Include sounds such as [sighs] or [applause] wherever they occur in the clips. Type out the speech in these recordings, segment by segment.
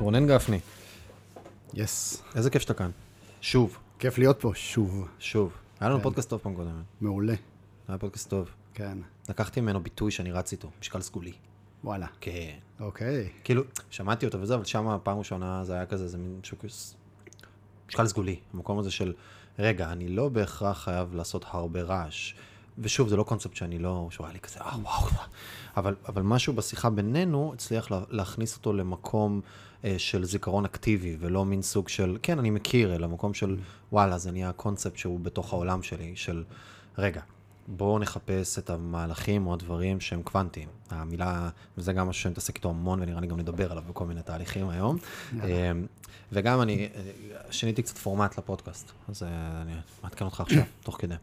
רונן גפני, יס. איזה כיף שאתה כאן. שוב, כיף להיות פה שוב. שוב. היה לנו כן. פודקאסט טוב פעם קודמת. מעולה. היה פודקאסט טוב. כן. לקחתי ממנו ביטוי שאני רץ איתו, משקל סגולי. וואלה. כן. אוקיי. כאילו, שמעתי אותו וזה, אבל שם פעם ראשונה זה היה כזה, זה מין שוקוס... משקל סגולי. המקום הזה של, רגע, אני לא בהכרח חייב לעשות הרבה רעש. ושוב, זה לא קונספט שאני לא, שהוא היה לי כזה, אה, וואו. אבל, אבל משהו בשיחה בינינו הצליח לה, להכניס אותו למקום של זיכרון אקטיבי, ולא מין סוג של, כן, אני מכיר, אלא מקום של, וואלה, זה נהיה קונספט שהוא בתוך העולם שלי, של, רגע, בואו נחפש את המהלכים או הדברים שהם קוונטיים. המילה, וזה גם משהו שאני מתעסק איתו המון, ונראה לי גם נדבר עליו בכל מיני תהליכים היום. אה, וגם אני שיניתי קצת פורמט לפודקאסט, אז אה, אני מעדכן אותך עכשיו, תוך כדי.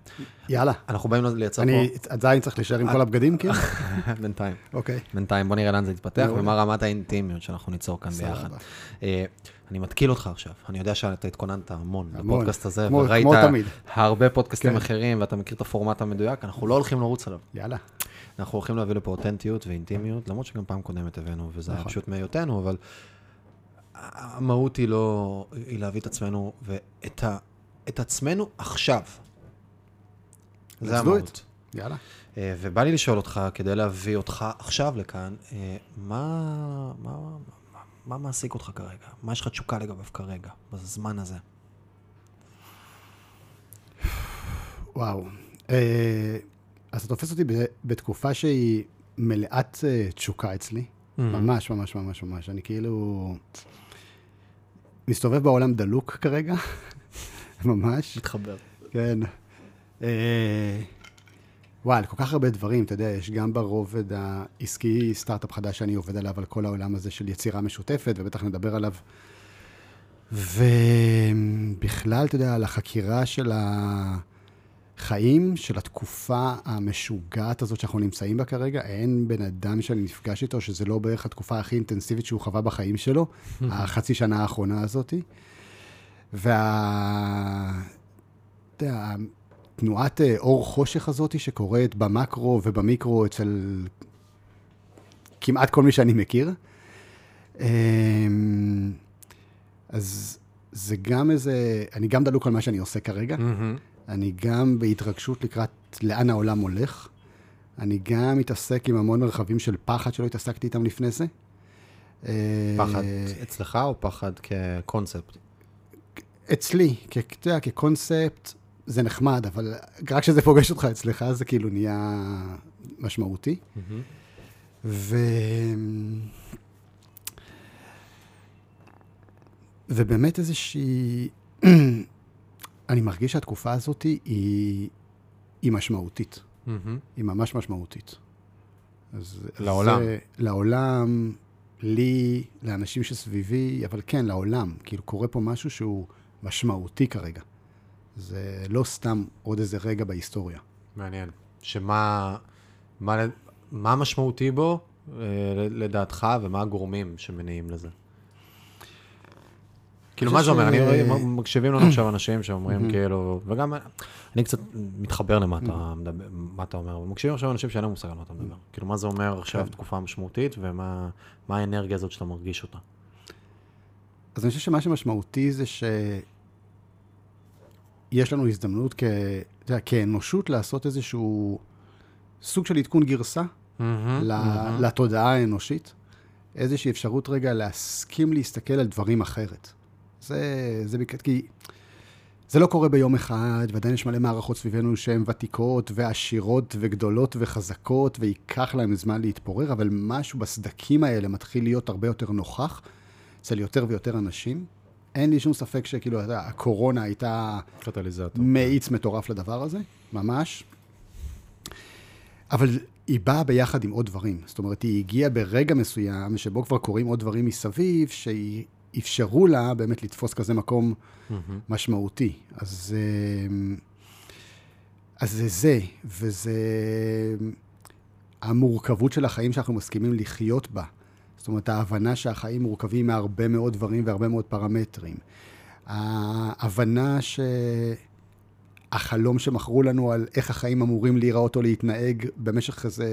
יאללה. אנחנו באים לייצר אני עדיין צריך להישאר עם כל הבגדים, כאילו? פה, [laughs] בינתיים, אוקיי. בינתיים, בוא נראה לאן זה יתפתח. ומה רמת האינטימיות שאנחנו ניצור כאן סבבה. ביחד. אה, אני מתקיל אותך עכשיו, אני יודע שאתה התכוננת המון המון. לפודקאסט הזה, כמו- וראית כמו תמיד. הרבה פודקאסטים כן. אחרים, ואתה מכיר את הפורמט המדויק, אנחנו לא הולכים לרוץ עליו. יאללה. אנחנו הולכים להביא לפה אותנטיות ואינטימיות, למרות שגם פעם קודמת הבאנו, וזה היה נכון. פשוט מהיותנו, אבל המהות היא לא, היא להביא את עצמנו, ואת ה, את עצמנו עכשיו. זה המהות. יאללה. אה, ובא לי לשאול אותך, כדי להביא אותך עכשיו לכאן, אה, מה, מה, מה, מעסיק אותך כרגע? מה יש לך תשוקה לגביו כרגע, בזמן הזה? וואו. אה, אז אתה תופס אותי בתקופה שהיא מלאת אה, תשוקה אצלי. ממש, ממש, ממש, ממש. אני כאילו מסתובב בעולם דלוק כרגע. [laughs] ממש. מתחבר. כן. וואי, כל כך הרבה דברים, אתה יודע, יש גם ברובד העסקי, סטארט-אפ חדש שאני עובד עליו, על כל העולם הזה של יצירה משותפת, ובטח נדבר עליו. ובכלל, אתה יודע, על החקירה של החיים, של התקופה המשוגעת הזאת שאנחנו נמצאים בה כרגע. אין בן אדם שאני נפגש איתו שזה לא בערך התקופה הכי אינטנסיבית שהוא חווה בחיים שלו, [laughs] החצי שנה האחרונה הזאתי. וה... אתה יודע, תנועת אה, אור חושך הזאת שקורית במקרו ובמיקרו אצל כמעט כל מי שאני מכיר. אמ, אז זה גם איזה, אני גם דלוק על מה שאני עושה כרגע, אני גם בהתרגשות לקראת לאן העולם הולך, אני גם מתעסק עם המון מרחבים של פחד שלא התעסקתי איתם לפני זה. פחד אה, אצלך או פחד כקונספט? אצלי, כ- כקונספט, זה נחמד, אבל רק כשזה פוגש אותך אצלך, זה כאילו נהיה משמעותי. ו... ובאמת איזושהי... אני מרגיש שהתקופה הזאת היא, היא משמעותית. היא ממש משמעותית. אז לעולם. זה, לעולם, לי, לאנשים שסביבי, אבל כן, לעולם. כאילו, קורה פה משהו שהוא משמעותי כרגע. זה לא סתם עוד איזה רגע בהיסטוריה. מעניין. שמה מה, מה משמעותי בו, אה, לדעתך, ומה הגורמים שמניעים לזה? כאילו, מה זה אומר? ש- אני, מקשיבים לנו עכשיו אנשים שאומרים [clears throat] כאילו, וגם אני קצת מתחבר למה אתה [clears throat] אומר, ומקשיבים עכשיו אנשים שאין להם מושג על מה אתה מדבר. [clears throat] כאילו, מה זה אומר עכשיו כן. תקופה משמעותית, ומה מה האנרגיה הזאת שאתה מרגיש אותה? אז אני חושב שמה שמשמעותי זה שיש לנו הזדמנות כ... אתה יודע, כאנושות לעשות איזשהו סוג של עדכון גרסה ל- לתודעה האנושית, איזושהי אפשרות רגע להסכים להסתכל על דברים אחרת. זה, זה בק- כי זה לא קורה ביום אחד, ועדיין יש מלא מערכות סביבנו שהן ותיקות ועשירות וגדולות וחזקות, וייקח להן זמן להתפורר, אבל משהו בסדקים האלה מתחיל להיות הרבה יותר נוכח אצל יותר ויותר אנשים. אין לי שום ספק שכאילו, אתה יודע, הקורונה הייתה קטליזטור. מאיץ מטורף לדבר הזה, ממש. אבל היא באה ביחד עם עוד דברים. זאת אומרת, היא הגיעה ברגע מסוים, שבו כבר קורים עוד דברים מסביב, שאפשרו לה באמת לתפוס כזה מקום משמעותי. אז, אה, אז זה זה, וזה המורכבות של החיים שאנחנו מסכימים לחיות בה. זאת אומרת, ההבנה שהחיים מורכבים מהרבה מאוד דברים והרבה מאוד פרמטרים. ההבנה שהחלום שמכרו לנו על איך החיים אמורים להיראות או להתנהג במשך איזה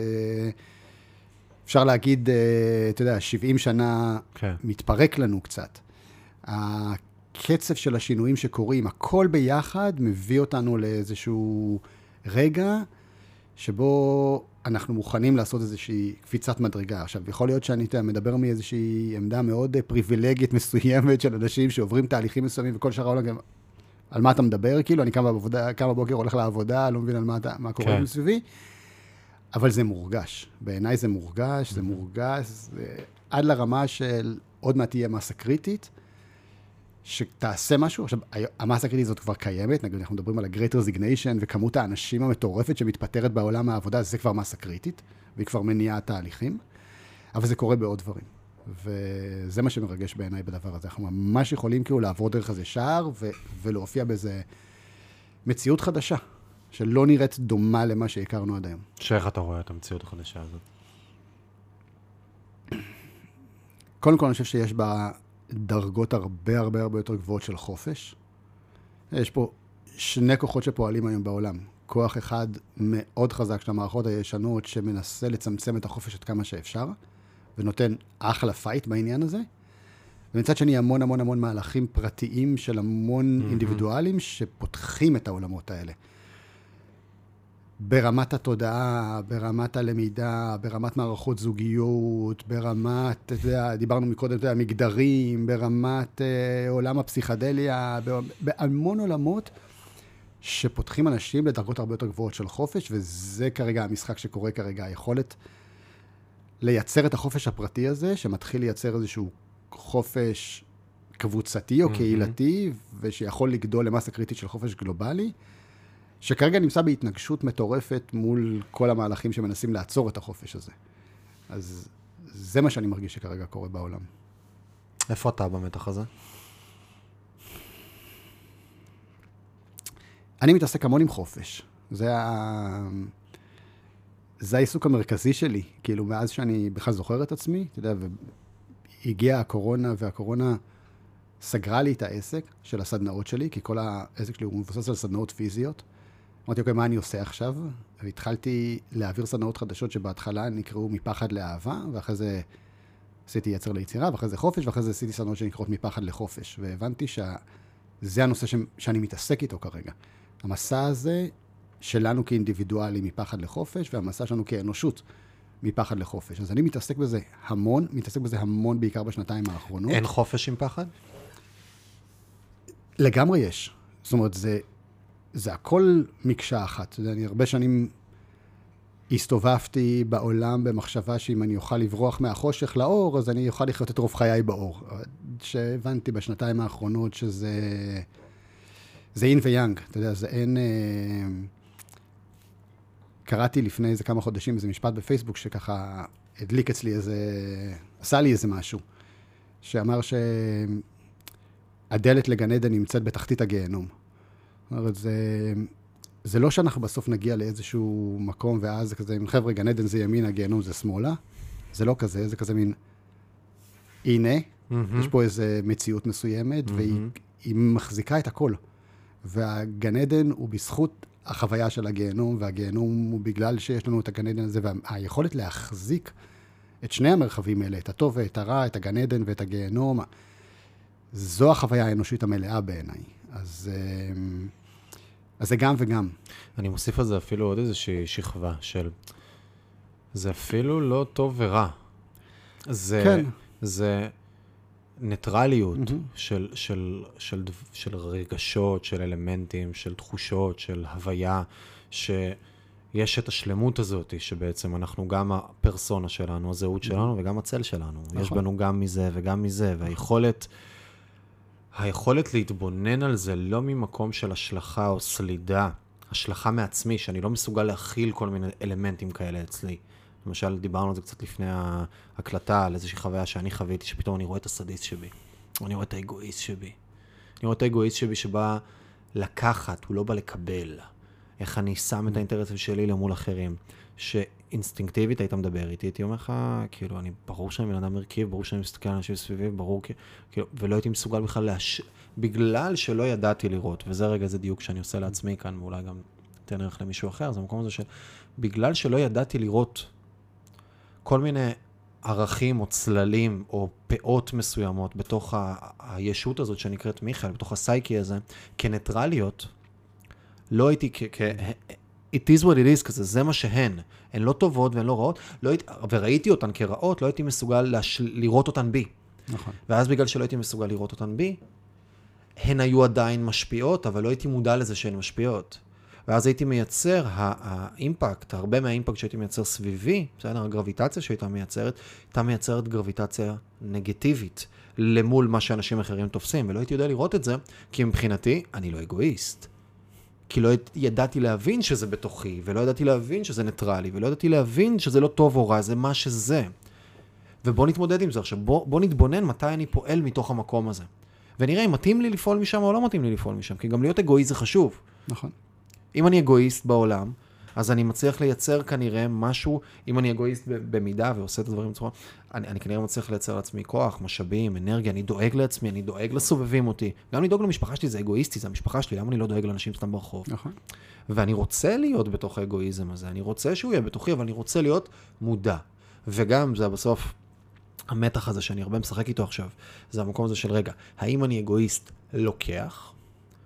אפשר להגיד, אה, אתה יודע, 70 שנה כן. מתפרק לנו קצת. הקצב של השינויים שקורים, הכל ביחד מביא אותנו לאיזשהו רגע שבו אנחנו מוכנים לעשות איזושהי קפיצת מדרגה. עכשיו, יכול להיות שאני אתה, מדבר מאיזושהי עמדה מאוד פריבילגית מסוימת של אנשים שעוברים תהליכים מסוימים וכל שאר העולם גם... על מה אתה מדבר? כאילו, אני קם בבוקר, קם בבוקר הולך לעבודה, לא מבין על מה, אתה, מה קורה כן. מסביבי. אבל זה מורגש. בעיניי זה מורגש, זה מורגש, זה עד לרמה של עוד מעט תהיה מסה קריטית, שתעשה משהו. עכשיו, המסה הקריטית הזאת כבר קיימת, נגיד אנחנו מדברים על ה-Great Resignation וכמות האנשים המטורפת שמתפטרת בעולם העבודה, זה כבר מסה קריטית, והיא כבר מניעה תהליכים, אבל זה קורה בעוד דברים. וזה מה שמרגש בעיניי בדבר הזה. אנחנו ממש יכולים כאילו לעבור דרך איזה שער ו- ולהופיע באיזה מציאות חדשה, שלא נראית דומה למה שהכרנו עד היום. שאיך אתה רואה את המציאות החדשה הזאת? קודם כל, אני חושב שיש בה דרגות הרבה הרבה הרבה יותר גבוהות של חופש. יש פה שני כוחות שפועלים היום בעולם. כוח אחד מאוד חזק של המערכות הישנות, שמנסה לצמצם את החופש עד כמה שאפשר, ונותן אחלה פייט בעניין הזה. ומצד שני, המון המון המון מהלכים פרטיים של המון mm-hmm. אינדיבידואלים שפותחים את העולמות האלה. ברמת התודעה, ברמת הלמידה, ברמת מערכות זוגיות, ברמת, אתה יודע, דיברנו מקודם, אתה יודע, מגדרים, ברמת אה, עולם הפסיכדליה, בהמון עולמות שפותחים אנשים לדרגות הרבה יותר גבוהות של חופש, וזה כרגע המשחק שקורה כרגע, היכולת לייצר את החופש הפרטי הזה, שמתחיל לייצר איזשהו חופש קבוצתי או קהילתי, ושיכול לגדול למסה קריטית של חופש גלובלי. שכרגע נמצא בהתנגשות מטורפת מול כל המהלכים שמנסים לעצור את החופש הזה. אז זה מה שאני מרגיש שכרגע קורה בעולם. איפה אתה במתח הזה? אני מתעסק המון עם חופש. זה, ה... זה העיסוק המרכזי שלי, כאילו, מאז שאני בכלל זוכר את עצמי, אתה יודע, והגיעה הקורונה, והקורונה סגרה לי את העסק של הסדנאות שלי, כי כל העסק שלי הוא מבוסס על סדנאות פיזיות. אמרתי, אוקיי, מה אני עושה עכשיו? והתחלתי להעביר סדנאות חדשות שבהתחלה נקראו מפחד לאהבה, ואחרי זה עשיתי יצר ליצירה, ואחרי זה חופש, ואחרי זה עשיתי סדנאות שנקראות מפחד לחופש. והבנתי שזה הנושא ש... שאני מתעסק איתו כרגע. המסע הזה שלנו כאינדיבידואלים מפחד לחופש, והמסע שלנו כאנושות מפחד לחופש. אז אני מתעסק בזה המון, מתעסק בזה המון בעיקר בשנתיים האחרונות. אין חופש עם פחד? לגמרי יש. זאת אומרת, זה, זה הכל מקשה אחת. אתה יודע, אני הרבה שנים הסתובבתי בעולם במחשבה שאם אני אוכל לברוח מהחושך לאור, אז אני אוכל לחיות את רוב חיי באור. שהבנתי בשנתיים האחרונות שזה... זה אין ויאנג, אתה יודע, זה אין... אה, קראתי לפני איזה כמה חודשים איזה משפט בפייסבוק שככה הדליק אצלי איזה... עשה לי איזה משהו, שאמר שהדלת לגן עדן נמצאת בתחתית הגיהנום. זאת אומרת, זה, זה לא שאנחנו בסוף נגיע לאיזשהו מקום, ואז זה כזה, חבר'ה, גן עדן זה ימינה, גיהנום זה שמאלה. זה לא כזה, זה כזה מין, הנה, mm-hmm. יש פה איזו מציאות מסוימת, mm-hmm. והיא מחזיקה את הכל. והגן עדן הוא בזכות החוויה של הגיהנום, והגיהנום הוא בגלל שיש לנו את הגן עדן הזה, והיכולת להחזיק את שני המרחבים האלה, את הטוב ואת הרע, את הגן עדן ואת הגיהנום, זו החוויה האנושית המלאה בעיניי. אז, אמ, אז זה גם וגם. אני מוסיף על זה אפילו עוד איזושהי שכבה של... זה אפילו לא טוב ורע. זה, כן. זה ניטרליות mm-hmm. של, של, של, של רגשות, של אלמנטים, של תחושות, של הוויה, שיש את השלמות הזאת, שבעצם אנחנו גם הפרסונה שלנו, הזהות שלנו, mm-hmm. וגם הצל שלנו. נכון. יש בנו גם מזה וגם מזה, והיכולת... היכולת להתבונן על זה לא ממקום של השלכה או סלידה, השלכה מעצמי, שאני לא מסוגל להכיל כל מיני אלמנטים כאלה אצלי. למשל, דיברנו על זה קצת לפני ההקלטה, על איזושהי חוויה שאני חוויתי, שפתאום אני רואה את הסדיסט שבי, או אני רואה את האגואיסט שבי. אני רואה את האגואיסט שבי שבא לקחת, הוא לא בא לקבל. איך אני שם את האינטרסים שלי למול אחרים. שאינסטינקטיבית היית מדבר איתי, הייתי אומר לך, כאילו, אני, ברור שאני בן אדם ערכי, ברור שאני מסתכל על אנשים סביבי, ברור, כאילו, ולא הייתי מסוגל בכלל להש... בגלל שלא ידעתי לראות, וזה רגע איזה דיוק שאני עושה לעצמי כאן, ואולי גם אתן ערך למישהו אחר, זה המקום הזה של, בגלל שלא ידעתי לראות כל מיני ערכים או צללים או פאות מסוימות בתוך ה- הישות הזאת שנקראת מיכאל, בתוך הסייקי הזה, כניטרליות, לא הייתי כ... כ- it is what it is כזה, זה מה שהן. הן לא טובות והן לא רעות, לא הייתי, וראיתי אותן כרעות, לא הייתי מסוגל לש, לראות אותן בי. נכון. ואז בגלל שלא הייתי מסוגל לראות אותן בי, הן היו עדיין משפיעות, אבל לא הייתי מודע לזה שהן משפיעות. ואז הייתי מייצר, האימפקט, הרבה מהאימפקט שהייתי מייצר סביבי, בסדר, הגרביטציה שהייתה מייצרת, הייתה מייצרת גרביטציה נגטיבית למול מה שאנשים אחרים תופסים, ולא הייתי יודע לראות את זה, כי מבחינתי, אני לא אגואיסט. כי לא ידעתי להבין שזה בתוכי, ולא ידעתי להבין שזה ניטרלי, ולא ידעתי להבין שזה לא טוב או רע, זה מה שזה. ובוא נתמודד עם זה עכשיו, בוא, בוא נתבונן מתי אני פועל מתוך המקום הזה. ונראה אם מתאים לי לפעול משם או לא מתאים לי לפעול משם, כי גם להיות אגואיסט זה חשוב. נכון. אם אני אגואיסט בעולם, אז אני מצליח לייצר כנראה משהו, אם אני אגואיסט במידה ועושה את הדברים בצורה, אני, אני כנראה מצליח לייצר לעצמי כוח, משאבים, אנרגיה, אני דואג לעצמי, אני דואג לסובבים אותי. גם לדאוג למשפחה שלי זה אגואיסטי, זה המשפחה שלי, למה אני לא דואג לאנשים סתם ברחוב? נכון. ואני רוצה להיות בתוך האגואיזם הזה, אני רוצה שהוא יהיה בתוכי, אבל אני רוצה להיות מודע. וגם זה בסוף המתח הזה שאני הרבה משחק איתו עכשיו, זה המקום הזה של רגע, האם אני אגואיסט לוקח,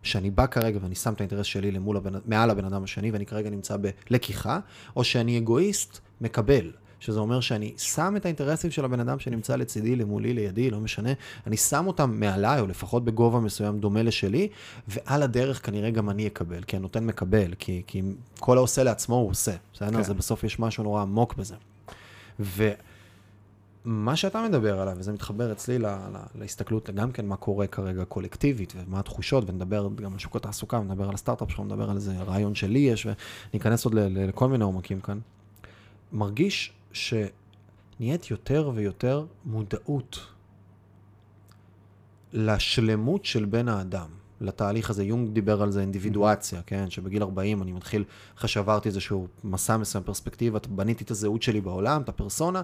שאני בא כרגע ואני שם את האינטרס שלי למול הבן, מעל הבן אדם השני, ואני כרגע נמצא בלקיחה, או שאני אגואיסט מקבל. שזה אומר שאני שם את האינטרסים של הבן אדם שנמצא לצידי, למולי, לידי, לא משנה, אני שם אותם מעליי, או לפחות בגובה מסוים דומה לשלי, ועל הדרך כנראה גם אני אקבל, כי הנותן מקבל, כי, כי כל העושה לעצמו הוא עושה, בסדר? כן. זה בסוף יש משהו נורא עמוק בזה. ומה שאתה מדבר עליו, וזה מתחבר אצלי ל, ל, להסתכלות גם כן מה קורה כרגע קולקטיבית, ומה התחושות, ונדבר גם על שוק התעסוקה, ונדבר על הסטארט-אפ שלך, ונדבר על איזה רעיון שלי יש, וניכנס עוד ל, ל, לכל מיני עומקים כאן. מרגיש שנהיית יותר ויותר מודעות לשלמות של בן האדם, לתהליך הזה. יונג דיבר על זה אינדיבידואציה, כן? שבגיל 40 אני מתחיל, אחרי שעברתי איזשהו מסע מסוים פרספקטיבה, בניתי את הזהות שלי בעולם, את הפרסונה,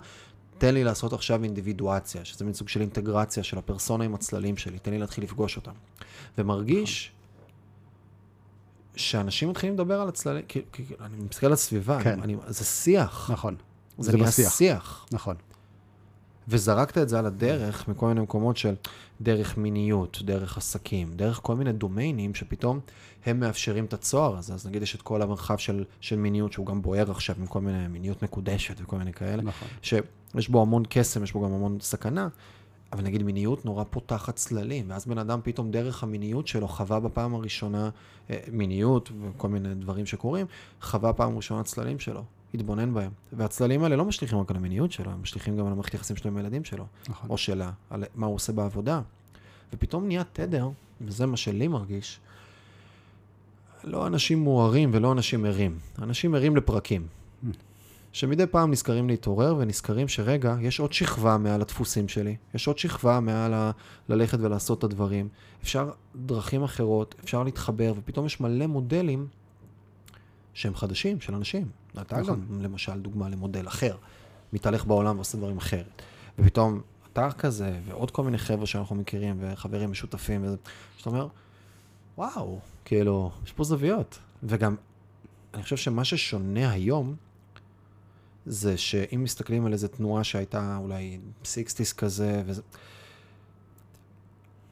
תן לי לעשות עכשיו אינדיבידואציה, שזה מין סוג של אינטגרציה של הפרסונה עם הצללים שלי, תן לי להתחיל לפגוש אותם. ומרגיש שאנשים מתחילים לדבר על הצללים, כי, אני מסתכל על הסביבה, כן. אני, זה שיח. נכון. זה, זה נהיה בשיח. שיח. נכון. וזרקת את זה על הדרך מכל מיני מקומות של דרך מיניות, דרך עסקים, דרך כל מיני דומיינים שפתאום הם מאפשרים את הצוהר הזה. אז נגיד יש את כל המרחב של, של מיניות שהוא גם בוער עכשיו עם כל מיני מיניות מקודשת וכל מיני כאלה, נכון. שיש בו המון קסם, יש בו גם המון סכנה. אבל נגיד מיניות נורא פותחת צללים, ואז בן אדם פתאום דרך המיניות שלו חווה בפעם הראשונה אה, מיניות וכל מיני דברים שקורים, חווה פעם ראשונה צללים שלו, התבונן בהם. והצללים האלה לא משליכים רק על המיניות שלו, הם משליכים גם על המערכת יחסים שלו עם הילדים שלו, נכון. או שלה, על מה הוא עושה בעבודה. ופתאום נהיה תדר, וזה מה שלי מרגיש, לא אנשים מוארים ולא אנשים ערים, אנשים ערים לפרקים. שמדי פעם נזכרים להתעורר ונזכרים שרגע, יש עוד שכבה מעל הדפוסים שלי, יש עוד שכבה מעל ה... ללכת ולעשות את הדברים. אפשר דרכים אחרות, אפשר להתחבר, ופתאום יש מלא מודלים שהם חדשים, של אנשים. אתה נכון. גם, למשל, דוגמה למודל אחר, מתהלך בעולם ועושה דברים אחרת. ופתאום אתה כזה, ועוד כל מיני חבר'ה שאנחנו מכירים, וחברים משותפים, וזה, שאתה אומר, וואו, כאילו, יש פה זוויות. וגם, אני חושב שמה ששונה היום, זה שאם מסתכלים על איזו תנועה שהייתה אולי סיקסטיס כזה, וזה...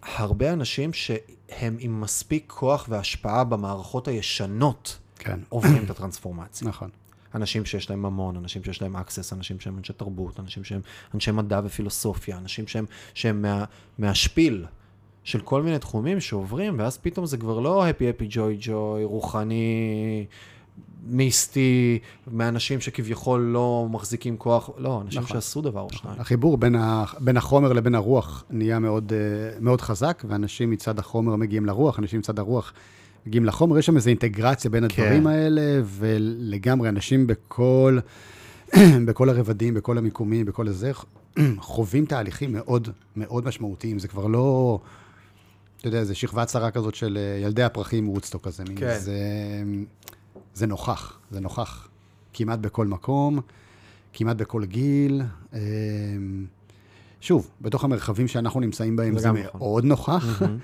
הרבה אנשים שהם עם מספיק כוח והשפעה במערכות הישנות, כן. עוברים את הטרנספורמציה. נכון. אנשים שיש להם ממון, אנשים שיש להם access, אנשים שהם אנשי תרבות, אנשים שהם אנשי מדע ופילוסופיה, אנשים שהם, שהם מה, מהשפיל של כל מיני תחומים שעוברים, ואז פתאום זה כבר לא happy happy joy joy, רוחני, מיסטי, מאנשים שכביכול לא מחזיקים כוח, לא, אנשים נכון. שעשו דבר או שניים. החיבור בין, ה, בין החומר לבין הרוח נהיה מאוד, אה, מאוד חזק, ואנשים מצד החומר מגיעים לרוח, אנשים מצד הרוח מגיעים לחומר. יש שם איזו אינטגרציה בין כן. הדברים האלה, ולגמרי אנשים בכל, [clears throat] בכל הרבדים, בכל המיקומים, בכל הזה, [clears throat] חווים תהליכים מאוד מאוד משמעותיים. זה כבר לא, אתה יודע, זה שכבה צרה כזאת של אה, ילדי הפרחים וודסטוק כזה. כן. זה, זה נוכח, זה נוכח כמעט בכל מקום, כמעט בכל גיל. אה, שוב, בתוך המרחבים שאנחנו נמצאים בהם זה זה נכון. מאוד נוכח, מהמם.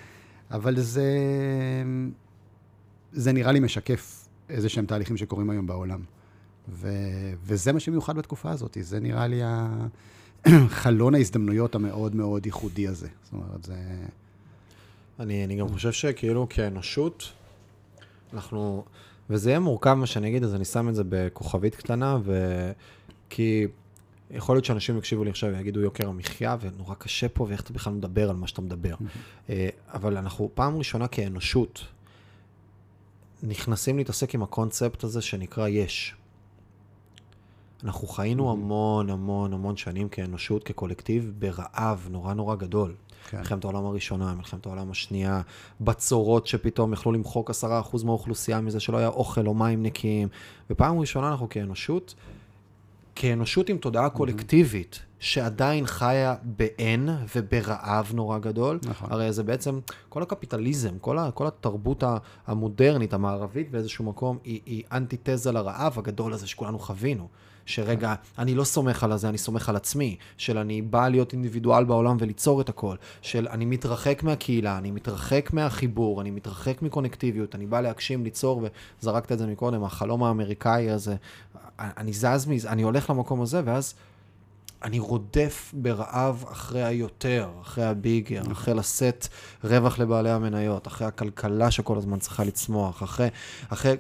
אבל זה, זה נראה לי משקף איזה שהם תהליכים שקורים היום בעולם. ו, וזה מה שמיוחד בתקופה הזאת, זה נראה לי חלון ההזדמנויות המאוד מאוד ייחודי הזה. זאת אומרת, זה... אני, אני גם חושב שכאילו כאנושות, אנחנו, וזה יהיה מורכב מה שאני אגיד, אז אני שם את זה בכוכבית קטנה, וכי יכול להיות שאנשים יקשיבו לי עכשיו ויגידו יוקר המחיה, ונורא קשה פה, ואיך אתה בכלל מדבר על מה שאתה מדבר. אה, אבל אנחנו פעם ראשונה כאנושות נכנסים להתעסק עם הקונספט הזה שנקרא יש. אנחנו חיינו המון המון המון שנים כאנושות, כקולקטיב, ברעב נורא נורא גדול. כן. מלחמת העולם הראשונה, מלחמת העולם השנייה, בצורות שפתאום יכלו למחוק עשרה אחוז מהאוכלוסייה מזה שלא היה אוכל או מים נקיים. ופעם ראשונה אנחנו כאנושות, כאנושות עם תודעה קולקטיבית, שעדיין חיה באין וברעב נורא גדול. נכון. הרי זה בעצם, כל הקפיטליזם, כל, ה, כל התרבות המודרנית, המערבית באיזשהו מקום, היא, היא אנטיתזה לרעב הגדול הזה שכולנו חווינו. שרגע, אני לא סומך על הזה, אני סומך על עצמי, של אני בא להיות אינדיבידואל בעולם וליצור את הכל, של אני מתרחק מהקהילה, אני מתרחק מהחיבור, אני מתרחק מקונקטיביות, אני בא להגשים, ליצור, וזרקת את זה מקודם, החלום האמריקאי הזה, אני זז מזה, אני הולך למקום הזה, ואז... אני רודף ברעב אחרי היותר, אחרי הביגר, נכון. אחרי לשאת רווח לבעלי המניות, אחרי הכלכלה שכל הזמן צריכה לצמוח, אחרי, אחרי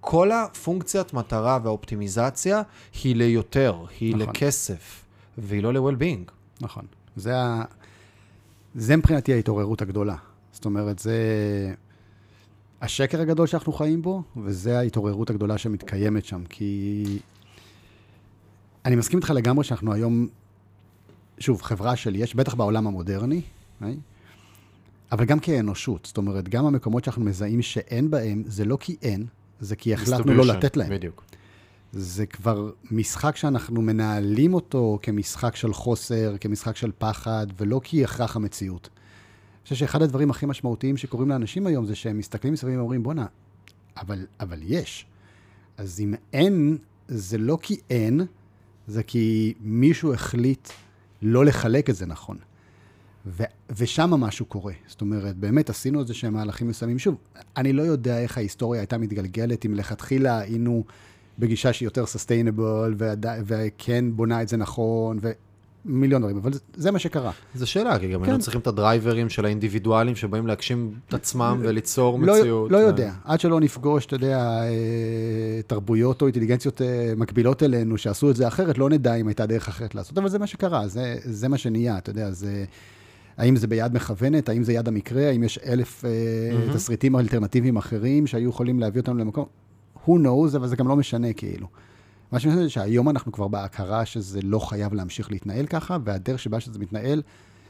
כל הפונקציית מטרה והאופטימיזציה היא ליותר, היא נכון. לכסף, והיא לא ל-well-being. נכון. זה, ה... זה מבחינתי ההתעוררות הגדולה. זאת אומרת, זה השקר הגדול שאנחנו חיים בו, וזה ההתעוררות הגדולה שמתקיימת שם. כי אני מסכים איתך לגמרי שאנחנו היום, שוב, חברה של יש, בטח בעולם המודרני, אבל גם כאנושות. זאת אומרת, גם המקומות שאנחנו מזהים שאין בהם, זה לא כי אין, זה כי החלטנו לא לתת להם. בדיוק. זה כבר משחק שאנחנו מנהלים אותו כמשחק של חוסר, כמשחק של פחד, ולא כי הכרח המציאות. אני חושב שאחד הדברים הכי משמעותיים שקורים לאנשים היום זה שהם מסתכלים מסביב ואומרים, בואנה, אבל, אבל יש. אז אם אין, זה לא כי אין, זה כי מישהו החליט לא לחלק את זה נכון. ו- ושם משהו קורה. זאת אומרת, באמת עשינו איזה שהם מהלכים מסוימים. שוב, אני לא יודע איך ההיסטוריה הייתה מתגלגלת אם לכתחילה היינו בגישה שהיא יותר סוסטיינבול, וכן בונה את זה נכון, ומיליון דברים, אבל זה, מה שקרה. זו שאלה, כי גם כן. היינו צריכים את הדרייברים של האינדיבידואלים שבאים להגשים את עצמם וליצור לא, מציאות. לא ו... יודע, עד שלא נפגוש, אתה יודע, אה, תרבויות או אינטליגנציות אה, מקבילות אלינו שעשו את זה אחרת, לא נדע אם הייתה דרך אחרת לעשות, אבל זה מה שקרה, זה, זה מה שנהיה, אתה יודע, זה... האם זה ביד מכוונת, האם זה יד המקרה, האם יש אלף mm-hmm. תסריטים אלטרנטיביים אחרים שהיו יכולים להביא אותנו למקום. who knows, אבל זה גם לא משנה כאילו. מה שאני חושב שהיום אנחנו כבר בהכרה שזה לא חייב להמשיך להתנהל ככה, והדרך שבה שזה מתנהל,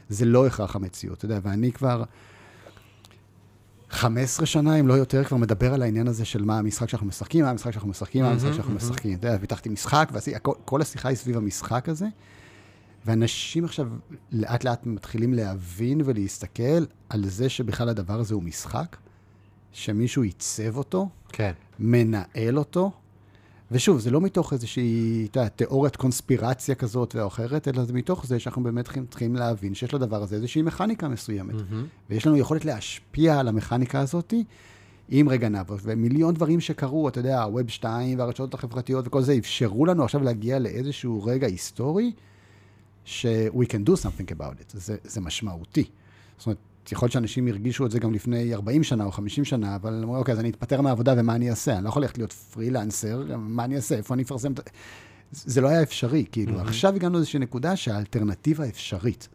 זה לא הכרח המציאות, אתה יודע, ואני כבר 15 שנה, אם לא יותר, כבר מדבר על העניין הזה של מה המשחק שאנחנו משחקים, מה המשחק שאנחנו משחקים, מה המשחק שאנחנו משחקים. אתה יודע, פיתחתי משחק, וכל השיחה היא סביב המשחק הזה. ואנשים עכשיו לאט לאט מתחילים להבין ולהסתכל על זה שבכלל הדבר הזה הוא משחק, שמישהו עיצב אותו, כן. מנהל אותו, ושוב, זה לא מתוך איזושהי, אתה תיאוריית קונספירציה כזאת או אחרת, אלא זה מתוך זה שאנחנו באמת צריכים להבין שיש לדבר הזה איזושהי מכניקה מסוימת. Mm-hmm. ויש לנו יכולת להשפיע על המכניקה הזאת, עם רגע נאבו, ומיליון דברים שקרו, אתה יודע, הווב 2 והרשתות החברתיות וכל זה, אפשרו לנו עכשיו להגיע לאיזשהו רגע היסטורי, ש- we can do something about it. זה, זה משמעותי. זאת אומרת, יכול להיות שאנשים הרגישו את זה גם לפני 40 שנה או 50 שנה, אבל אמרו, אוקיי, אז אני אתפטר מהעבודה ומה אני אעשה? אני לא יכול ללכת להיות פרילנסר, מה אני אעשה? איפה אני אפרסם? זה לא היה אפשרי, כאילו. Mm-hmm. עכשיו הגענו לאיזושהי נקודה שהאלטרנטיבה אפשרית.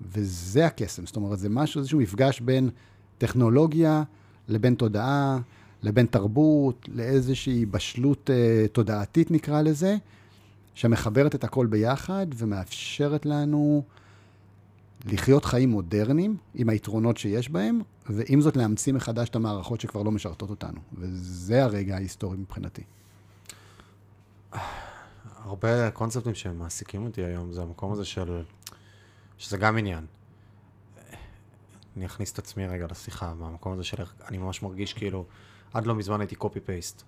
וזה הקסם. זאת אומרת, זה משהו, איזשהו מפגש בין טכנולוגיה לבין תודעה, לבין תרבות, לאיזושהי בשלות uh, תודעתית, נקרא לזה, שמחברת את הכל ביחד ומאפשרת לנו לחיות חיים מודרניים עם היתרונות שיש בהם, ועם זאת להמציא מחדש את המערכות שכבר לא משרתות אותנו. וזה הרגע ההיסטורי מבחינתי. הרבה קונספטים שמעסיקים אותי היום, זה המקום הזה של... שזה גם עניין. אני אכניס את עצמי רגע לשיחה, מהמקום הזה של... אני ממש מרגיש כאילו, עד לא מזמן הייתי קופי פייסט.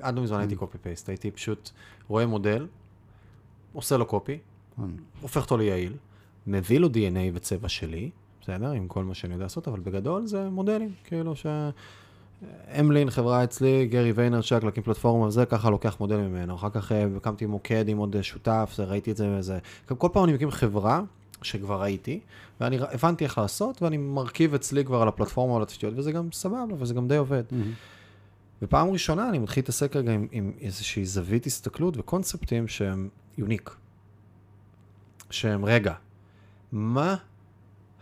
עד לא מזמן הייתי קופי mm. פייסט, הייתי פשוט רואה מודל, עושה לו קופי, mm. הופך אותו ליעיל, מביא לו DNA וצבע שלי, בסדר? עם כל מה שאני יודע לעשות, אבל בגדול זה מודלים, כאילו ש... אמלין, חברה אצלי, גרי ויינרצ'ק, להקים פלטפורמה וזה, ככה לוקח מודל ממנו. אחר כך אה, הקמתי מוקד עם עוד שותף, זה, ראיתי את זה וזה. כל פעם אני מקים חברה שכבר ראיתי, ואני הבנתי איך לעשות, ואני מרכיב אצלי כבר על הפלטפורמה על התשתיות, וזה גם סבבה, וזה גם די עובד. Mm-hmm. ופעם ראשונה אני מתחיל להתעסק רגע עם, עם איזושהי זווית הסתכלות וקונספטים שהם יוניק. שהם, רגע, מה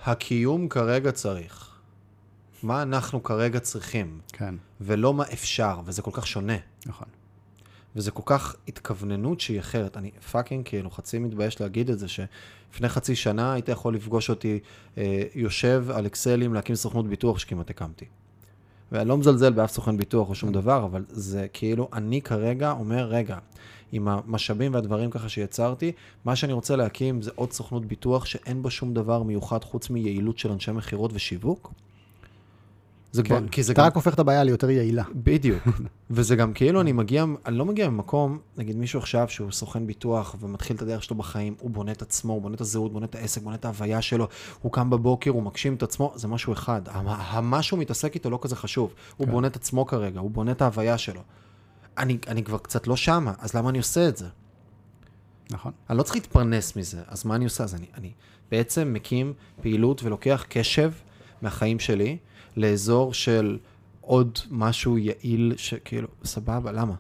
הקיום כרגע צריך? מה אנחנו כרגע צריכים? כן, ולא מה אפשר, וזה כל כך שונה. נכון. וזה כל כך התכווננות שהיא אחרת. אני fucking כאילו חצי מתבייש להגיד את זה, שלפני חצי שנה היית יכול לפגוש אותי אה, יושב על אקסלים להקים סוכנות ביטוח שכמעט הקמתי. ואני לא מזלזל באף סוכן ביטוח או שום דבר, אבל זה כאילו, אני כרגע אומר, רגע, עם המשאבים והדברים ככה שיצרתי, מה שאני רוצה להקים זה עוד סוכנות ביטוח שאין בה שום דבר מיוחד חוץ מיעילות של אנשי מכירות ושיווק. זה כבר, כן. כי זה אתה גם, רק הופך את הבעיה ליותר יעילה. בדיוק. [laughs] וזה גם כאילו אני מגיע, אני לא מגיע ממקום, נגיד מישהו עכשיו שהוא סוכן ביטוח ומתחיל את הדרך שלו בחיים, הוא בונה את עצמו, הוא בונה את הזהות, בונה את העסק, בונה את ההוויה שלו, הוא קם בבוקר, הוא מגשים את עצמו, זה משהו אחד. המה שהוא מתעסק איתו לא כזה חשוב. הוא כן. בונה את עצמו כרגע, הוא בונה את ההוויה שלו. אני, אני כבר קצת לא שמה, אז למה אני עושה את זה? נכון. אני לא צריך להתפרנס מזה, אז מה אני עושה? אז אני, אני בעצם מקים פעילות ולוקח קשב מהחיים שלי לאזור של עוד משהו יעיל, שכאילו, סבבה, למה?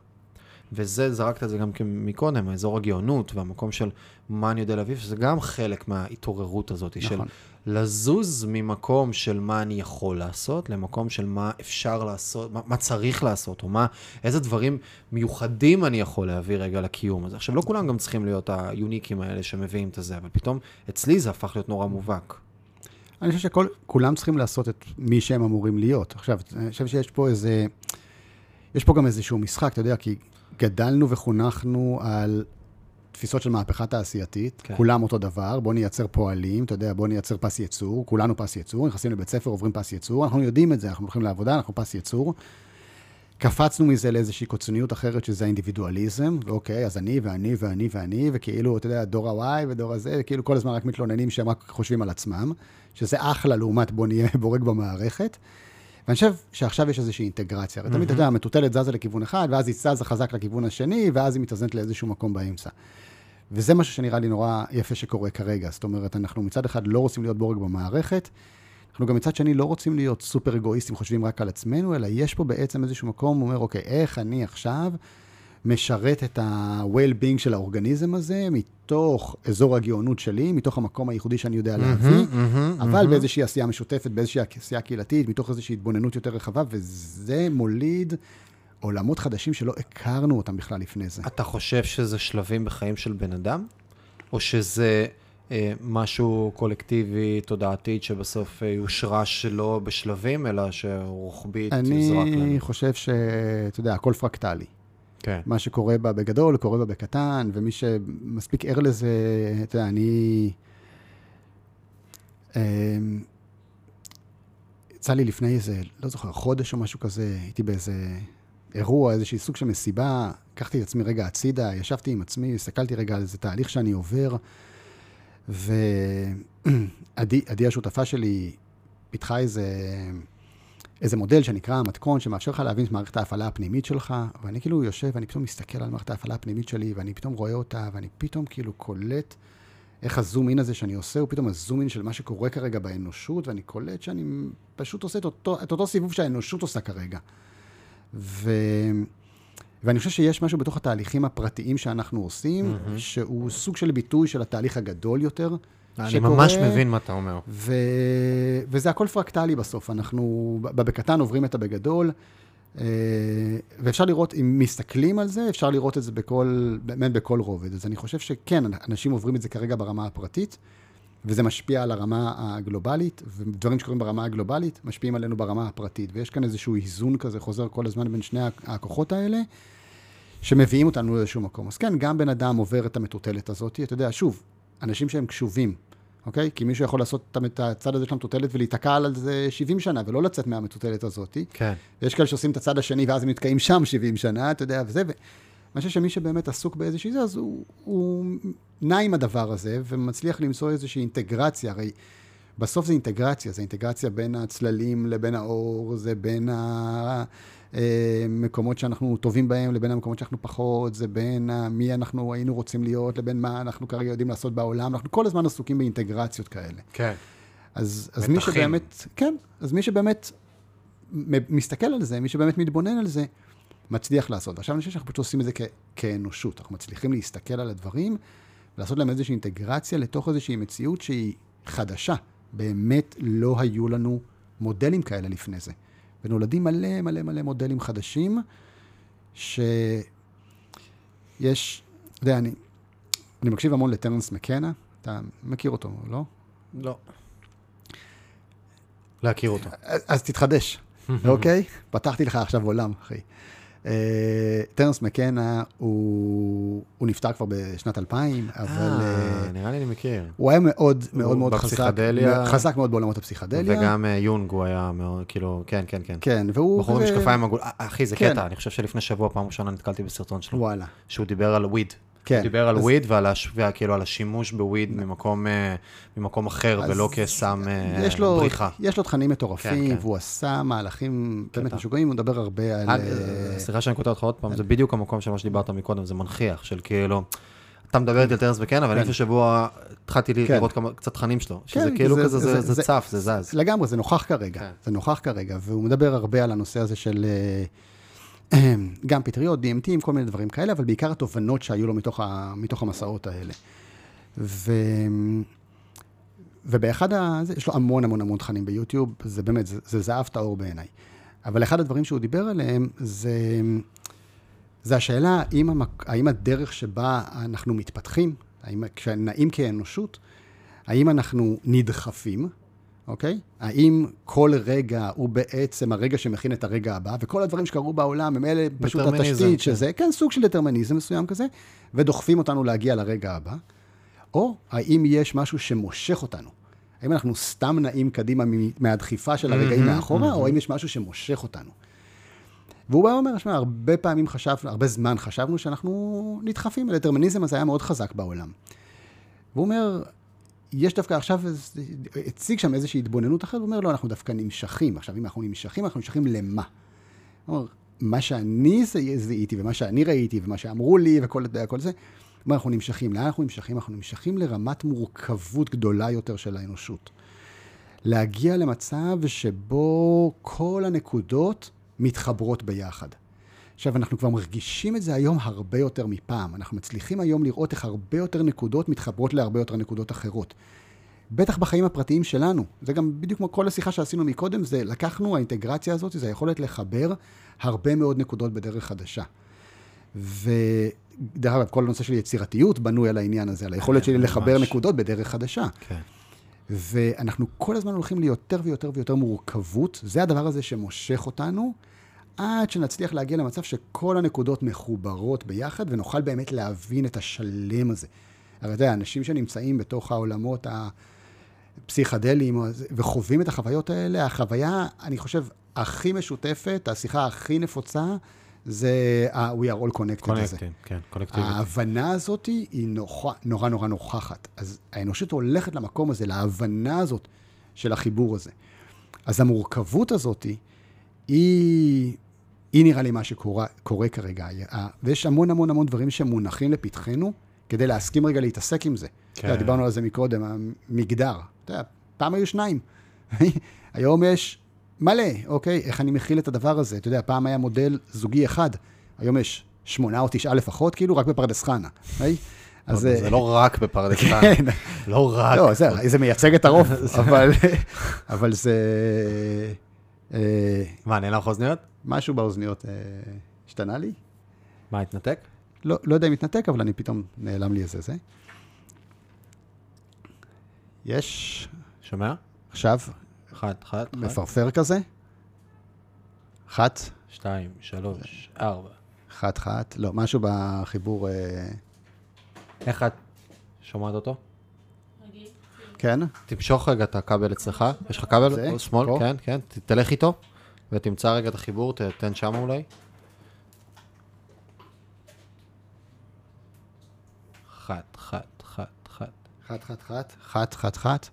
וזה, זרקת את זה גם מקודם, האזור הגאונות והמקום של מה אני יודע להביא, שזה גם חלק מההתעוררות הזאת, של נכון. לזוז ממקום של מה אני יכול לעשות, למקום של מה אפשר לעשות, מה, מה צריך לעשות, או מה, איזה דברים מיוחדים אני יכול להביא רגע לקיום הזה. עכשיו, לא כולם גם צריכים להיות היוניקים האלה שמביאים את זה, אבל פתאום אצלי זה הפך להיות נורא מובהק. אני חושב שכולם צריכים לעשות את מי שהם אמורים להיות. עכשיו, אני חושב שיש פה איזה... יש פה גם איזשהו משחק, אתה יודע, כי גדלנו וחונכנו על תפיסות של מהפכה תעשייתית, כן. כולם אותו דבר, בוא נייצר פועלים, אתה יודע, בוא נייצר פס ייצור, כולנו פס ייצור, נכנסים לבית ספר, עוברים פס ייצור, אנחנו יודעים את זה, אנחנו הולכים לעבודה, אנחנו פס ייצור. קפצנו מזה לאיזושהי קיצוניות אחרת, שזה האינדיבידואליזם, ואוקיי, אז אני ואני ואני ואני, וכאילו, אתה יודע, דור ה-Y ודור הזה, וכאילו כל הזמן רק מתלוננים שהם רק חושבים על עצמם, שזה אחלה לעומת בוא נהיה [laughs] בורג במערכת. ואני חושב שעכשיו יש איזושהי אינטגרציה. הרי תמיד, אתה יודע, המטוטלת זזה לכיוון אחד, ואז היא זזה חזק לכיוון השני, ואז היא מתאזנת לאיזשהו מקום באמצע. וזה משהו שנראה לי נורא יפה שקורה כרגע. זאת אומרת, אנחנו מצד אחד לא רוצים להיות בורג במערכת, אנחנו גם מצד שני לא רוצים להיות סופר אגואיסטים, חושבים רק על עצמנו, אלא יש פה בעצם איזשהו מקום, הוא אומר, אוקיי, איך אני עכשיו משרת את ה-well-being של האורגניזם הזה, מתוך אזור הגאונות שלי, מתוך המקום הייחודי שאני יודע להביא, אבל באיזושהי עשייה משותפת, באיזושהי עשייה קהילתית, מתוך איזושהי התבוננות יותר רחבה, וזה מוליד עולמות חדשים שלא הכרנו אותם בכלל לפני זה. אתה חושב שזה שלבים בחיים של בן אדם? או שזה משהו קולקטיבי, תודעתית, שבסוף אה, יושרש שלא בשלבים, אלא שרוחבית יזרק לנו? אני חושב שאתה יודע, הכל פרקטלי. כן. מה שקורה בה בגדול, קורה בה בקטן, ומי שמספיק ער לזה, אתה יודע, אני... אמ, יצא לי לפני איזה, לא זוכר, חודש או משהו כזה, הייתי באיזה אירוע, איזשהי סוג של מסיבה, לקחתי את עצמי רגע הצידה, ישבתי עם עצמי, הסתכלתי רגע על איזה תהליך שאני עובר, ועדי עדי השותפה שלי פיתחה איזה, איזה מודל שנקרא המתכון, שמאפשר לך להבין את מערכת ההפעלה הפנימית שלך, ואני כאילו יושב ואני פתאום מסתכל על מערכת ההפעלה הפנימית שלי, ואני פתאום רואה אותה, ואני פתאום כאילו קולט איך הזום אין הזה שאני עושה, הוא פתאום הזום אין של מה שקורה כרגע באנושות, ואני קולט שאני פשוט עושה את אותו, את אותו סיבוב שהאנושות עושה כרגע. ו... ואני חושב שיש משהו בתוך התהליכים הפרטיים שאנחנו עושים, mm-hmm. שהוא סוג של ביטוי של התהליך הגדול יותר. אני שקורה, ממש מבין מה אתה אומר. ו... וזה הכל פרקטלי בסוף. אנחנו בקטן עוברים את הבגדול, אה, ואפשר לראות, אם מסתכלים על זה, אפשר לראות את זה בכל, באמת בכל רובד. אז אני חושב שכן, אנשים עוברים את זה כרגע ברמה הפרטית, וזה משפיע על הרמה הגלובלית, ודברים שקורים ברמה הגלובלית משפיעים עלינו ברמה הפרטית. ויש כאן איזשהו איזון כזה חוזר כל הזמן בין שני הכוחות האלה, שמביאים אותנו לאיזשהו מקום. אז כן, גם בן אדם עובר את המטוטלת הזאת. אתה יודע, שוב, אנשים שהם קשובים, אוקיי? כי מישהו יכול לעשות את הצד הזה של המטוטלת ולהיתקע על זה 70 שנה, ולא לצאת מהמטוטלת הזאת. כן. ויש כאלה שעושים את הצד השני, ואז הם נתקעים שם 70 שנה, אתה יודע, וזה, ואני חושב שמי שבאמת עסוק באיזושהי זה, אז הוא, הוא נע עם הדבר הזה, ומצליח למצוא איזושהי אינטגרציה. הרי בסוף זה אינטגרציה, זה אינטגרציה בין הצללים לבין האור, זה בין המקומות שאנחנו טובים בהם לבין המקומות שאנחנו פחות, זה בין מי אנחנו היינו רוצים להיות לבין מה אנחנו כרגע יודעים לעשות בעולם, אנחנו כל הזמן עסוקים באינטגרציות כאלה. כן. אז, אז מי שבאמת, כן, אז מי שבאמת מסתכל על זה, מי שבאמת מתבונן על זה, מצליח לעשות. ועכשיו אני חושב שאנחנו פשוט עושים את זה כ- כאנושות. אנחנו מצליחים להסתכל על הדברים, ולעשות להם איזושהי אינטגרציה לתוך איזושהי מציאות שהיא חדשה. באמת לא היו לנו מודלים כאלה לפני זה. ונולדים מלא מלא מלא מודלים חדשים, שיש, אתה יודע, אני, אני מקשיב המון לטרנס מקנה, אתה מכיר אותו, לא? לא. להכיר אותו. אז, אז תתחדש, [laughs] אוקיי? פתחתי לך עכשיו עולם, אחי. אה, טרנס מקנה, הוא, נפטר כבר בשנת 2000, אבל... אה, אה, נראה לי אני מכיר. הוא היה מאוד מאוד מאוד חזק, בפסיכדליה. חזק מאוד בעולמות הפסיכדליה. וגם אה, יונג הוא היה מאוד, כאילו, כן, כן, כן. כן, והוא... בחור עם משקפיים עגול... אה, אחי, זה כן. קטע, אני חושב שלפני שבוע, פעם ראשונה נתקלתי בסרטון שלו, וואלה. שהוא דיבר על וויד. כן. הוא דיבר על אז- וויד ועל הש- וכאילו על השימוש בוויד ממקום, אה, ממקום אחר, ולא כסם אה, יש לו, בריחה. יש לו תכנים מטורפים, כן, כן. והוא עשה מהלכים באמת. משוגעים, הוא מדבר הרבה על... אה, סליחה שאני קוטע אותך עוד פעם, זה בדיוק המקום של מה שדיברת מקודם, זה מנכיח, של כאילו, אתה מדבר איתי על טרנס וקן, אבל כן. לפני שבוע התחלתי כן. לראות קצת תכנים שלו, שזה כן, כאילו זה- כזה, זה- צף, זה זז. לגמרי, זה נוכח כרגע. כן. זה נוכח כרגע, והוא מדבר הרבה על הנושא הזה של גם פטריות, DMT, עם כל מיני דברים כאלה, אבל בעיקר התובנות שהיו לו מתוך, ה, מתוך המסעות האלה. ו... ובאחד ה... יש לו המון המון המון תכנים ביוטיוב, זה באמת, זה, זה זהב טהור בעיניי. אבל אחד הדברים שהוא דיבר עליהם זה, זה השאלה האם, המק... האם הדרך שבה אנחנו מתפתחים, האם כשנעים כאנושות, האם אנחנו נדחפים, אוקיי? האם כל רגע הוא בעצם הרגע שמכין את הרגע הבא, וכל הדברים שקרו בעולם הם אלה פשוט התשתית כן. שזה, כן, סוג של דטרמיניזם מסוים כזה, ודוחפים אותנו להגיע לרגע הבא, או האם יש משהו שמושך אותנו? האם אנחנו סתם נעים קדימה מהדחיפה של הרגעים מהמם, מאחורה, או האם יש משהו שמושך אותנו? והוא בא ואומר, שמע, הרבה פעמים חשבנו, הרבה זמן חשבנו שאנחנו נדחפים, הדטרמיניזם הזה היה מאוד חזק בעולם. והוא אומר, יש דווקא עכשיו, הציג שם איזושהי התבוננות אחרת, הוא אומר, לא, אנחנו דווקא נמשכים. עכשיו, אם אנחנו נמשכים, אנחנו נמשכים למה? אומר, מה שאני זיהיתי, ומה שאני ראיתי, ומה שאמרו לי, וכל כל זה, אומר, אנחנו נמשכים. לאן אנחנו נמשכים? אנחנו נמשכים לרמת מורכבות גדולה יותר של האנושות. להגיע למצב שבו כל הנקודות מתחברות ביחד. עכשיו, אנחנו כבר מרגישים את זה היום הרבה יותר מפעם. אנחנו מצליחים היום לראות איך הרבה יותר נקודות מתחברות להרבה יותר נקודות אחרות. בטח בחיים הפרטיים שלנו. זה גם בדיוק כמו כל השיחה שעשינו מקודם, זה לקחנו, האינטגרציה הזאת, זה היכולת לחבר הרבה מאוד נקודות בדרך חדשה. ודרך אגב, כל הנושא של יצירתיות בנוי על העניין הזה, על היכולת שלי לחבר ממש. נקודות בדרך חדשה. כן. ואנחנו כל הזמן הולכים ליותר ויותר ויותר מורכבות. זה הדבר הזה שמושך אותנו, עד שנצליח להגיע למצב שכל הנקודות מחוברות ביחד, ונוכל באמת להבין את השלם הזה. הרי אתה יודע, אנשים שנמצאים בתוך העולמות הפסיכדליים וחווים את החוויות האלה, החוויה, אני חושב, הכי משותפת, השיחה הכי נפוצה, זה ה- We are all connected הזה. קונקטים, כן, קולקטיבית. ההבנה הזאת היא נורא נורא נורא נוכחת. אז האנושות הולכת למקום הזה, להבנה הזאת של החיבור הזה. אז המורכבות הזאת היא, היא נראה לי מה שקורה קורה כרגע. ויש המון המון המון דברים שמונחים לפתחנו, כדי להסכים רגע להתעסק עם זה. כן. דיברנו על זה מקודם, המגדר. אתה יודע, פעם היו שניים. [laughs] היום יש מלא, אוקיי? איך אני מכיל את הדבר הזה? אתה יודע, פעם היה מודל זוגי אחד, היום יש שמונה או תשעה לפחות, כאילו, רק בפרדס חנה. אוקיי? אז... זה אה, לא רק בפרדס חנה. כן. לא רק. לא, זה, זה מייצג את הרוב, [laughs] אבל, אבל זה... אה, מה, נעלם לך אוזניות? משהו באוזניות אה, השתנה לי. מה, התנתק? לא, לא יודע אם התנתק, אבל אני פתאום נעלם לי איזה זה. יש שומע? עכשיו אחת, אחת, מפרפר כזה. אחת, שתיים, שלוש, ארבע. אחת, אחת, לא, משהו בחיבור, אה, איך את שומעת אותו? כן? תמשוך רגע את הכבל אצלך, יש לך כבל? שמאל? כן, כן, תלך איתו, ותמצא רגע את החיבור, ת- תן שם אולי. אחת, אחת, אחת, אחת. אחת, אחת, אחת, אחת, אחת, אחת.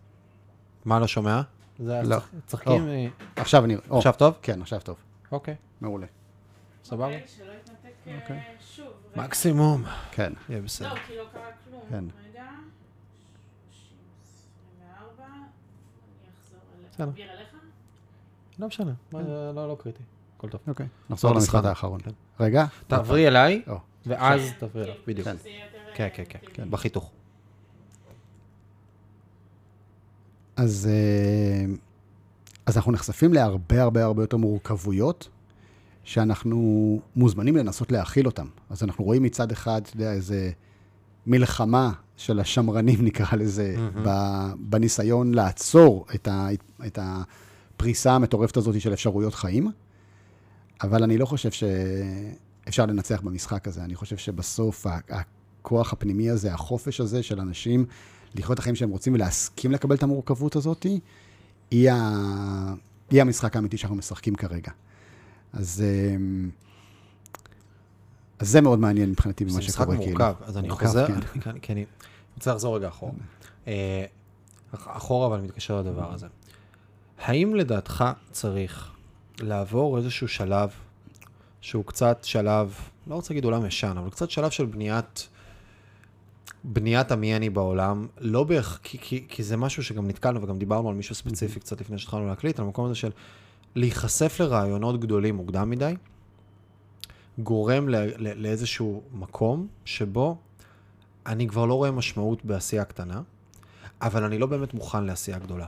מה לא שומע? זה לא. צח- צחקים... או. אה, עכשיו אני... או, עכשיו טוב? כן, עכשיו טוב. אוקיי, מעולה. סבבה. אוקיי, שלא יתנתק אה, אוקיי. שוב. מקסימום. כן. יהיה בסדר. לא, כי לא קרה כלום. כן. רגע. 24. אני אחזור אליך. בסדר. אעביר אליך? לא משנה, מה, לא לא קריטי. הכל טוב. אוקיי. נחזור עוד למשפט משחק. האחרון. כן. רגע. תעברי אליי, או. ואז כן, תעברי אליו, כאילו, בדיוק. כן, אה, כן, כן. כן, בחיתוך. אז, אה, אז אנחנו נחשפים להרבה הרבה הרבה יותר מורכבויות, שאנחנו מוזמנים לנסות להכיל אותן. אז אנחנו רואים מצד אחד, אתה יודע, איזה מלחמה של השמרנים, [laughs] נקרא לזה. ב- בניסיון לעצור את, ה, את הפריסה המטורפת הזאת של אפשרויות חיים, אבל אני לא חושב שאפשר לנצח במשחק הזה. אני חושב שבסוף הכוח הפנימי הזה, החופש הזה של אנשים לחיות את החיים שהם רוצים ולהסכים לקבל את המורכבות הזאת, היא, ה... היא המשחק האמיתי שאנחנו משחקים כרגע. אז, אמ, אז זה מאוד מעניין מבחינתי זה במה משחק שקורה. כאילו. מורכב, אז אני מורכב, חוזר, כן. [laughs] אני- כי- אני רוצה לחזור רגע אחורה. אה, אחורה, אבל מתקשר לדבר הזה. האם לדעתך צריך לעבור איזשהו שלב שהוא קצת שלב, לא רוצה להגיד עולם ישן, אבל קצת שלב של בניית, בניית המי אני בעולם, לא בערך, כי, כי, כי זה משהו שגם נתקלנו וגם דיברנו על מישהו ספציפי קצת לפני שהתחלנו להקליט, על המקום הזה של להיחשף לרעיונות גדולים מוקדם מדי, גורם ל, ל, לאיזשהו מקום שבו אני כבר לא רואה משמעות בעשייה קטנה, אבל אני לא באמת מוכן לעשייה גדולה.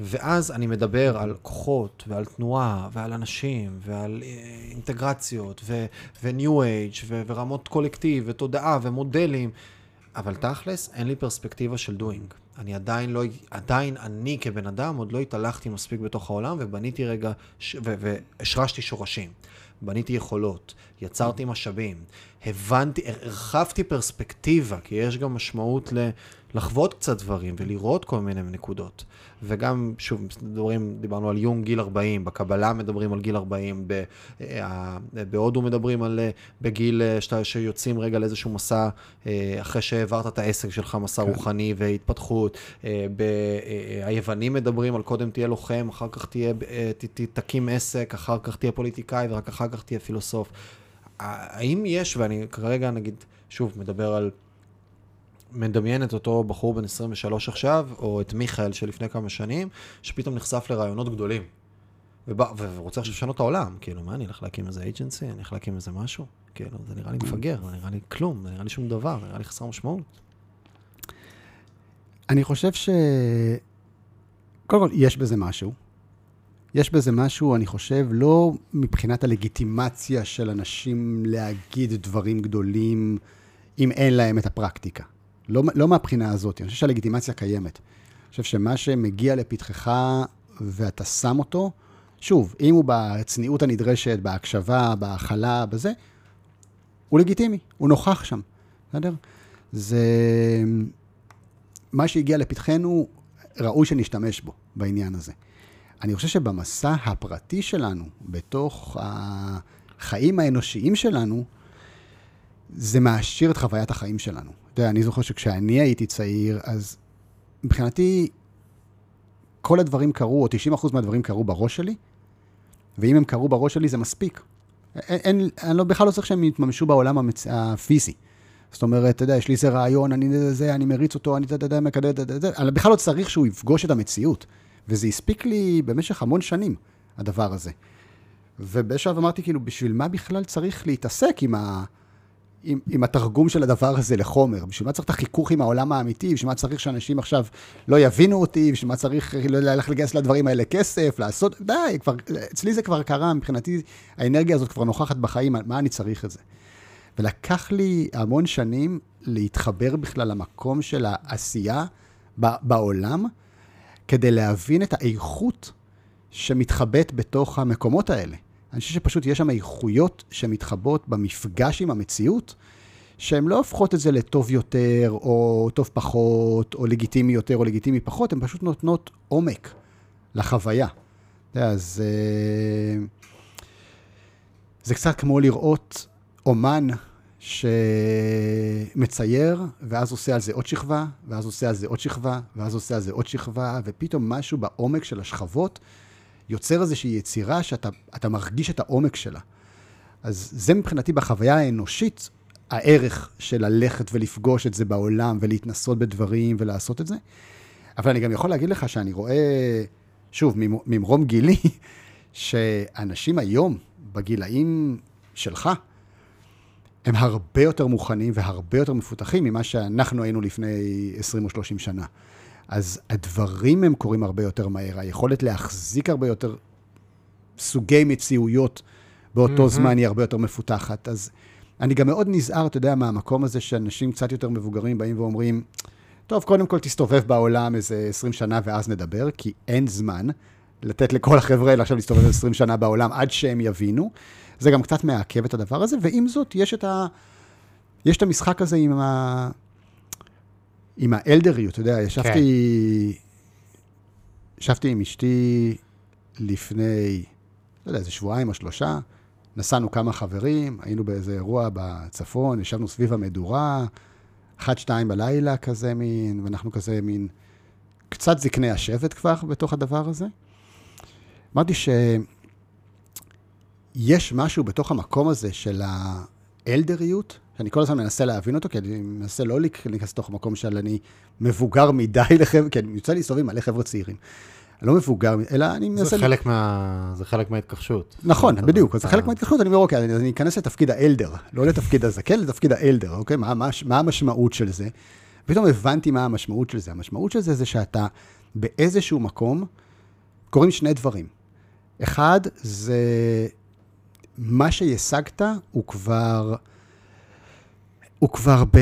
ואז אני מדבר על כוחות ועל תנועה ועל אנשים ועל אה, אינטגרציות ו-new age ורמות קולקטיב ותודעה ומודלים, אבל תכלס אין לי פרספקטיבה של doing. אני עדיין לא, עדיין אני כבן אדם עוד לא התהלכתי מספיק בתוך העולם ובניתי רגע ש- ו- והשרשתי שורשים. בניתי יכולות, יצרתי משאבים, הבנתי, הרחבתי פרספקטיבה, כי יש גם משמעות ל... לחוות קצת דברים ולראות כל מיני נקודות. וגם, שוב, מדברים, דיברנו על יונג גיל 40, בקבלה מדברים על גיל 40, ב, אה, בהודו מדברים על אה, בגיל אה, שאתה, שיוצאים רגע לאיזשהו מסע, אחרי שהעברת את העסק שלך, מסע כן. רוחני והתפתחות. ב, היוונים מדברים על קודם תהיה לוחם, אחר כך תהיה, ת, ת, תקים עסק, אחר כך תהיה פוליטיקאי ורק אחר כך תהיה פילוסוף. האם יש, ואני כרגע נגיד, שוב, מדבר על מדמיין את אותו בחור בן 23 עכשיו, או את מיכאל שלפני כמה שנים, שפתאום נחשף לרעיונות גדולים. ובא, ורוצה עכשיו לשנות את העולם, כאילו, מה, אני אלך להקים איזה אייג'נסי? אני אלך להקים איזה משהו? כאילו, זה נראה לי מפגר, זה נראה לי כלום, זה נראה לי שום דבר, זה נראה לי חסר משמעות. אני חושב ש... קודם כל, יש בזה משהו. יש בזה משהו, אני חושב, לא מבחינת הלגיטימציה של אנשים להגיד דברים גדולים, אם אין להם את הפרקטיקה. לא, לא מהבחינה הזאת, אני חושב שהלגיטימציה קיימת. אני חושב שמה שמגיע לפתחך ואתה שם אותו, שוב, אם הוא בצניעות הנדרשת, בהקשבה, בהכלה, בזה, הוא לגיטימי, הוא נוכח שם, בסדר? זה... מה שהגיע לפתחנו, ראוי שנשתמש בו בעניין הזה. אני חושב שבמסע הפרטי שלנו, בתוך החיים האנושיים שלנו, זה מעשיר את חוויית החיים שלנו. אתה יודע, אני זוכר שכשאני הייתי צעיר, אז מבחינתי, כל הדברים קרו, או 90% מהדברים קרו בראש שלי, ואם הם קרו בראש שלי זה מספיק. אין, אין, אני לא, בכלל לא צריך שהם יתממשו בעולם המצ... הפיזי. זאת אומרת, אתה יודע, יש לי איזה רעיון, אני זה, זה, אני מריץ אותו, אני אתה יודע, מקדם, אתה יודע, אני בכלל לא צריך שהוא יפגוש את המציאות. וזה הספיק לי במשך המון שנים, הדבר הזה. ובשלב אמרתי, כאילו, בשביל מה בכלל צריך להתעסק עם, ה... עם, עם התרגום של הדבר הזה לחומר? בשביל מה צריך את החיכוך עם העולם האמיתי? בשביל מה צריך שאנשים עכשיו לא יבינו אותי? בשביל מה צריך לא ללכת לגייס לדברים האלה כסף? לעשות... די, כבר, אצלי זה כבר קרה, מבחינתי האנרגיה הזאת כבר נוכחת בחיים, מה אני צריך את זה? ולקח לי המון שנים להתחבר בכלל למקום של העשייה בעולם, כדי להבין את האיכות שמתחבאת בתוך המקומות האלה. אני חושב שפשוט יש שם איכויות שמתחבות במפגש עם המציאות, שהן לא הופכות את זה לטוב יותר, או טוב פחות, או לגיטימי יותר, או לגיטימי פחות, הן פשוט נותנות עומק לחוויה. אז זה קצת כמו לראות אומן שמצייר, ואז עושה על זה עוד שכבה, ואז עושה על זה עוד שכבה, ואז עושה על זה עוד שכבה, ופתאום משהו בעומק של השכבות יוצר איזושהי יצירה שאתה אתה מרגיש את העומק שלה. אז זה מבחינתי בחוויה האנושית, הערך של ללכת ולפגוש את זה בעולם, ולהתנסות בדברים ולעשות את זה. אבל אני גם יכול להגיד לך שאני רואה, שוב, ממ- ממרום גילי, [laughs] שאנשים היום, בגילאים שלך, הם הרבה יותר מוכנים והרבה יותר מפותחים ממה שאנחנו היינו לפני 20 או 30 שנה. אז הדברים הם קורים הרבה יותר מהר, היכולת להחזיק הרבה יותר סוגי מציאויות באותו מהמם. זמן היא הרבה יותר מפותחת. אז אני גם מאוד נזהר, אתה יודע, מהמקום הזה שאנשים קצת יותר מבוגרים באים ואומרים, טוב, קודם כל תסתובב בעולם איזה 20 שנה ואז נדבר, כי אין זמן לתת לכל החבר'ה האלה עכשיו להסתובב 20 שנה בעולם עד שהם יבינו. זה גם קצת מעכב את הדבר הזה, ועם זאת, יש את, ה... יש את המשחק הזה עם, ה... עם האלדריות, אתה יודע, ישבתי, ישבתי עם אשתי לפני, לא יודע, איזה שבועיים או שלושה, נסענו כמה חברים, היינו באיזה אירוע בצפון, ישבנו סביב המדורה, אחת, שתיים בלילה כזה מין, ואנחנו כזה מין, קצת זקני השבט כבר בתוך הדבר הזה. אמרתי שיש משהו בתוך המקום הזה של האלדריות, שאני כל הזמן מנסה להבין אותו, כי אני מנסה לא להיכנס לתוך המקום של אני מבוגר מדי [laughs] לחבר'ה, כי אני יוצא להסתובב עם מלא חבר'ה צעירים. אני לא מבוגר, אלא אני מנסה... זה חלק מה... זה חלק מההתכחשות. נכון, בדיוק, זה אתה- חלק מההתכחשות, אני אומר, אוקיי, אז אני אכנס לתפקיד האלדר, לא לתפקיד הזקן, לתפקיד האלדר, אוקיי? מה, מה, מה המשמעות של זה? פתאום הבנתי מה המשמעות של זה. המשמעות של זה זה שאתה באיזשהו מקום, קורים שני דברים. אחד, זה מה שהשגת הוא כבר, הוא כבר ב,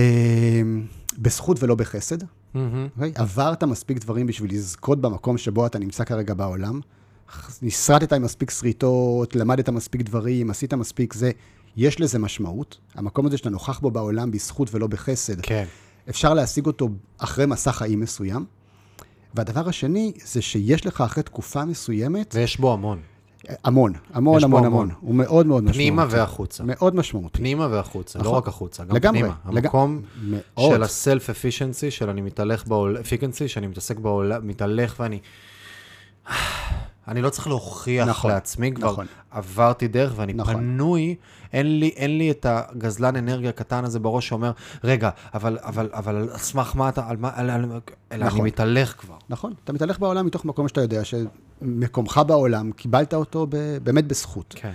בזכות ולא בחסד. אוקיי? עברת מספיק דברים בשביל לזכות במקום שבו אתה נמצא כרגע בעולם. נסרטת עם מספיק שריטות, למדת מספיק דברים, עשית מספיק זה. יש לזה משמעות. המקום הזה שאתה נוכח בו בעולם בזכות ולא בחסד, כן. אפשר להשיג אותו אחרי מסע חיים מסוים. והדבר השני, זה שיש לך אחרי תקופה מסוימת, ויש בו המון. המון, המון, המון, המון. הוא מאוד מאוד משמעותי. פנימה והחוצה. מאוד משמעותי. פנימה והחוצה, לא נכון. רק החוצה, גם לגמרי, פנימה. המקום מאוד. של הסלף אפישנסי, של אני מתהלך בעולם, אפיקנסי, שאני מתעסק בעולם, מתהלך ואני... אני לא צריך להוכיח נכון, לעצמי, כבר נכון. עברתי דרך ואני נכון. פנוי, אין לי, אין לי את הגזלן אנרגיה הקטן הזה בראש שאומר, רגע, אבל, אבל, אבל על סמך מה אתה, על מה, על, על, אלא אני נכון. מתהלך כבר. נכון, אתה מתהלך בעולם מתוך מקום שאתה יודע שמקומך בעולם, קיבלת אותו ב- באמת בזכות. כן.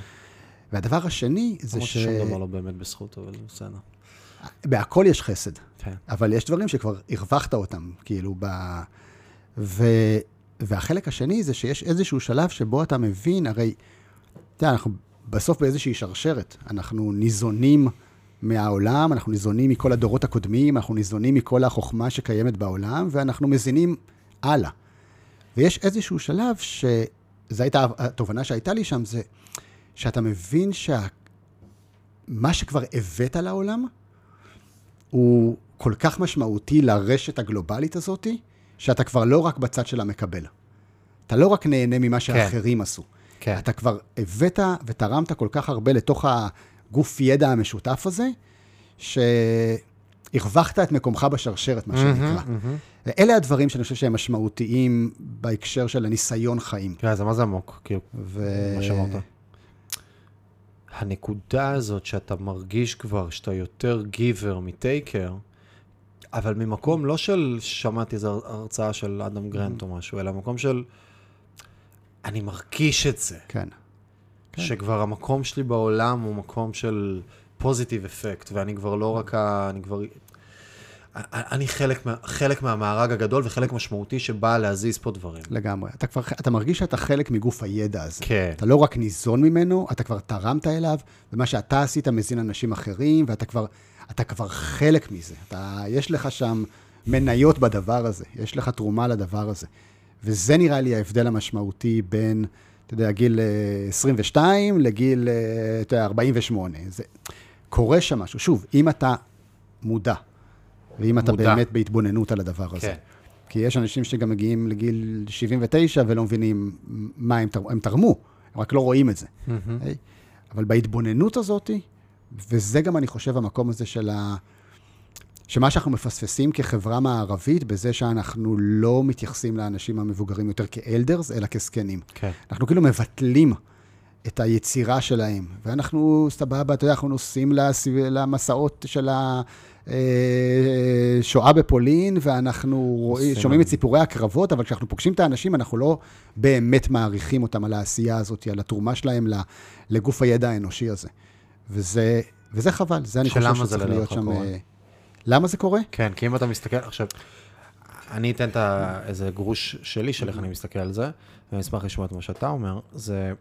והדבר השני זה למרות ש... ששום דבר לא באמת בזכות, אבל בסדר. בהכל יש חסד, כן. אבל יש דברים שכבר הרווחת אותם, כאילו, ב... ו... והחלק השני זה שיש איזשהו שלב שבו אתה מבין, הרי, אתה יודע, אנחנו בסוף באיזושהי שרשרת, אנחנו ניזונים מהעולם, אנחנו ניזונים מכל הדורות הקודמים, אנחנו ניזונים מכל החוכמה שקיימת בעולם, ואנחנו מזינים הלאה. ויש איזשהו שלב שזו הייתה התובנה שהייתה לי שם, זה שאתה מבין שמה שכבר הבאת לעולם, הוא כל כך משמעותי לרשת הגלובלית הזאת, שאתה כבר לא רק בצד של המקבל. אתה לא רק נהנה ממה שאחרים עשו. כן. אתה כבר הבאת ותרמת כל כך הרבה לתוך הגוף ידע המשותף הזה, שהרווחת את מקומך בשרשרת, מה שנקרא. ואלה הדברים שאני חושב שהם משמעותיים בהקשר של הניסיון חיים. כן, זה מה זה עמוק, כאילו, ו... מה שאמרת. הנקודה הזאת שאתה מרגיש כבר שאתה יותר גיבר מטייקר, אבל ממקום לא של שמעתי איזו הרצאה של אדם גרנט או משהו, אלא מקום של אני מרגיש את זה. כן. כן. שכבר המקום שלי בעולם הוא מקום של פוזיטיב אפקט, ואני כבר לא רק ה... אני כבר... אני חלק, חלק מהמארג הגדול וחלק משמעותי שבא להזיז פה דברים. לגמרי. אתה כבר, אתה מרגיש שאתה חלק מגוף הידע הזה. כן. אתה לא רק ניזון ממנו, אתה כבר תרמת אליו, ומה שאתה עשית מזין אנשים אחרים, ואתה כבר, אתה כבר חלק מזה. אתה, יש לך שם מניות בדבר הזה, יש לך תרומה לדבר הזה. וזה נראה לי ההבדל המשמעותי בין, אתה יודע, גיל אה, 22 לגיל, אה, אתה יודע, 48. זה, קורה שם משהו. שוב, אם אתה מודע, ואם אתה מודע. באמת בהתבוננות על הדבר הזה. כן. כי יש אנשים שגם מגיעים לגיל 79 ולא מבינים מה הם, תר... הם תרמו, הם רק לא רואים את זה. היי? אבל בהתבוננות הזאת, וזה גם, אני חושב, המקום הזה של ה... שמה שאנחנו מפספסים כחברה מערבית, בזה שאנחנו לא מתייחסים לאנשים המבוגרים יותר כאלדרס, אלא כזקנים. כן. אנחנו כאילו מבטלים את היצירה שלהם, ואנחנו, סבבה, אתה יודע, אנחנו נוסעים לסב... למסעות של השואה בפולין, ואנחנו רואים, שומעים את סיפורי הקרבות, אבל כשאנחנו פוגשים את האנשים, אנחנו לא באמת מעריכים אותם על העשייה הזאת, על התרומה שלהם לגוף הידע האנושי הזה. וזה, וזה חבל, זה אני חושב שצריך להיות שם... קורה? אה, למה זה קורה? כן, כי אם אתה מסתכל, עכשיו, אני אתן את ה- איזה גרוש שלי של איך אני מסתכל על זה, ואני אשמח לשמוע את מה שאתה אומר, זה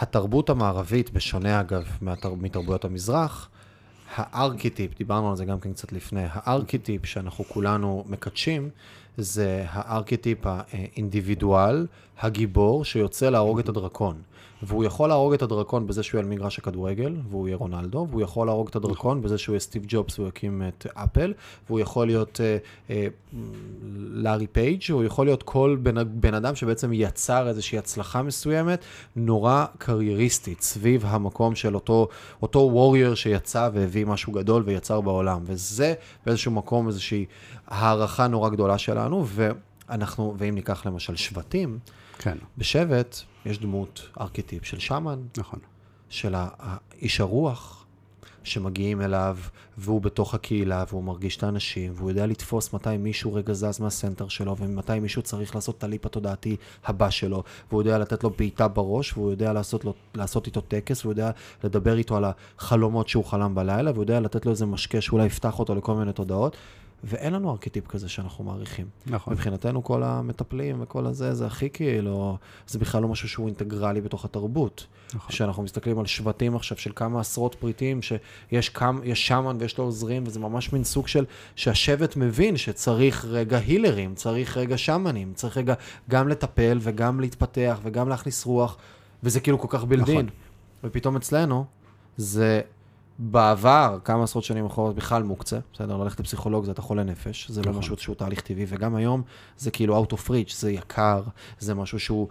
התרבות המערבית, בשונה אגב מהתר... מתרבויות המזרח, הארכיטיפ, דיברנו על זה גם כן קצת לפני, הארכיטיפ שאנחנו כולנו מקדשים, זה הארכיטיפ האינדיבידואל, הגיבור, שיוצא להרוג את הדרקון. והוא יכול להרוג את הדרקון בזה שהוא יהיה על מגרש הכדורגל, והוא יהיה רונלדו, והוא יכול להרוג את הדרקון בזה שהוא יהיה סטיב ג'ובס והוא יקים את אפל, והוא יכול להיות אה, אה, לארי פייג', הוא יכול להיות כל בן, בן אדם שבעצם יצר איזושהי הצלחה מסוימת, נורא קרייריסטית, סביב המקום של אותו, אותו ווריור שיצא והביא משהו גדול ויצר בעולם. וזה באיזשהו מקום איזושהי הערכה נורא גדולה שלנו, ואנחנו, ואם ניקח למשל שבטים, כן, בשבט יש דמות ארכיטיפ של שמן, נכון. של האיש הרוח, שמגיעים אליו, והוא בתוך הקהילה, והוא מרגיש את האנשים, והוא יודע לתפוס מתי מישהו רגע זז מהסנטר שלו, ומתי מישהו צריך לעשות את הליפ התודעתי הבא שלו, והוא יודע לתת לו בעיטה בראש, והוא יודע לעשות, לו, לעשות איתו טקס, והוא יודע לדבר איתו על החלומות שהוא חלם בלילה, והוא יודע לתת לו איזה משקה שאולי יפתח אותו לכל מיני תודעות, ואין לנו ארכיטיפ כזה שאנחנו מעריכים. נכון. מבחינתנו כל המטפלים וכל הזה, זה הכי כאילו, זה בכלל לא משהו שהוא אינטגרלי בתוך התרבות. נכון. כשאנחנו מסתכלים על שבטים עכשיו של כמה עשרות פריטים, שיש כמה, יש שמן ויש לו עוזרים, וזה ממש מין סוג של, שהשבט מבין שצריך רגע הילרים, צריך רגע שמנים, צריך רגע גם לטפל וגם להתפתח וגם להכניס רוח, וזה כאילו כל כך בלדין. נכון. ופתאום אצלנו, זה בעבר, כמה עשרות שנים אחרות, בכלל מוקצה, בסדר? ללכת לפסיכולוג זה אתה חולה נפש, זה לא נכון. משהו שהוא תהליך טבעי, וגם היום זה כאילו out of reach, זה יקר, זה משהו שהוא...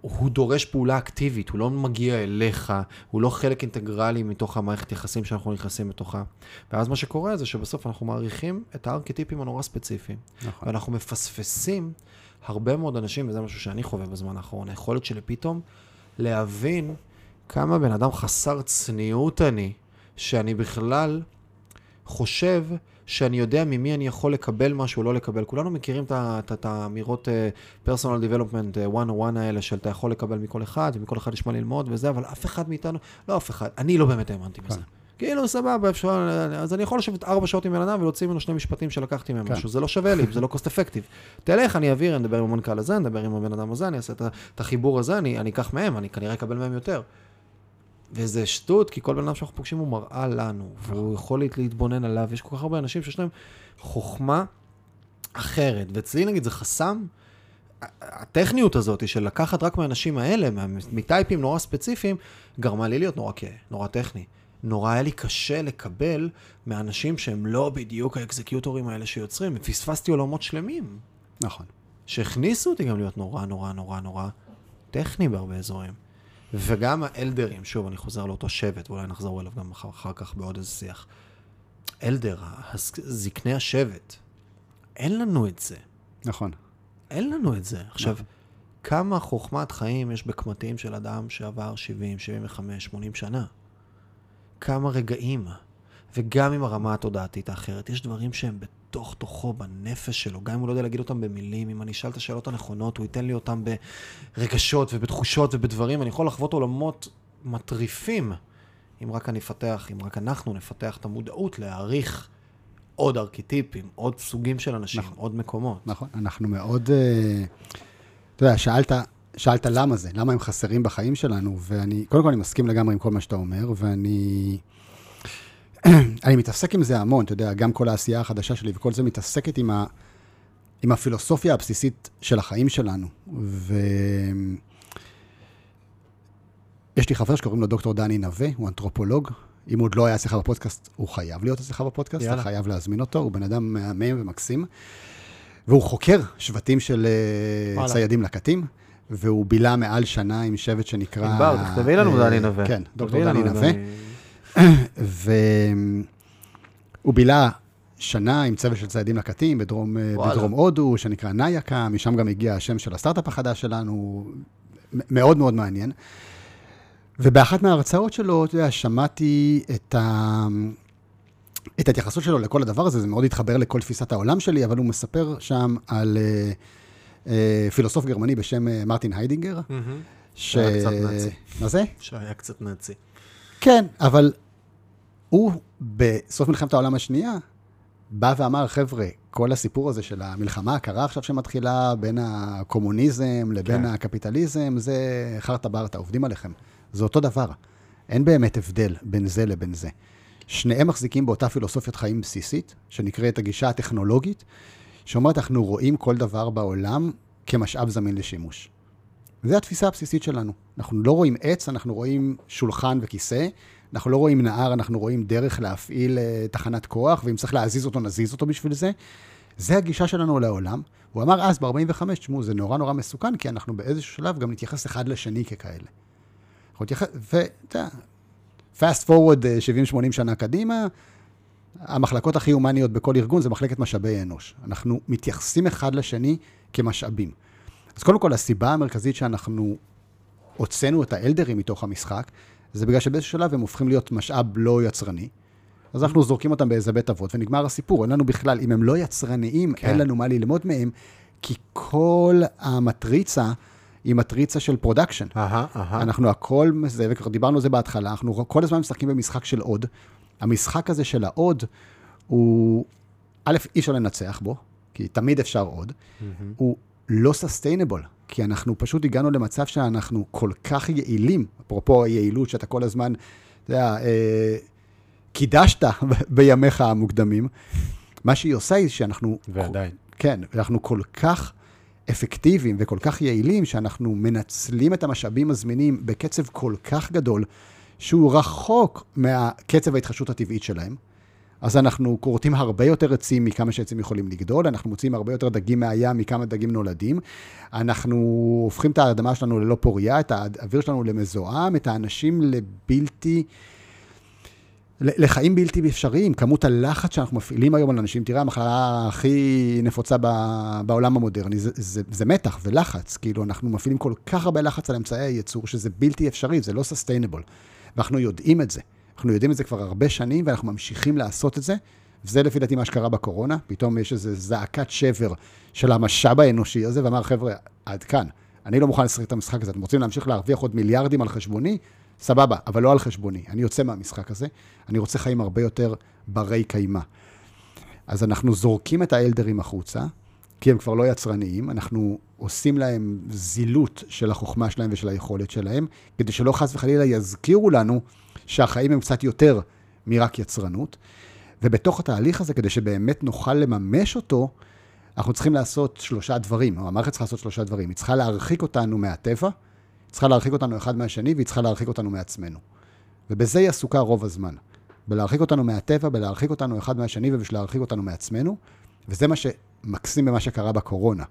הוא דורש פעולה אקטיבית, הוא לא מגיע אליך, הוא לא חלק אינטגרלי מתוך המערכת יחסים שאנחנו נכנסים לתוכה. ואז מה שקורה זה שבסוף אנחנו מעריכים את הארכיטיפים הנורא ספציפיים. נכון. ואנחנו מפספסים הרבה מאוד אנשים, וזה משהו שאני חווה בזמן האחרון, היכולת שלי פתאום להבין כמה בן אדם חסר צניעות אני, שאני בכלל חושב שאני יודע ממי אני יכול לקבל משהו או לא לקבל. כולנו מכירים את האמירות אה, personal development אה, one on one האלה של אתה יכול לקבל מכל אחד, ומכל אחד יש מה ללמוד וזה, אבל אף אחד מאיתנו, לא אף אחד, אני לא באמת האמנתי בזה. כן. כאילו, סבבה, אפשר, אז אני יכול לשבת ארבע שעות עם בן אדם ולהוציא ממנו שני משפטים שלקחתי מהם כן. משהו, זה לא שווה לי, זה לא cost effective. תלך, אני אעביר, אני אדבר עם המנכ"ל הזה, אני אדבר עם הבן אדם הזה, אני אעשה את החיבור הזה, אני אקח מהם, אני כנראה אקבל מהם יותר. וזה שטות, כי כל בן אדם שאנחנו פוגשים הוא מראה לנו, והוא יכול להת- להתבונן עליו, יש כל כך הרבה אנשים שיש להם חוכמה אחרת, ואצלי נגיד זה חסם, הטכניות הזאת של לקחת רק מהאנשים האלה, מטייפים נורא ספציפיים, גרמה לי להיות נורא כהה, נורא טכני. נורא היה לי קשה לקבל מאנשים שהם לא בדיוק האקזקיוטורים האלה שיוצרים, ופספסתי עולמות שלמים, נכון. שהכניסו אותי גם להיות נורא נורא נורא נורא טכני בהרבה אזורים. וגם האלדרים, שוב, אני חוזר לאותו שבט, ואולי נחזור אליו גם אחר, אחר כך בעוד איזה שיח. אלדר, זקני השבט, אין לנו את זה. נכון. אין לנו את זה. עכשיו, כמה חוכמת חיים יש בקמטים של אדם שעבר 70, 75, 80 שנה? כמה רגעים? וגם עם הרמה התודעתית האחרת, יש דברים שהם בתוך תוכו, בנפש שלו, גם אם הוא לא יודע להגיד אותם במילים, אם אני אשאל את השאלות הנכונות, הוא ייתן לי אותם ברגשות ובתחושות ובדברים, אני יכול לחוות עולמות מטריפים, אם רק אני אפתח, אם רק אנחנו נפתח את המודעות להעריך עוד ארכיטיפים, עוד סוגים של אנשים, נכון. עוד מקומות. נכון, אנחנו מאוד... אה, אתה יודע, שאלת, שאלת למה זה, למה הם חסרים בחיים שלנו, ואני, קודם כל אני מסכים לגמרי עם כל מה שאתה אומר, ואני... [clears throat] אני מתעסק עם זה המון, אתה יודע, גם כל העשייה החדשה שלי וכל זה מתעסקת עם, ה, עם הפילוסופיה הבסיסית של החיים שלנו. ו... יש לי חבר שקוראים לו דוקטור דני נווה, הוא אנתרופולוג. אם הוא עוד לא היה אצלך בפודקאסט, הוא חייב להיות אצלך בפודקאסט, אתה יאללה. חייב להזמין אותו, הוא בן אדם מהמם ומקסים. והוא חוקר שבטים של אה, וואלה. ציידים לקטים, והוא בילה מעל שנה עם שבט שנקרא... ענבר, תכתבי לנו דני נווה. כן, דוקטור דני נווה. [coughs] והוא בילה שנה עם צוות של ציידים לקטים בדרום, אה. בדרום הודו, שנקרא נייקה, משם גם הגיע השם של הסטארט-אפ החדש שלנו, מאוד מאוד מעניין. ובאחת מההרצאות שלו, אתה יודע, שמעתי את, ה... את ההתייחסות שלו לכל הדבר הזה, זה מאוד התחבר לכל תפיסת העולם שלי, אבל הוא מספר שם על אה, אה, פילוסוף גרמני בשם אה, מרטין היידינגר. ש... היה קצת נאצי. מה זה? שהיה קצת נאצי. כן, אבל הוא בסוף מלחמת העולם השנייה בא ואמר, חבר'ה, כל הסיפור הזה של המלחמה הקרה עכשיו שמתחילה בין הקומוניזם לבין כן. הקפיטליזם, זה חרטה ברטה, עובדים עליכם. זה אותו דבר. אין באמת הבדל בין זה לבין זה. שניהם מחזיקים באותה פילוסופיית חיים בסיסית, שנקראת הגישה הטכנולוגית, שאומרת, אנחנו רואים כל דבר בעולם כמשאב זמין לשימוש. זו התפיסה הבסיסית שלנו. אנחנו לא רואים עץ, אנחנו רואים שולחן וכיסא, אנחנו לא רואים נהר, אנחנו רואים דרך להפעיל uh, תחנת כוח, ואם צריך להזיז אותו, נזיז אותו בשביל זה. זה הגישה שלנו לעולם. הוא אמר אז, ב-45, תשמעו, זה נורא נורא מסוכן, כי אנחנו באיזשהו שלב גם נתייחס אחד לשני ככאלה. אנחנו נתייחס, ואתה יודע, fast forward אה, 70-80 שנה קדימה, המחלקות הכי הומניות בכל ארגון זה מחלקת משאבי אנוש. אנחנו מתייחסים אחד לשני כמשאבים. אז קודם כל, הסיבה המרכזית שאנחנו הוצאנו את ה elders מתוך המשחק, זה בגלל שבאיזשהו שלב הם הופכים להיות משאב לא יצרני. אז אנחנו זורקים אותם באיזה בית אבות, ונגמר הסיפור. אין לנו בכלל, אם הם לא יצרניים, כן. אין לנו מה ללמוד מהם, כי כל המטריצה היא מטריצה של production. אהה, אהה. אנחנו הכל, זה, וכבר דיברנו על זה בהתחלה, אנחנו כל הזמן משחקים במשחק של עוד. המשחק הזה של העוד, הוא, א', אי אפשר לנצח בו, כי תמיד אפשר עוד. הוא לא סוסטיינבול, כי אנחנו פשוט הגענו למצב שאנחנו כל כך יעילים, אפרופו היעילות שאתה כל הזמן, אתה יודע, אה, קידשת בימיך המוקדמים. מה שהיא עושה היא שאנחנו... ועדיין. כן, אנחנו כל כך אפקטיביים וכל כך יעילים, שאנחנו מנצלים את המשאבים הזמינים בקצב כל כך גדול, שהוא רחוק מהקצב ההתחדשות הטבעית שלהם. אז אנחנו כורתים הרבה יותר עצים מכמה שעצים יכולים לגדול, אנחנו מוציאים הרבה יותר דגים מהים מכמה דגים נולדים, אנחנו הופכים את האדמה שלנו ללא פוריה, את האוויר שלנו למזוהם, את האנשים לבלתי... לחיים בלתי אפשריים, כמות הלחץ שאנחנו מפעילים היום על אנשים, תראה, המחלה הכי נפוצה ב- בעולם המודרני, זה, זה, זה מתח ולחץ, כאילו, אנחנו מפעילים כל כך הרבה לחץ על אמצעי הייצור, שזה בלתי אפשרי, זה לא סוסטיינבול. ואנחנו יודעים את זה. אנחנו יודעים את זה כבר הרבה שנים, ואנחנו ממשיכים לעשות את זה. וזה לפי דעתי מה שקרה בקורונה, פתאום יש איזו זעקת שבר של המשאב האנושי הזה, ואמר, חבר'ה, עד כאן. אני לא מוכן לשחק את המשחק הזה. אתם רוצים להמשיך להרוויח עוד מיליארדים על חשבוני? סבבה, אבל לא על חשבוני. אני יוצא מהמשחק הזה, אני רוצה חיים הרבה יותר ברי קיימא. אז אנחנו זורקים את האלדרים החוצה, כי הם כבר לא יצרניים, אנחנו עושים להם זילות של החוכמה שלהם ושל היכולת שלהם, כדי שלא חס וחלילה יזכירו לנו שהחיים הם קצת יותר מרק יצרנות. ובתוך התהליך הזה, כדי שבאמת נוכל לממש אותו, אנחנו צריכים לעשות שלושה דברים, או המערכת צריכה לעשות שלושה דברים. היא צריכה להרחיק אותנו מהטבע, היא צריכה להרחיק אותנו אחד מהשני, והיא צריכה להרחיק אותנו מעצמנו. ובזה היא עסוקה רוב הזמן. בלהרחיק אותנו מהטבע, בלהרחיק אותנו אחד מהשני ובשביל להרחיק אותנו מעצמנו, וזה מה שמקסים במה שקרה בקורונה.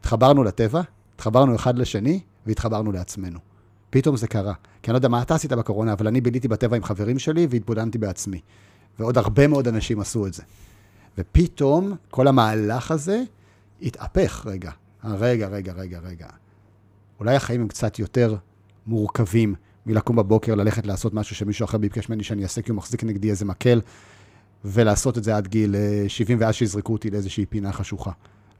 התחברנו לטבע, התחברנו אחד לשני, והתחברנו לעצמנו. פתאום זה קרה. כי אני לא יודע מה אתה עשית בקורונה, אבל אני ביליתי בטבע עם חברים שלי והתבודדתי בעצמי. ועוד הרבה מאוד אנשים עשו את זה. ופתאום כל המהלך הזה התהפך רגע. רגע, רגע, רגע, רגע. אולי החיים הם קצת יותר מורכבים מלקום בבוקר, ללכת לעשות משהו שמישהו אחר ביקש ממני שאני אעשה, כי הוא מחזיק נגדי איזה מקל, ולעשות את זה עד גיל אה, 70 ואז שיזרקו אותי לאיזושהי פינה חשוכה.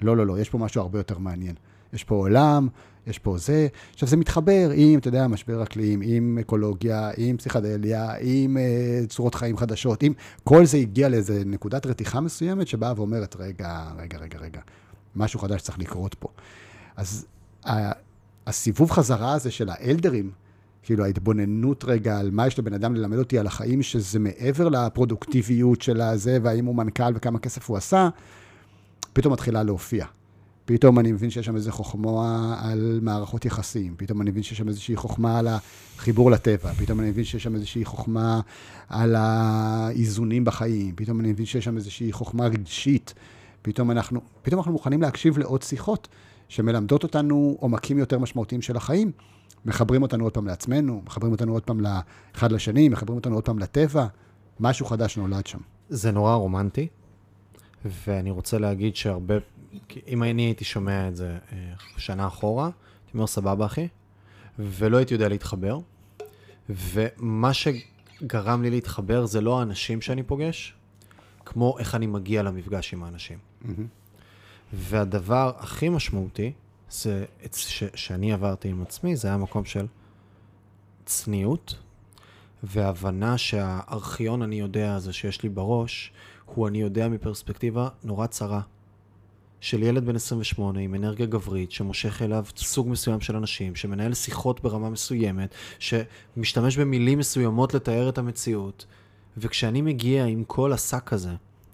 לא, לא, לא, יש פה משהו הרבה יותר מעניין. יש פה עולם, יש פה זה. עכשיו, זה מתחבר עם, אתה יודע, משבר אקלים, עם אקולוגיה, עם פסיכדליה, עם אה, צורות חיים חדשות, עם... כל זה הגיע לאיזה נקודת רתיחה מסוימת שבאה ואומרת, רגע, רגע, רגע, רגע, משהו חדש צריך לקרות פה. אז ה- הסיבוב חזרה הזה של האלדרים, כאילו ההתבוננות רגע על מה יש לבן אדם ללמד אותי על החיים, שזה מעבר לפרודוקטיביות של הזה, והאם הוא מנכ"ל וכמה כסף הוא עשה, פתאום מתחילה להופיע. פתאום אני מבין שיש שם איזו חוכמה על מערכות יחסים, פתאום אני מבין שיש שם איזושהי חוכמה על החיבור לטבע, פתאום אני מבין שיש שם איזושהי חוכמה על האיזונים בחיים, פתאום אני מבין שיש שם איזושהי חוכמה רגשית, פתאום אנחנו, פתאום אנחנו מוכנים להקשיב לעוד שיחות שמלמדות אותנו עומקים יותר משמעותיים של החיים, מחברים אותנו עוד פעם לעצמנו, מחברים אותנו עוד פעם אחד לשני, מחברים אותנו עוד פעם לטבע, משהו חדש נולד שם. זה נורא רומנטי, ואני רוצה להגיד שהרבה, אם אני הייתי שומע את זה אה, שנה אחורה, הייתי אומר, סבבה אחי, ולא הייתי יודע להתחבר. ומה שגרם לי להתחבר זה לא האנשים שאני פוגש, כמו איך אני מגיע למפגש עם האנשים. Mm-hmm. והדבר הכי משמעותי, זה ש, שאני עברתי עם עצמי, זה היה מקום של צניעות, והבנה שהארכיון אני יודע הזה שיש לי בראש, הוא אני יודע מפרספקטיבה נורא צרה. של ילד בן 28 עם אנרגיה גברית, שמושך אליו סוג מסוים של אנשים, שמנהל שיחות ברמה מסוימת, שמשתמש במילים מסוימות לתאר את המציאות. וכשאני מגיע עם כל השק הזה,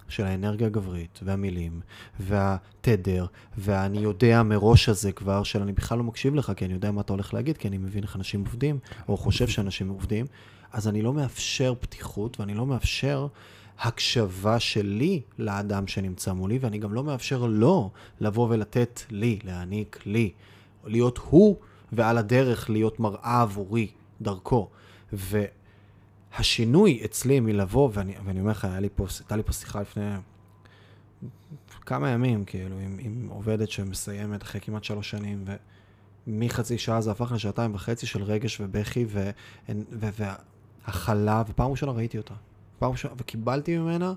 של האנרגיה הגברית, והמילים, והתדר, ואני יודע מראש הזה כבר, של אני בכלל לא מקשיב לך, כי אני יודע מה אתה הולך להגיד, כי אני מבין איך אנשים עובדים, או חושב שאנשים עובדים, אז אני לא מאפשר פתיחות, ואני לא מאפשר הקשבה שלי לאדם שנמצא מולי, ואני גם לא מאפשר לו לבוא ולתת לי, להעניק לי, להיות הוא, ועל הדרך להיות מראה עבורי, דרכו. והשינוי אצלי מלבוא, ואני, ואני אומר לך, הייתה לי פה שיחה לפני כמה ימים, כאילו, עם, עם עובדת שמסיימת אחרי כמעט שלוש שנים, ומחצי שעה זה הפך לשעתיים וחצי של רגש ובכי והכלה, ופעם ראשונה ראיתי אותה. פעם ראשונה, וקיבלתי ממנה,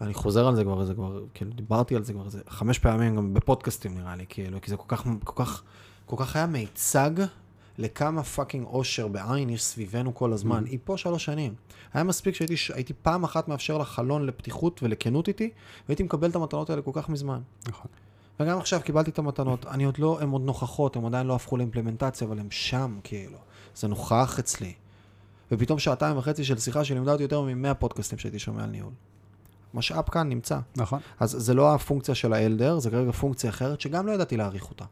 ואני חוזר על זה כבר, זה כבר, כאילו, דיברתי על זה כבר איזה חמש פעמים, גם בפודקאסטים נראה לי, כאילו, כי זה כל כך, כל כך, כל כך היה מיצג לכמה פאקינג אושר בעין יש סביבנו כל הזמן. Mm-hmm. היא פה שלוש שנים. היה מספיק שהייתי פעם אחת מאפשר לה חלון לפתיחות ולכנות איתי, והייתי מקבל את המתנות האלה כל כך מזמן. נכון. וגם עכשיו קיבלתי את המתנות, אני עוד לא, הן עוד נוכחות, הן עדיין לא הפכו לאימפלמנטציה, אבל הן שם, כאילו. זה נוכח אצלי. ופתאום שעתיים וחצי של שיחה שלימדה אותי יותר מ-100 פודקאסטים שהייתי שומע על ניהול. משאב כאן נמצא. נכון. אז זה לא הפונקציה של האלדר, זה כרגע פונקציה אחרת שגם לא ידעתי להעריך אותה.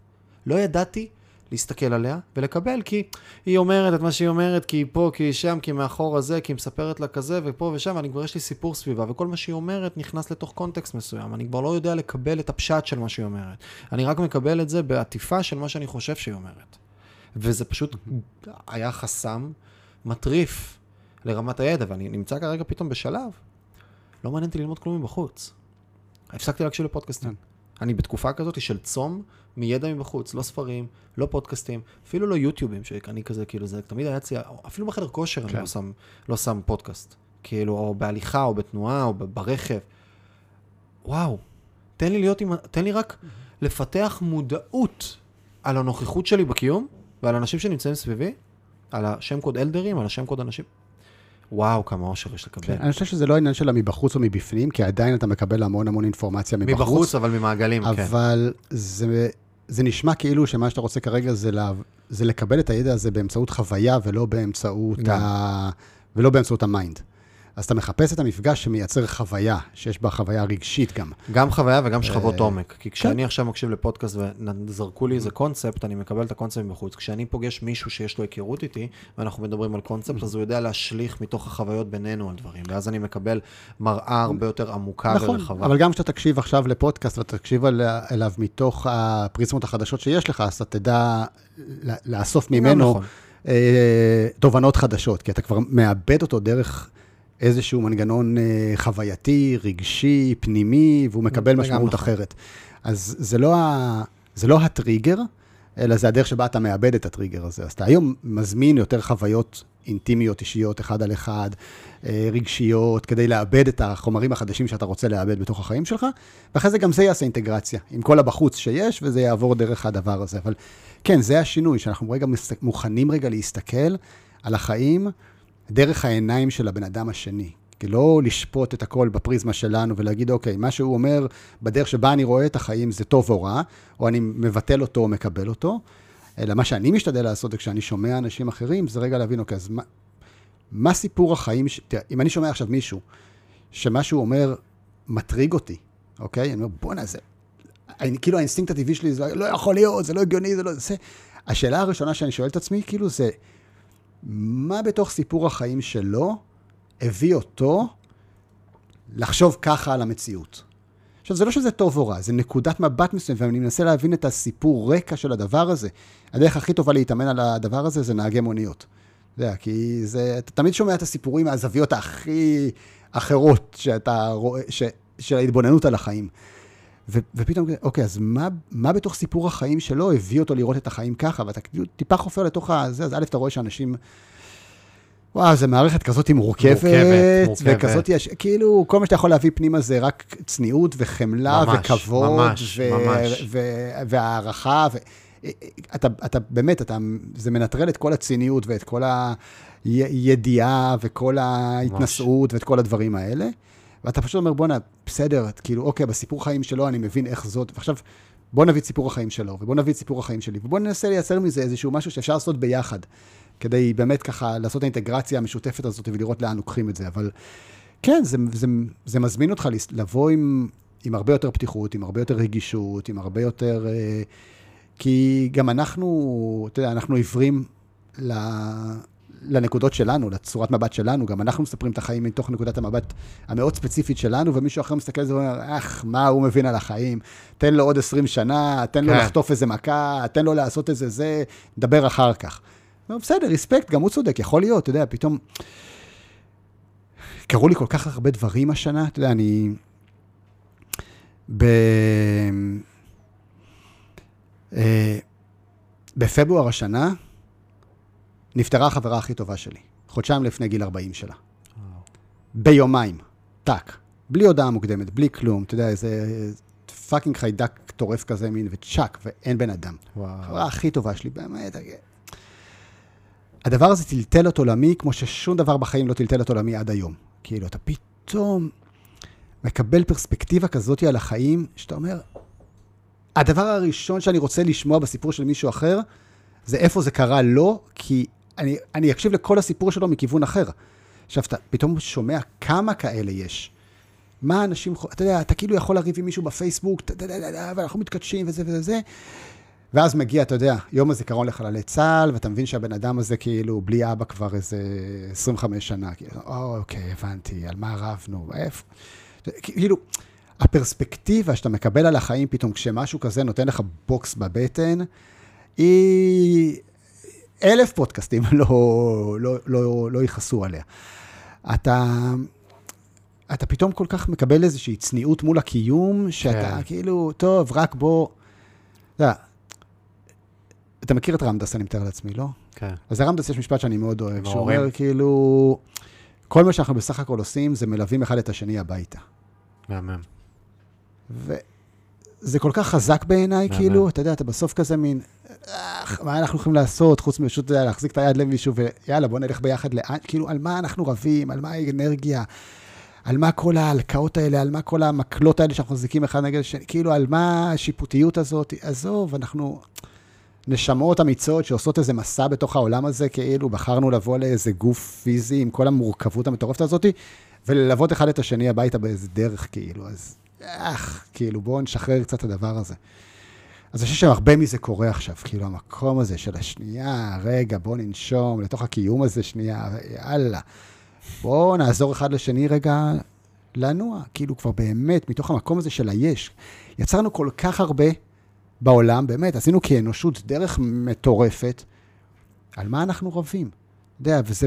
לא ידעתי להסתכל עליה ולקבל, כי היא אומרת את מה שהיא אומרת, כי היא פה, כי היא שם, כי מאחור הזה, כי היא מספרת לה כזה, ופה ושם, ואני כבר יש לי סיפור סביבה, וכל מה שהיא אומרת נכנס לתוך קונטקסט מסוים. אני כבר לא יודע לקבל את הפשט של מה שהיא אומרת. אני רק מקבל את זה בעטיפה של מה שאני חושב שהיא אומרת. וזה פשוט היה חסם מטריף לרמת הידע, ואני נמצא כרגע פתאום בשלב, לא מעניין אותי ללמוד כלום מבחוץ. הפסקתי להקשיב לפודקאסטים. כן. אני בתקופה כזאת של צום מידע מבחוץ, לא ספרים, לא פודקאסטים, אפילו לא יוטיובים, שאני כזה, כאילו, זה תמיד היה אצלי, אפילו בחדר כושר כן. אני לא שם, לא שם פודקאסט. כאילו, או בהליכה, או בתנועה, או ברכב. וואו, תן לי להיות עם, תן לי רק לפתח מודעות על הנוכחות שלי בקיום, ועל אנשים שנמצאים סביבי, על השם קוד אלדרים, על השם קוד אנשים. וואו, כמה אושר יש לקבל. כן, אני חושב שזה לא עניין של מבחוץ או מבפנים, כי עדיין אתה מקבל המון המון אינפורמציה מבחוץ. מבחוץ, אבל ממעגלים, אבל כן. אבל זה, זה נשמע כאילו שמה שאתה רוצה כרגע זה, לה, זה לקבל את הידע הזה באמצעות חוויה ולא באמצעות, ה, ולא באמצעות ה mind. אז אתה מחפש את המפגש שמייצר חוויה, שיש בה חוויה רגשית גם. גם חוויה וגם שכבות אה, עומק. כי כשאני כן. עכשיו מקשיב לפודקאסט וזרקו לי איזה קונספט, אני מקבל את הקונספט מבחוץ. כשאני פוגש מישהו שיש לו היכרות איתי, ואנחנו מדברים על קונספט, אז הוא יודע להשליך מתוך החוויות בינינו על דברים. ואז אני מקבל מראה הרבה יותר עמוקה נכון, ורחבה. אבל גם כשאתה תקשיב עכשיו לפודקאסט ואתה תקשיב אליו מתוך הפריזמות החדשות שיש לך, אז אתה תדע לאסוף ממנו נכון. אה, תובנות חדשות, כי אתה כבר מאבד אותו דרך... איזשהו מנגנון אה, חווייתי, רגשי, פנימי, והוא מקבל משמעות. אחרת. אז זה לא, ה, זה לא הטריגר, אלא זה הדרך שבה אתה מאבד את הטריגר הזה. אז אתה היום מזמין יותר חוויות אינטימיות, אישיות, אחד על אחד, אה, רגשיות, כדי לאבד את החומרים החדשים שאתה רוצה לאבד בתוך החיים שלך, ואחרי זה גם זה יעשה אינטגרציה עם כל הבחוץ שיש, וזה יעבור דרך הדבר הזה. אבל כן, זה השינוי, שאנחנו רגע מוכנים רגע להסתכל על החיים. דרך העיניים של הבן אדם השני. כי לא לשפוט את הכל בפריזמה שלנו ולהגיד, אוקיי, מה שהוא אומר בדרך שבה אני רואה את החיים זה טוב או רע, או אני מבטל אותו או מקבל אותו, אלא מה שאני משתדל לעשות כשאני שומע אנשים אחרים, זה רגע להבין, אוקיי, אז מה, מה סיפור החיים, ש... תראה, אם אני שומע עכשיו מישהו, שמה שהוא אומר מטריג אותי, אוקיי? אני אומר, בואנה, זה... אני, כאילו האינסטינקט הטבעי שלי זה לא יכול להיות, זה לא הגיוני, זה לא... זה... השאלה הראשונה שאני שואל את עצמי, כאילו, זה... מה בתוך סיפור החיים שלו הביא אותו לחשוב ככה על המציאות. עכשיו, זה לא שזה טוב או רע, זה נקודת מבט מסוימת, ואני מנסה להבין את הסיפור רקע של הדבר הזה. הדרך הכי טובה להתאמן על הדבר הזה זה נהגי מוניות. אתה יודע, כי זה, אתה תמיד שומע את הסיפורים מהזוויות הכי אחרות שאתה רואה, ש, של ההתבוננות על החיים. ו, ופתאום, אוקיי, אז מה, מה בתוך סיפור החיים שלו הביא אותו לראות את החיים ככה? ואתה כאילו טיפה חופר לתוך הזה, אז א', אתה רואה שאנשים... וואו, זו מערכת כזאת מורכבת, מורכבת, מורכבת. וכזאת, יש, כאילו, כל מה שאתה יכול להביא פנימה זה רק צניעות וחמלה ממש, וכבוד, ממש, ו- ממש. ו- והערכה, ו- אתה, אתה באמת, אתה, זה מנטרל את כל הציניות ואת כל הידיעה וכל ההתנשאות ואת כל הדברים האלה. ואתה פשוט אומר, בואנה, בסדר, כאילו, אוקיי, בסיפור חיים שלו אני מבין איך זאת, ועכשיו, בוא נביא את סיפור החיים שלו, ובוא נביא את סיפור החיים שלי, ובוא ננסה לייצר מזה איזשהו משהו שאפשר לעשות ביחד, כדי באמת ככה לעשות את האינטגרציה המשותפת הזאת ולראות לאן לוקחים את זה. אבל כן, זה, זה, זה מזמין אותך לבוא עם, עם הרבה יותר פתיחות, עם הרבה יותר רגישות, עם הרבה יותר... אה, כי גם אנחנו, אתה יודע, אנחנו עיוורים. לנקודות שלנו, לצורת מבט שלנו, גם אנחנו מספרים את החיים מתוך נקודת המבט המאוד ספציפית שלנו, ומישהו אחר מסתכל על זה ואומר, אך, מה הוא מבין על החיים? תן לו עוד 20 שנה, תן לו כן. לחטוף איזה מכה, תן לו לעשות איזה זה, נדבר אחר כך. בסדר, ריספקט, גם הוא צודק, יכול להיות, אתה יודע, פתאום... קרו לי כל כך הרבה דברים השנה, אתה יודע, אני... ב... אה, בפברואר השנה נפטרה החברה הכי טובה שלי, חודשיים לפני גיל 40 שלה. ביומיים, טאק. בלי הודעה מוקדמת, בלי כלום, אתה יודע, איזה fucking חיידק טורף כזה מין, וצ'אק, ואין בן אדם. וואו. החברה הכי טובה שלי, באמת. הדבר הזה טלטל את עולמי כמו ששום דבר בחיים לא טלטל את עולמי עד היום. כאילו, אתה פתאום מקבל פרספקטיבה כזאת על החיים, שאתה אומר, הדבר הראשון שאני רוצה לשמוע בסיפור של מישהו אחר, זה איפה זה קרה לו, כי אני, אני אקשיב לכל הסיפור שלו מכיוון אחר. עכשיו, אתה פתאום שומע כמה כאלה יש. מה אנשים, אתה יודע, אתה כאילו יכול לריב עם מישהו בפייסבוק, ואנחנו מתקדשים וזה וזה וזה, ואז מגיע, אתה יודע, יום הזיכרון לחללי צה"ל, ואתה מבין שהבן אדם הזה כאילו בלי אבא כבר איזה 25 שנה. כאילו, "או, אוקיי, הבנתי, על מה רבנו, איפה? כאילו, הפרספקטיבה שאתה מקבל על החיים פתאום, כשמשהו כזה נותן לך בוקס בבטן, היא... אלף פודקאסטים [laughs] לא, לא, לא, לא יכעסו עליה. אתה, אתה פתאום כל כך מקבל איזושהי צניעות מול הקיום, שאתה כן. כאילו, טוב, רק בוא... אתה יודע, אתה מכיר את רמדס, אני מתאר לעצמי, לא? כן. אז לרמדס יש משפט שאני מאוד אוהב, שהוא. אומר כאילו, כל מה שאנחנו בסך הכל עושים זה מלווים אחד את השני הביתה. מהמם. וזה כל כך חזק בעיניי. כאילו, אתה יודע, אתה בסוף כזה מין, "אך, מה אנחנו יכולים לעשות, חוץ מפשוט להחזיק את היד למישהו, ויאללה, בוא נלך ביחד לאן, כאילו, על מה אנחנו רבים, על מה האנרגיה, על מה כל ההלקאות האלה, על מה כל המקלות האלה שאנחנו מחזיקים אחד נגד השני, כאילו, על מה השיפוטיות הזאת, עזוב, אנחנו נשמות אמיצות שעושות איזה מסע בתוך העולם הזה, כאילו, בחרנו לבוא לאיזה גוף פיזי עם כל המורכבות המטורפת הזאת, וללוות אחד את השני הביתה באיזה דרך, כאילו, אז, אך, כאילו, בואו נשחרר קצת את הדבר הזה. אז אני חושב שהרבה מזה קורה עכשיו, כאילו, המקום הזה של השנייה, רגע, בואו ננשום לתוך הקיום הזה שנייה, יאללה. בואו נעזור אחד לשני רגע לנוע, כאילו, כבר באמת, מתוך המקום הזה של היש. יצרנו כל כך הרבה בעולם, באמת, עשינו כאנושות דרך מטורפת, על מה אנחנו רבים? אתה יודע, וזה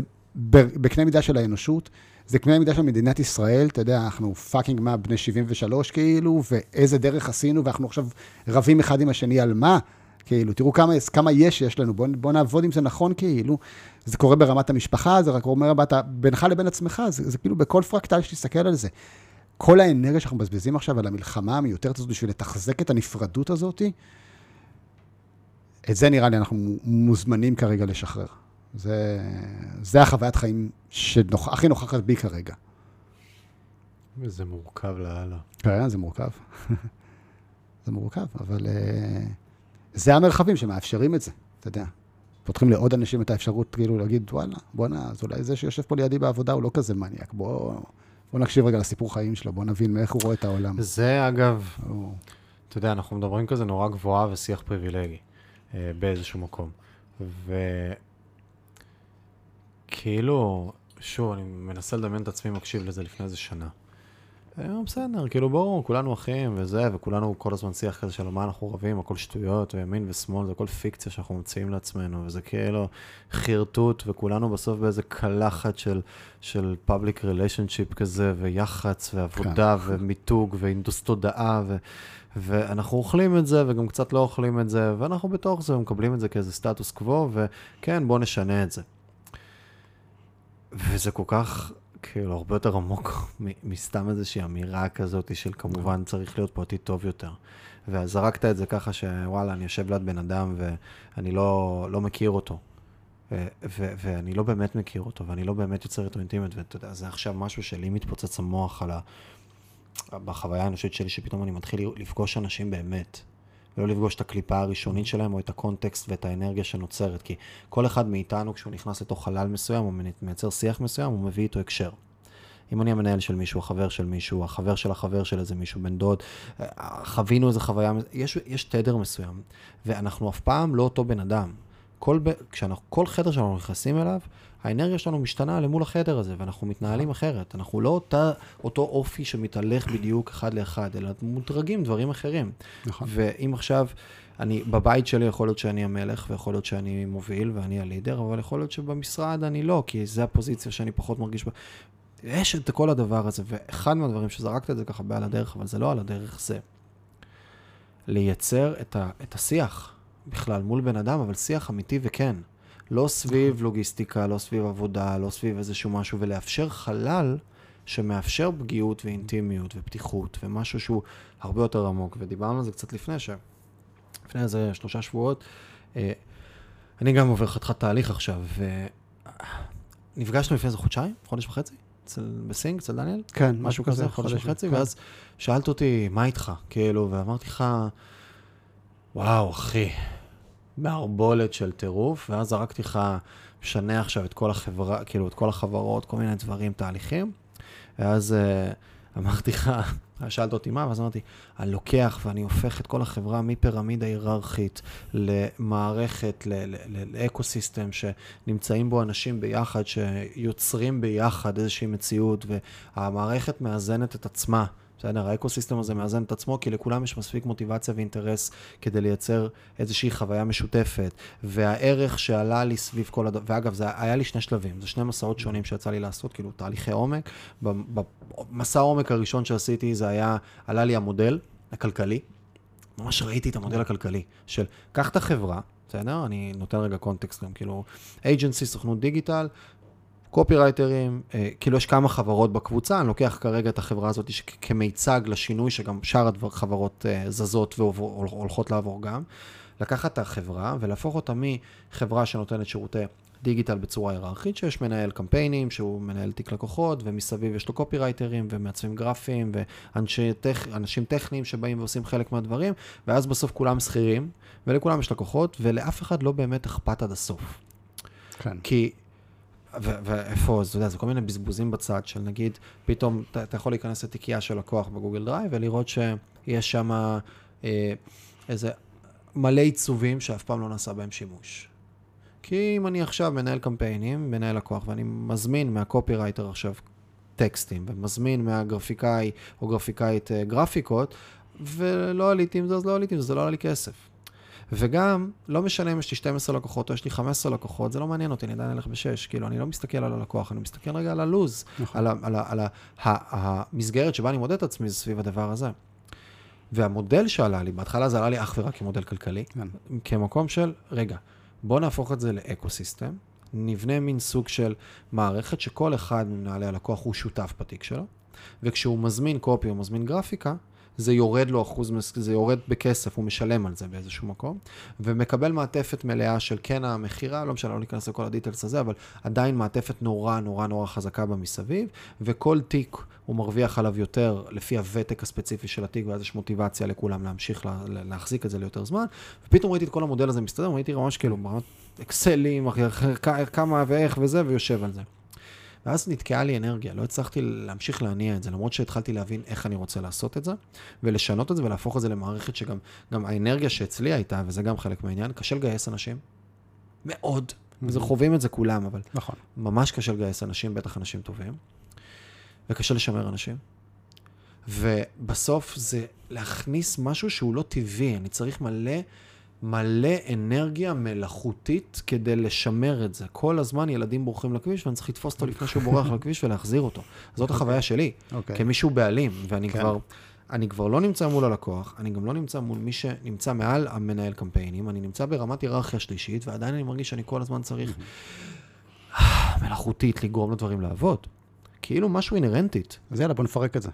בקנה מידה של האנושות, זה קנה מידה של מדינת ישראל, אתה יודע, אנחנו fucking מה, בני 73 כאילו, ואיזה דרך עשינו, ואנחנו עכשיו רבים אחד עם השני על מה, כאילו, תראו כמה, כמה יש יש לנו, בואו בוא נעבוד עם זה נכון כאילו. זה קורה ברמת המשפחה, זה רק קורה ברמת, בינך לבין עצמך, זה, זה כאילו בכל פרקטל שתסתכל על זה. כל האנרגיה שאנחנו מבזבזים עכשיו על המלחמה המיותרת הזאת בשביל לתחזק את הנפרדות הזאת, את זה נראה לי אנחנו מוזמנים כרגע לשחרר. זה, זה החוויית חיים שהכי נוכחת בי כרגע. וזה מורכב לאללה. כן, זה מורכב. [laughs] זה מורכב, אבל uh, זה המרחבים שמאפשרים את זה, אתה יודע. פותחים לעוד אנשים את האפשרות כאילו להגיד, וואלה, בואנה, אז אולי זה שיושב פה לידי בעבודה הוא לא כזה מניאק, בוא, בוא נקשיב רגע לסיפור חיים שלו, בוא נבין מאיך הוא רואה את העולם. זה אגב, הוא... אתה יודע, אנחנו מדברים כזה נורא גבוהה ושיח פריבילגי אה, באיזשהו מקום. וכאילו, שוב, אני מנסה לדמיין את עצמי מקשיב לזה לפני איזה שנה. אה, בסדר, כאילו ברור, כולנו אחים וזה, וכולנו כל הזמן שיח כזה של מה אנחנו רבים, הכל שטויות, וימין ושמאל, זה הכל פיקציה שאנחנו ממציאים לעצמנו, וזה כאילו חרטוט, וכולנו בסוף באיזה קלחת של, של public relationship כזה, ויח"צ, ועבודה, ומיתוג, והנדוס תודעה, ו, ואנחנו אוכלים את זה, וגם קצת לא אוכלים את זה, ואנחנו בתוך זה, ומקבלים את זה כאיזה סטטוס קוו, וכן, בואו נשנה את זה. וזה כל כך, כאילו, הרבה יותר עמוק [laughs] מסתם איזושהי אמירה כזאת של כמובן צריך להיות פה עתיד טוב יותר. ואז זרקת את זה ככה שוואלה, אני יושב ליד בן אדם ואני לא, לא מכיר אותו. ו- ו- ואני לא באמת מכיר אותו, ואני לא באמת יוצר איתו אינטימיות, ואתה יודע, זה עכשיו משהו שלי מתפוצץ המוח על ה... בחוויה האנושית שלי, שפתאום אני מתחיל לפגוש אנשים באמת, ולא לפגוש את הקליפה הראשונית שלהם, או את הקונטקסט ואת האנרגיה שנוצרת, כי כל אחד מאיתנו, כשהוא נכנס לתוך חלל מסוים, או מייצר שיח מסוים, הוא מביא איתו הקשר. אם אני המנהל של מישהו, החבר של מישהו, החבר של החבר של איזה מישהו, בן דוד, חווינו איזה חוויה, יש, יש תדר מסוים, ואנחנו אף פעם לא אותו בן אדם. כל, כשאנחנו, כל חדר שאנחנו נכנסים אליו, האנרגיה שלנו משתנה למול החדר הזה, ואנחנו מתנהלים אחרת. אנחנו לא אותה, אותו אופי שמתהלך בדיוק אחד לאחד, אלא מודרגים דברים אחרים. נכון. ואם עכשיו, אני, בבית שלי יכול להיות שאני המלך, ויכול להיות שאני מוביל ואני הלידר, אבל יכול להיות שבמשרד אני לא, כי זו הפוזיציה שאני פחות מרגיש בה. יש את כל הדבר הזה, ואחד מהדברים שזרקת את זה ככה בעל הדרך, אבל זה לא על הדרך, זה לייצר את, ה, את השיח בכלל מול בן אדם, אבל שיח אמיתי וכן. לא סביב לוגיסטיקה, לא סביב עבודה, לא סביב איזשהו משהו, ולאפשר חלל שמאפשר פגיעות ואינטימיות ופתיחות, ומשהו שהוא הרבה יותר עמוק. ודיברנו על זה קצת לפני, שלפני איזה שלושה שבועות, אה, אני גם עובר חתיכת תהליך עכשיו, ונפגשנו לפני איזה חודשיים, חודש וחצי, אצל, בסינג, אצל דניאל? כן, משהו כזה, חודש וחצי, כן. ואז שאלת אותי, מה איתך? כאילו, ואמרתי לך, וואו, אחי, מערבולת של טירוף, ואז זרקתי לך, משנה עכשיו את כל החברה, כאילו, את כל החברות, כל מיני דברים, תהליכים, ואז uh, אמרתי לך, [laughs] שאלת אותי מה, ואז אמרתי, אני לוקח ואני הופך את כל החברה מפירמידה היררכית למערכת, לאקו-סיסטם שנמצאים בו אנשים ביחד, שיוצרים ביחד איזושהי מציאות, והמערכת מאזנת את עצמה. בסדר, האקוסיסטם הזה מאזן את עצמו, כי לכולם יש מספיק מוטיבציה ואינטרס כדי לייצר איזושהי חוויה משותפת. והערך שעלה לי סביב כל הדבר, ואגב, זה היה לי שני שלבים, זה שני מסעות שונים שיצא לי לעשות, כאילו תהליכי עומק. במסע העומק הראשון שעשיתי זה היה, עלה לי המודל הכלכלי, ממש ראיתי את המודל הכלכלי של, קח את החברה, בסדר? אני נותן רגע קונטקסט גם, כאילו, אייג'נסי, סוכנות דיגיטל, קופירייטרים, אה, כאילו יש כמה חברות בקבוצה, אני לוקח כרגע את החברה הזאת כמיצג לשינוי שגם שאר החברות אה, זזות והולכות לעבור גם. לקחת את החברה ולהפוך אותה מחברה שנותנת שירותי דיגיטל בצורה היררכית, שיש מנהל קמפיינים, שהוא מנהל תיק לקוחות, ומסביב יש לו קופירייטרים ומעצבים גרפיים, ואנשים טכניים שבאים ועושים חלק מהדברים, ואז בסוף כולם שכירים, ולכולם יש לקוחות, ולאף אחד לא באמת אכפת עד הסוף. כן. כי ואיפה, אתה יודע, זה כל מיני בזבוזים בצד של נגיד, פתאום אתה, יכול להיכנס לתיקייה של לקוח בגוגל דרייב ולראות שיש שם אה, איזה מלא עיצובים שאף פעם לא נעשה בהם שימוש. כי אם אני עכשיו מנהל קמפיינים, מנהל לקוח, ואני מזמין מהקופירייטר עכשיו טקסטים, ומזמין מהגרפיקאי או גרפיקאית אה, גרפיקות, ולא עליתי עם זה, אז לא עליתי עם זה, זה לא עלה לי כסף. וגם, לא משנה אם יש לי 12 לקוחות או יש לי 15 לקוחות, זה לא מעניין אותי, אני עדיין אלך בשש. כאילו, אני לא מסתכל על הלקוח, אני מסתכל רגע על הלוז, נכון. על, על, על ה, ה, המסגרת שבה אני מודד את עצמי, סביב הדבר הזה. והמודל שעלה לי, בהתחלה זה עלה לי אך ורק כמודל כלכלי, כן. כמקום של, רגע, בוא נהפוך את זה לאקו-סיסטם, נבנה מין סוג של מערכת שכל אחד ממנהלי הלקוח הוא שותף בתיק שלו, וכשהוא מזמין קופי או מזמין גרפיקה, זה יורד לו אחוז, זה יורד בכסף, הוא משלם על זה באיזשהו מקום, ומקבל מעטפת מלאה של כן המכירה, לא משנה, לא ניכנס לכל הדיטלס הזה, אבל עדיין מעטפת נורא נורא נורא חזקה במסביב, וכל תיק הוא מרוויח עליו יותר לפי הוותק הספציפי של התיק, ואז יש מוטיבציה לכולם להמשיך לה, להחזיק את זה ליותר זמן, ופתאום ראיתי את כל המודל הזה מסתדר, ראיתי ממש כאילו, אקסלים, כמה ואיך וזה, ויושב על זה. ואז נתקעה לי אנרגיה, לא הצלחתי להמשיך להניע את זה, למרות שהתחלתי להבין איך אני רוצה לעשות את זה, ולשנות את זה ולהפוך את זה למערכת שגם גם האנרגיה שאצלי הייתה, וזה גם חלק מהעניין, קשה לגייס אנשים. מאוד. Mm-hmm. וזה חווים את זה כולם, אבל נכון. ממש קשה לגייס אנשים, בטח אנשים טובים, וקשה לשמר אנשים. ובסוף זה להכניס משהו שהוא לא טבעי, אני צריך מלא, מלא אנרגיה מלאכותית כדי לשמר את זה. כל הזמן ילדים בורחים לכביש, ואני צריך לתפוס אותו לפני שהוא בורח לכביש ולהחזיר אותו. זאת החוויה שלי, אוקיי. כמישהו בעלים, ואני כן. כבר... אני כבר לא נמצא מול הלקוח, אני גם לא נמצא מול מי שנמצא מעל המנהל קמפיינים, אני נמצא ברמת היררכיה שלישית, ועדיין אני מרגיש שאני כל הזמן צריך [sighs] מלאכותית לגרום לדברים לעבוד. כאילו משהו אינהרנטית. אז יאללה, בוא נפרק את זה.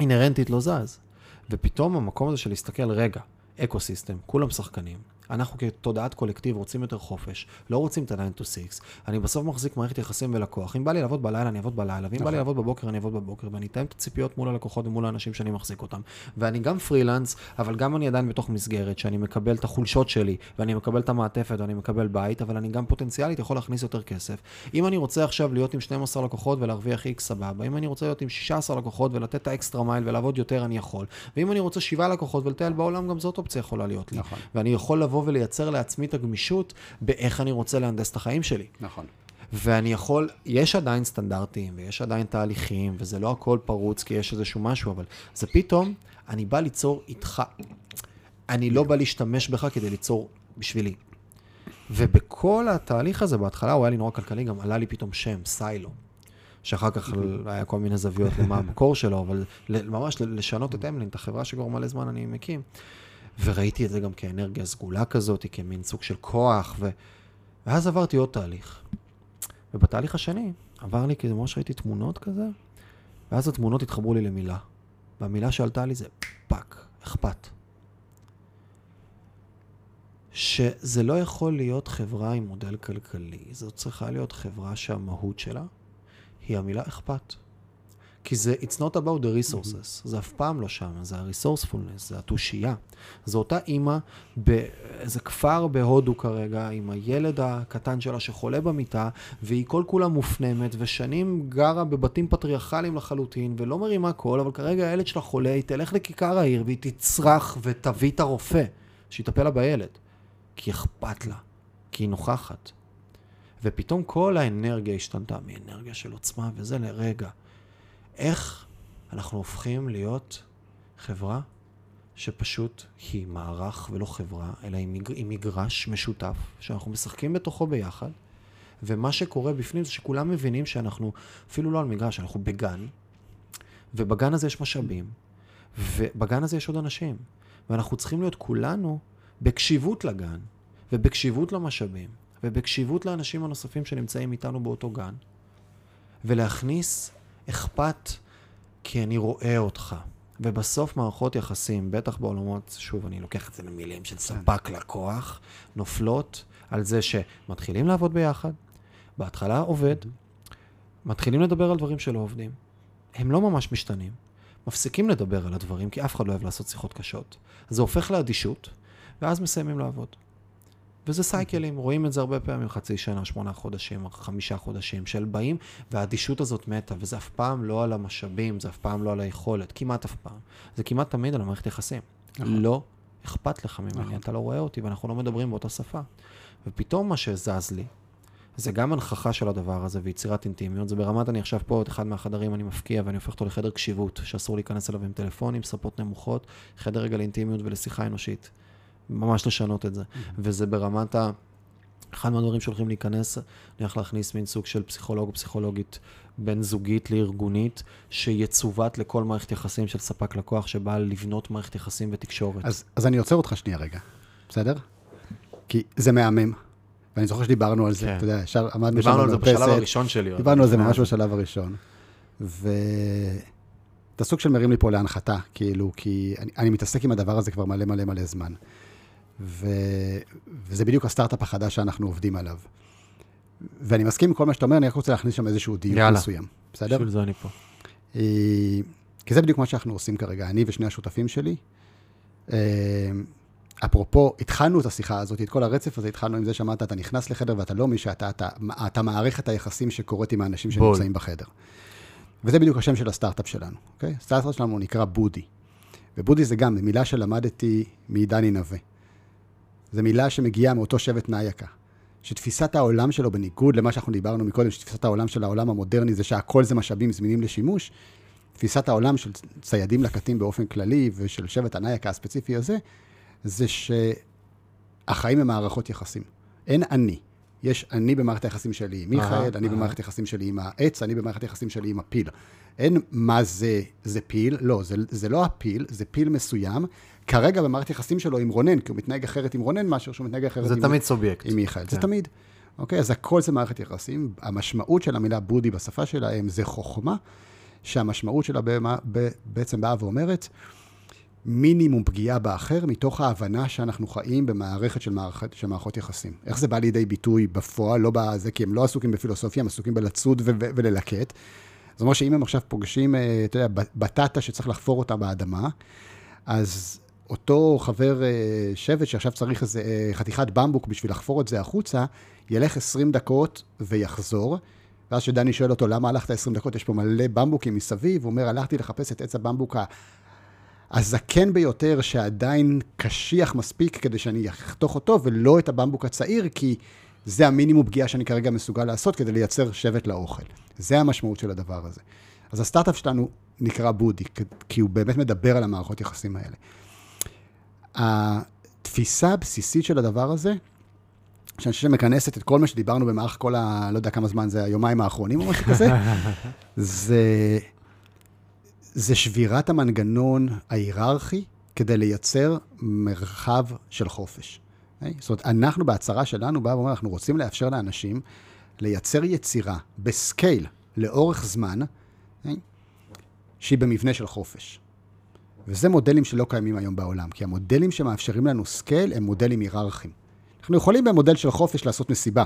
אינהרנטית לא זז. ופתאום המקום הזה של להסתכל, רגע, אקו סיסטם, כולם שחקנים. אנחנו כתודעת קולקטיב רוצים יותר חופש, לא רוצים את ה-9 to 6. אני בסוף מחזיק מערכת יחסים ולקוח. אם בא לי לעבוד בלילה, אני אעבוד בלילה, ואם בא לי לעבוד בבוקר, אני אעבוד בבוקר, ואני אתאם את הציפיות מול הלקוחות ומול האנשים שאני מחזיק אותם. ואני גם פרילנס, אבל גם אני עדיין בתוך מסגרת, שאני מקבל את החולשות שלי, ואני מקבל את המעטפת, ואני מקבל בית, אבל אני גם פוטנציאלית יכול להכניס יותר כסף. אם אני רוצה עכשיו להיות עם 12 לקוחות ולהרוויח X סבבה, אם אני רוצה להיות עם 16 לקוחות ולתת את האקסטרה מייל ולעבוד יותר, אני יכול. ואם אני רוצה 7 לקוחות ולטייל בעולם, גם זאת אופציה יכולה להיות לי. נכון. ואני יכול לבוא ולייצר לעצמי את הגמישות באיך אני רוצה להנדס את החיים שלי. נכון. ואני יכול, יש עדיין סטנדרטים, ויש עדיין תהליכים, וזה לא הכל פרוץ, כי יש איזשהו משהו, אבל זה פתאום, אני בא ליצור איתך. אני לא בא להשתמש בך כדי ליצור בשבילי. ובכל התהליך הזה, בהתחלה הוא היה לי נורא כלכלי, גם עלה לי פתאום שם, סיילו. שאחר כך היה כל מיני זוויות למה המקור שלו, אבל ממש לשנות את אמלין, את החברה שכבר מלא זמן אני מקים. וראיתי את זה גם כאנרגיה סגולה כזאת, כמין סוג של כוח, ו... ואז עברתי עוד תהליך. ובתהליך השני, עבר לי כאילו ממש ראיתי תמונות כזה, ואז התמונות התחברו לי למילה. והמילה שעלתה לי זה fuck, אכפת. שזה לא יכול להיות חברה עם מודל כלכלי, זאת צריכה להיות חברה שהמהות שלה היא המילה אכפת. כי זה, it's not about the resources, זה אף פעם לא שם, זה ה-resourcefulness, זה התושייה. זו אותה אימא באיזה כפר בהודו כרגע, עם הילד הקטן שלה שחולה במיטה, והיא כל כולה מופנמת, ושנים גרה בבתים פטריארכליים לחלוטין, ולא מרימה קול, אבל כרגע הילד שלה חולה, היא תלך לכיכר העיר, והיא תצרח ותביא את הרופא, שיטפל לה בילד. כי אכפת לה, כי היא נוכחת. ופתאום כל האנרגיה השתנתה מאנרגיה של עוצמה, וזה לרגע. איך אנחנו הופכים להיות חברה שפשוט היא מערך ולא חברה, אלא היא, מג... היא מגרש משותף, שאנחנו משחקים בתוכו ביחד, ומה שקורה בפנים זה שכולם מבינים שאנחנו אפילו לא על מגרש, אנחנו בגן, ובגן הזה יש משאבים, ובגן הזה יש עוד אנשים, ואנחנו צריכים להיות כולנו בקשיבות לגן, ובקשיבות למשאבים, ובקשיבות לאנשים הנוספים שנמצאים איתנו באותו גן, ולהכניס אכפת כי אני רואה אותך. ובסוף מערכות יחסים, בטח בעולמות, שוב, אני לוקח את זה למילים של ספק לקוח, נופלות על זה שמתחילים לעבוד ביחד, בהתחלה עובד, מתחילים לדבר על דברים שלא עובדים, הם לא ממש משתנים, מפסיקים לדבר על הדברים, כי אף אחד לא אוהב לעשות שיחות קשות. זה הופך לאדישות, ואז מסיימים לעבוד. וזה סייקלים, רואים את זה הרבה פעמים, חצי שנה, שמונה חודשים, חמישה חודשים, של באים, והאדישות הזאת מתה, וזה אף פעם לא על המשאבים, זה אף פעם לא על היכולת, כמעט אף פעם. זה כמעט תמיד על המערכת יחסים. נכון. לא אכפת לך ממני, נכון. אתה לא רואה אותי, ואנחנו לא מדברים באותה שפה. ופתאום מה שזז לי, זה גם הנכחה של הדבר הזה ויצירת אינטימיות, זה ברמת אני עכשיו פה, את אחד מהחדרים אני מפקיע ואני הופך אותו לחדר קשיבות, שאסור להיכנס אליו עם טלפונים, ספות נמוכות, חדר רגע לאינטימיות ולשיחה אנושית. ממש לשנות את זה. וזה ברמת ה... אחד מהדברים שהולכים להיכנס, אני הולך להכניס מין סוג של פסיכולוג או פסיכולוגית בין זוגית לארגונית, שיצוות לכל מערכת יחסים של ספק לקוח, שבאה לבנות מערכת יחסים ותקשורת. אז, אז אני עוצר אותך שנייה רגע, בסדר? כי זה מהמם, ואני זוכר שדיברנו על זה, כן. אתה יודע, ישר עמדנו שם דיברנו על זה בשלב במרפסת, הראשון שלי. דיברנו על זה לפני ממש בשלב הראשון. ואתה סוג של מרים לי פה להנחתה, כאילו, כי אני, אני מתעסק עם הדבר הזה כבר מלא מלא מלא זמן. ו... וזה בדיוק הסטארט-אפ החדש שאנחנו עובדים עליו. ואני מסכים עם כל מה שאתה אומר, אני רק רוצה להכניס שם איזשהו דיוק יאללה. מסוים, בסדר? בשביל זה אני פה. אה, כי זה בדיוק מה שאנחנו עושים כרגע, אני ושני השותפים שלי. אה, אפרופו, התחלנו את השיחה הזאת, את כל הרצף הזה, התחלנו עם זה שאמרת, אתה נכנס לחדר ואתה לא מי שאתה, אתה, אתה מעריך את היחסים שקורית עם האנשים בול. שנמצאים בחדר. וזה בדיוק השם של הסטארט-אפ שלנו, אוקיי? הסטארט-אפ שלנו נקרא בודי. ובודי זה גם, מילה שלמדתי מדני נווה. זו מילה שמגיעה מאותו שבט נייקה. שתפיסת העולם שלו, בניגוד למה שאנחנו דיברנו מקודם, שתפיסת העולם של העולם המודרני זה שהכל זה משאבים זמינים לשימוש, תפיסת העולם של ציידים לקטים באופן כללי, ושל שבט הנייקה הספציפי הזה, זה שהחיים הם מערכות יחסים. אין אני. יש אני במערכת היחסים שלי עם מיכאל, אני. במערכת היחסים שלי עם העץ, אני במערכת היחסים שלי עם הפיל. אין מה זה, זה פיל, לא, זה, זה לא הפיל, זה פיל מסוים, כרגע במערכת יחסים שלו עם רונן, כי הוא מתנהג אחרת עם רונן מאשר שהוא מתנהג אחרת זה עם, תמיד סובייקט. עם מיכאל. זה כן. תמיד. אוקיי? אז הכל זה מערכת יחסים. המשמעות של המילה בודי בשפה שלהם זה חוכמה, שהמשמעות שלה במה- ב- בעצם באה ואומרת, מינימום פגיעה באחר, מתוך ההבנה שאנחנו חיים במערכת של, מערכת, של מערכות יחסים. איך זה בא לידי ביטוי בפועל? לא בזה, כי הם לא עסוקים בפילוסופיה, הם עסוקים בלצוד ו- ו- וללקט. זאת אומרת שאם הם עכשיו פוגשים, אה, אתה יודע, בטטה שצריך לחפור אותה באדמה, אז אותו חבר אה, שבט שעכשיו צריך איזה אה, חתיכת במבוק בשביל לחפור את זה החוצה, ילך 20 דקות ויחזור. ואז כשדני שואל אותו, למה הלכת 20 דקות? יש פה מלא במבוקים מסביב. הוא אומר, הלכתי לחפש את עץ הבמבוק הזקן ביותר, שעדיין קשיח מספיק כדי שאני אחתוך אותו, ולא את הבמבוק הצעיר, כי זה המינימום פגיעה שאני כרגע מסוגל לעשות כדי לייצר שבט לאוכל. זה המשמעות של הדבר הזה. אז הסטארט-אפ שלנו נקרא בודי, כי הוא באמת מדבר על המערכות יחסים האלה. התפיסה הבסיסית של הדבר הזה, שאני חושב שמכנסת את כל מה שדיברנו במערך כל ה... לא יודע כמה זמן זה, היומיים האחרונים או משהו כזה, [laughs] זה, זה שבירת המנגנון ההיררכי כדי לייצר מרחב של חופש. Okay? זאת אומרת, אנחנו בהצהרה שלנו באה ואומר, אנחנו רוצים לאפשר לאנשים לייצר יצירה ב scale לאורך זמן, okay? שהיא במבנה של חופש. וזה מודלים שלא קיימים היום בעולם, כי המודלים שמאפשרים לנו scale הם מודלים היררכיים. אנחנו יכולים במודל של חופש לעשות מסיבה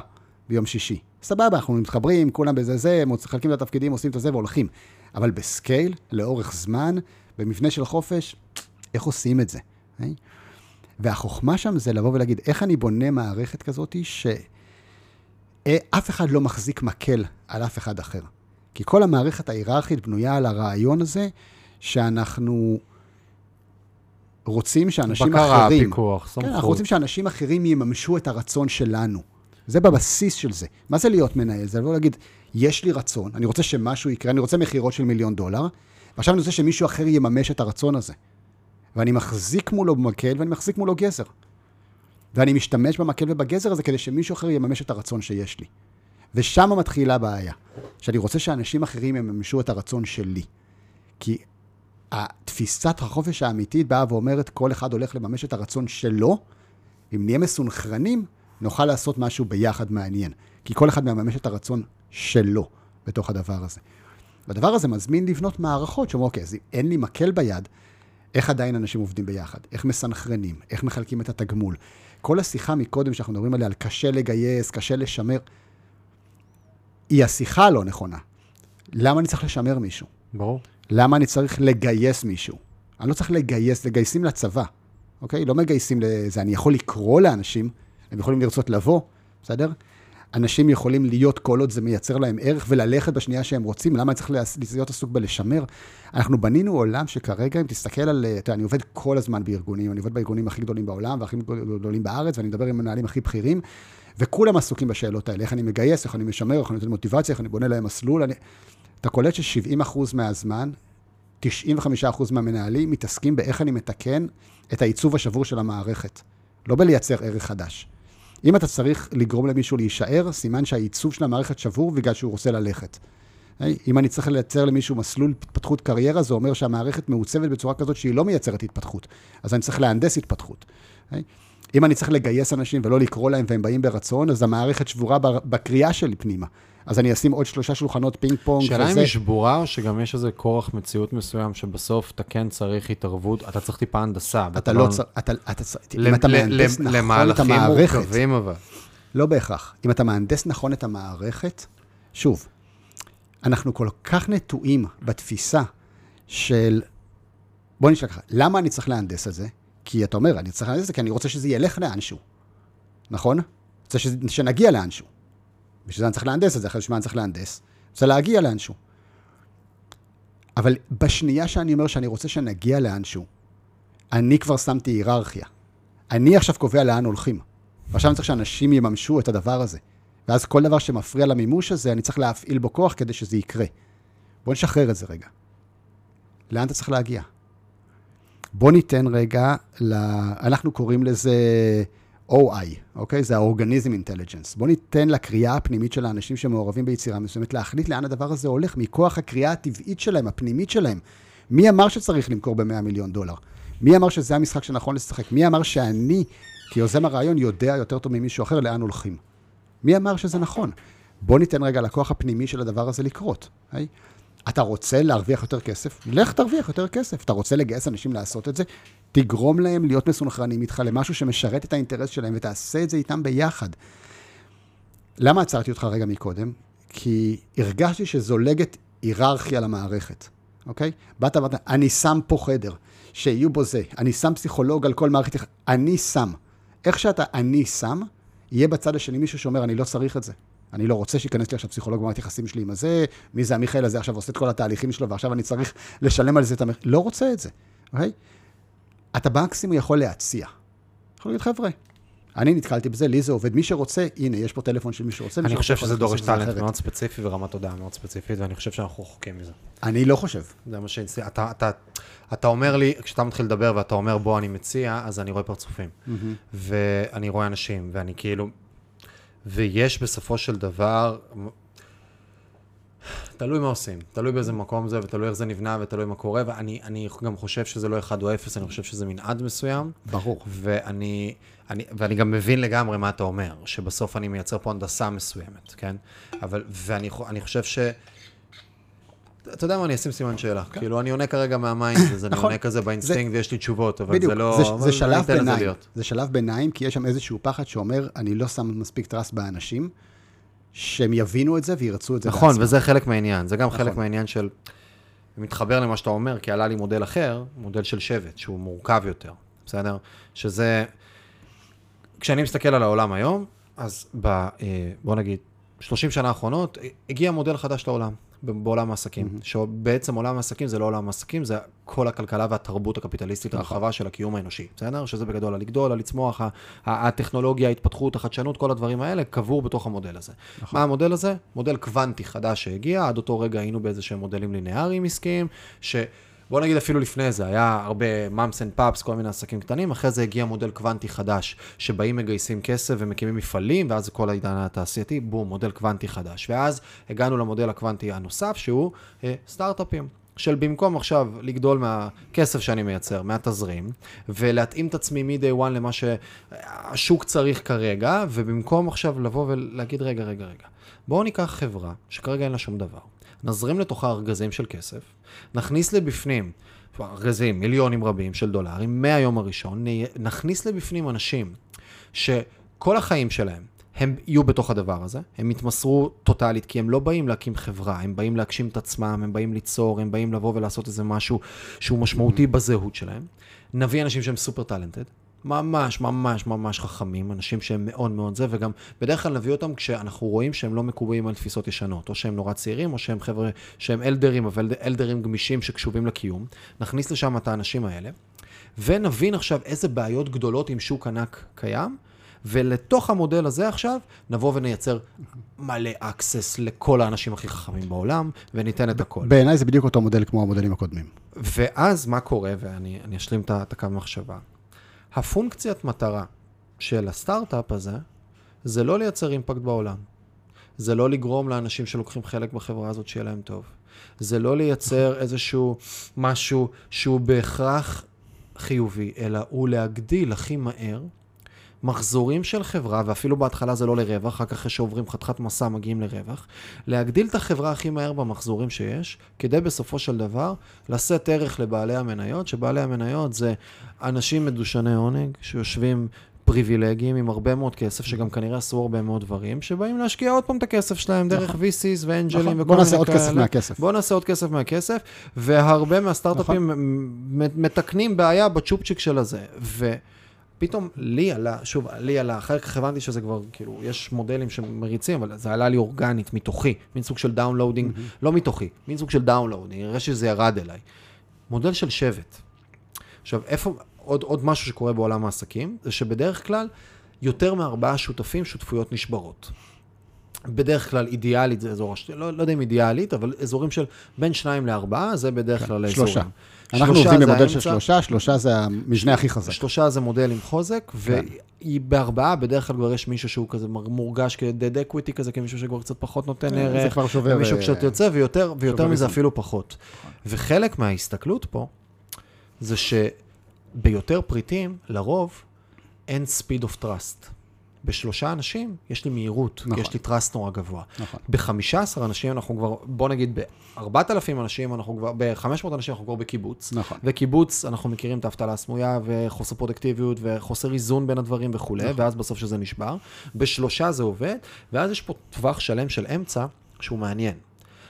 ביום שישי. סבבה, אנחנו מתחברים, כולם בזה זה, מחלקים את התפקידים, עושים את זה והולכים. אבל ב scale, לאורך זמן, במבנה של חופש, איך עושים את זה? אה? והחוכמה שם זה לבוא ולהגיד, איך אני בונה מערכת כזאת שאף אחד לא מחזיק מקל על אף אחד אחר. כי כל המערכת ההיררכית בנויה על הרעיון הזה שאנחנו רוצים שאנשים בקרה, אחרים... פיקוח, כן, סמכות. אנחנו רוצים שאנשים אחרים יממשו את הרצון שלנו. זה בבסיס של זה. מה זה להיות מנהל? זה לבוא להגיד, יש לי רצון, אני רוצה שמשהו יקרה, אני רוצה מכירות של מיליון דולר, ועכשיו אני רוצה שמישהו אחר יממש את הרצון הזה. ואני מחזיק מולו מקל ואני מחזיק מולו גזר. ואני משתמש במקל ובגזר הזה כדי שמישהו אחר יממש את הרצון שיש לי. ושם מתחילה הבעיה, שאני רוצה שאנשים אחרים יממשו את הרצון שלי. כי התפיסת החופש האמיתית באה ואומרת, כל אחד הולך לממש את הרצון שלו, אם נהיה מסונכרנים, נוכל לעשות משהו ביחד מעניין. כי כל אחד מממש את הרצון שלו בתוך הדבר הזה. והדבר הזה מזמין לבנות מערכות שאומרות, אוקיי, אז אם אין לי מקל ביד, איך עדיין אנשים עובדים ביחד? איך מסנכרנים? איך מחלקים את התגמול? כל השיחה מקודם שאנחנו מדברים עליה, על קשה לגייס, קשה לשמר, היא השיחה הלא נכונה. למה אני צריך לשמר מישהו? ברור. למה אני צריך לגייס מישהו? אני לא צריך לגייס, לגייסים לצבא, אוקיי? לא מגייסים לזה. אני יכול לקרוא לאנשים, הם יכולים לרצות לבוא, בסדר? אנשים יכולים להיות כל עוד זה מייצר להם ערך וללכת בשנייה שהם רוצים, למה אני צריך להיות עסוק בלשמר? אנחנו בנינו עולם שכרגע, אם תסתכל על, אתה יודע, אני עובד כל הזמן בארגונים, אני עובד בארגונים הכי גדולים בעולם והכי גדולים בארץ, ואני מדבר עם מנהלים הכי בכירים, וכולם עסוקים בשאלות האלה, איך אני מגייס, איך אני משמר, איך אני נותן מוטיבציה, איך אני בונה להם מסלול. אני... אתה קולט ש-70% מהזמן, 95% מהמנהלים מתעסקים באיך אני מתקן את העיצוב השבור של המערכת, לא בלייצר ערך חדש. אם אתה צריך לגרום למישהו להישאר, סימן שהעיצוב של המערכת שבור בגלל שהוא רוצה ללכת. אם אני צריך לייצר למישהו מסלול התפתחות קריירה, זה אומר שהמערכת מעוצבת בצורה כזאת שהיא לא מייצרת התפתחות. אז אני צריך להנדס התפתחות. אם אני צריך לגייס אנשים ולא לקרוא להם והם באים ברצון, אז המערכת שבורה בקריאה שלי פנימה. אז אני אשים עוד שלושה שולחנות פינג פונג. שאלה אם היא שבורה, או שגם יש איזה כורח מציאות מסוים, שבסוף אתה כן צריך התערבות, אתה צריך טיפה הנדסה. אתה לא צריך, אתה, אתה, אם אתה מהנדס נכון את המערכת... למהלכים מורכבים אבל. לא בהכרח. אם אתה מהנדס נכון את המערכת, שוב, אנחנו כל כך נטועים בתפיסה של, בוא נשאל ככה, למה אני צריך להנדס את זה? כי אתה אומר, אני צריך להנדס את זה כי אני רוצה שזה ילך לאנשהו, נכון? רוצה שנגיע לאנשהו. בשביל זה אני צריך להנדס את זה, אחרי שמה צריך להנדס, רוצה להגיע לאנשהו. אבל בשנייה שאני אומר שאני רוצה שנגיע לאנשהו, אני כבר שמתי היררכיה. אני עכשיו קובע לאן הולכים. ועכשיו אני צריך שאנשים יממשו את הדבר הזה. ואז כל דבר שמפריע למימוש הזה, אני צריך להפעיל בו כוח כדי שזה יקרה. בואו נשחרר את זה רגע. לאן אתה צריך להגיע? בוא ניתן רגע, ל... אנחנו קוראים לזה OI, אוקיי? זה האורגניזם אינטליג'נס. בוא ניתן לקריאה הפנימית של האנשים שמעורבים ביצירה מסוימת להחליט לאן הדבר הזה הולך, מכוח הקריאה הטבעית שלהם, הפנימית שלהם. מי אמר שצריך למכור ב-100 מיליון דולר? מי אמר שזה המשחק שנכון לשחק? מי אמר שאני, כיוזם הרעיון, יודע יותר טוב ממישהו אחר לאן הולכים? מי אמר שזה נכון? בוא ניתן רגע לכוח הפנימי של הדבר הזה לקרות. היי? אתה רוצה להרוויח יותר כסף? לך תרוויח יותר כסף. אתה רוצה לגייס אנשים לעשות את זה? תגרום להם להיות מסונכרנים איתך למשהו שמשרת את האינטרס שלהם, ותעשה את זה איתם ביחד. למה עצרתי אותך רגע מקודם? כי הרגשתי שזולגת היררכיה למערכת, אוקיי? באת ואמרת, אני שם פה חדר, שיהיו בו זה, אני שם פסיכולוג על כל מערכת, אני שם. איך שאתה אני שם, יהיה בצד השני מישהו שאומר, אני לא צריך את זה. אני לא רוצה שייכנס לי עכשיו פסיכולוג במערכת יחסים שלי עם הזה, מי זה המיכאל הזה עכשיו עושה את כל התהליכים שלו, ועכשיו אני צריך לשלם על זה את המחיר. לא רוצה את זה, אוקיי? אתה במקסימום יכול להציע. יכול להגיד, חבר'ה, אני נתקלתי בזה, לי זה עובד. מי שרוצה, הנה, יש פה טלפון של מי שרוצה. אני חושב שזה דורש טאלנט. מאוד ספציפי ורמת תודעה מאוד ספציפית, ואני חושב שאנחנו רחוקים מזה. אני לא חושב. זה מה שהצליח. אתה, אתה, אתה אומר לי, כשאתה מתחיל לדבר ואתה אומר בוא אני מציע, אז אני רואה פרצופים. ואני רואה אנשים, ואני כאילו... ויש בסופו של דבר... תלוי מה עושים, תלוי באיזה מקום זה, ותלוי איך זה נבנה, ותלוי מה קורה, ואני אני גם חושב שזה לא אחד או אפס, אני חושב שזה מנעד מסוים. ברור. ואני, אני, ואני גם מבין לגמרי מה אתה אומר, שבסוף אני מייצר פה הנדסה מסוימת, כן? אבל, ואני חו- אני חושב ש... אתה יודע מה, אני אשים סימן שאלה. כאילו, אני עונה כרגע מה mind, אז אני נכון. עונה כזה באינסטינקט ויש לי תשובות, אבל בדיוק, זה לא... זה, זה שלב ביניים. להיות. זה שלב ביניים, כי יש שם איזשהו פחד שאומר, אני לא שם מספיק trust באנשים, שהם יבינו את זה וירצו את זה נכון, בעצמם. וזה חלק מהעניין. זה גם חלק נכון. מהעניין של... מתחבר למה שאתה אומר, כי עלה לי מודל אחר, מודל של שבט, שהוא מורכב יותר, בסדר? שזה... כשאני מסתכל על העולם היום, אז ב... אה, בוא נגיד, 30 שנה האחרונות, הגיע מודל חדש לעולם, בעולם העסקים. מהמם. שבעצם עולם העסקים זה לא עולם העסקים, זה כל הכלכלה והתרבות הקפיטליסטית נכון. הרחבה של הקיום האנושי, בסדר? שזה בגדול הלגדול, הלצמוח, הטכנולוגיה, ההתפתחות, החדשנות, כל הדברים האלה קבור בתוך המודל הזה. נכון. מה המודל הזה? מודל קוונטי חדש שהגיע, עד אותו רגע היינו באיזה שהם מודלים ליניאריים עסקיים, ש... בוא נגיד אפילו לפני זה, היה הרבה moms and pops, כל מיני עסקים קטנים, אחרי זה הגיע מודל קוונטי חדש, שבאים מגייסים כסף ומקימים מפעלים, ואז כל העידן התעשייתי, בום, מודל קוונטי חדש. ואז הגענו למודל הקוונטי הנוסף, שהוא אה, סטארט-אפים. של במקום עכשיו לגדול מהכסף שאני מייצר, מהתזרים, ולהתאים את עצמי מ-day one למה שהשוק צריך כרגע, ובמקום עכשיו לבוא ולהגיד, רגע, רגע, רגע, בואו ניקח חברה שכרגע אין לה שום דבר, נזרים לתוכה ארגזים של כסף, נכניס לבפנים, ארגזים, מיליונים רבים של דולרים, מהיום הראשון, נכניס לבפנים אנשים שכל החיים שלהם הם יהיו בתוך הדבר הזה, הם יתמסרו טוטאלית, כי הם לא באים להקים חברה, הם באים להגשים את עצמם, הם באים ליצור, הם באים לבוא ולעשות איזה משהו שהוא משמעותי בזהות שלהם. נביא אנשים שהם סופר טאלנטד, ממש ממש ממש חכמים, אנשים שהם מאוד מאוד זה, וגם בדרך כלל נביא אותם כשאנחנו רואים שהם לא מקובעים על תפיסות ישנות, או שהם נורא צעירים, או שהם חבר'ה שהם אלדרים, אבל אלדרים גמישים שקשובים לקיום. נכניס לשם את האנשים האלה, ונבין עכשיו איזה בעיות גדולות עם שוק ענק קיים, ולתוך המודל הזה עכשיו, נבוא ונייצר מלא access לכל האנשים הכי חכמים בעולם, וניתן את הכל. בעיניי זה בדיוק אותו מודל כמו המודלים הקודמים. ואז מה קורה, ואני אני אשלים את הקו מחשבה. הפונקציית מטרה של הסטארט-אפ הזה, זה לא לייצר אימפקט בעולם. זה לא לגרום לאנשים שלוקחים חלק בחברה הזאת שיהיה להם טוב. זה לא לייצר איזשהו משהו שהוא בהכרח חיובי, אלא הוא להגדיל הכי מהר מחזורים של חברה, ואפילו בהתחלה זה לא לרווח, כך אחרי שעוברים חתיכת מסע מגיעים לרווח, להגדיל את החברה הכי מהר במחזורים שיש, כדי בסופו של דבר לשאת ערך לבעלי המניות, שבעלי המניות זה אנשים מדושני עונג, שיושבים פריבילגיים עם הרבה מאוד כסף, שגם כנראה עשו הרבה מאוד דברים, שבאים להשקיע עוד פעם את הכסף שלהם דרך נכון. VCs ו angelים נכון, וכל בוא מיני נעשה עוד כסף כאלה. מהכסף. בוא נעשה עוד כסף מהכסף, והרבה מהסטארט-אפים מ- מתקנים בעיה בצ'ופצ'יק של הזה. ופתאום לי עלה, שוב, לי עלה, אחר כך הבנתי שזה כבר, כאילו, יש מודלים שמריצים, אבל זה עלה לי אורגנית, מתוכי, מין סוג של downloading, לא מתוכי, מין סוג של downloading, נראה שזה ירד אליי. מודל של שבט. עכשיו, איפה, עוד, עוד משהו שקורה בעולם העסקים, זה שבדרך כלל יותר מארבעה שותפים, שותפויות נשברות. בדרך כלל אידיאלית זה אזור, הש- לא, לא יודע אם אידיאלית, אבל אזורים של בין שניים לארבעה, זה בדרך כלל האזורים. כן, שלושה. אנחנו עובדים זה במודל של שלושה, שלושה זה המבנה הכי חזק. שלושה זה מודל עם חוזק, כן. והיא בארבעה, בדרך כלל כבר יש מישהו שהוא כזה מורגש כ-dead equity כזה, כמישהו שכבר קצת פחות נותן זה ערך, כבר שובר... ומישהו אה, קצת יוצא, ויותר, מזה. אפילו פחות. וחלק מההסתכלות פה, זה שביותר פריטים, לרוב, אין speed of trust. בשלושה אנשים יש לי מהירות, נכון. יש לי trust נורא גבוה. נכון. ב-15 אנשים אנחנו כבר, בוא נגיד ב-4,000 אנשים אנחנו כבר, ב-500 אנשים אנחנו כבר בקיבוץ. נכון. וקיבוץ, אנחנו מכירים את האבטלה הסמויה וחוסר פרודקטיביות וחוסר איזון בין הדברים וכולי, נכון. ואז בסוף שזה נשבר. בשלושה זה עובד, ואז יש פה טווח שלם של אמצע שהוא מעניין.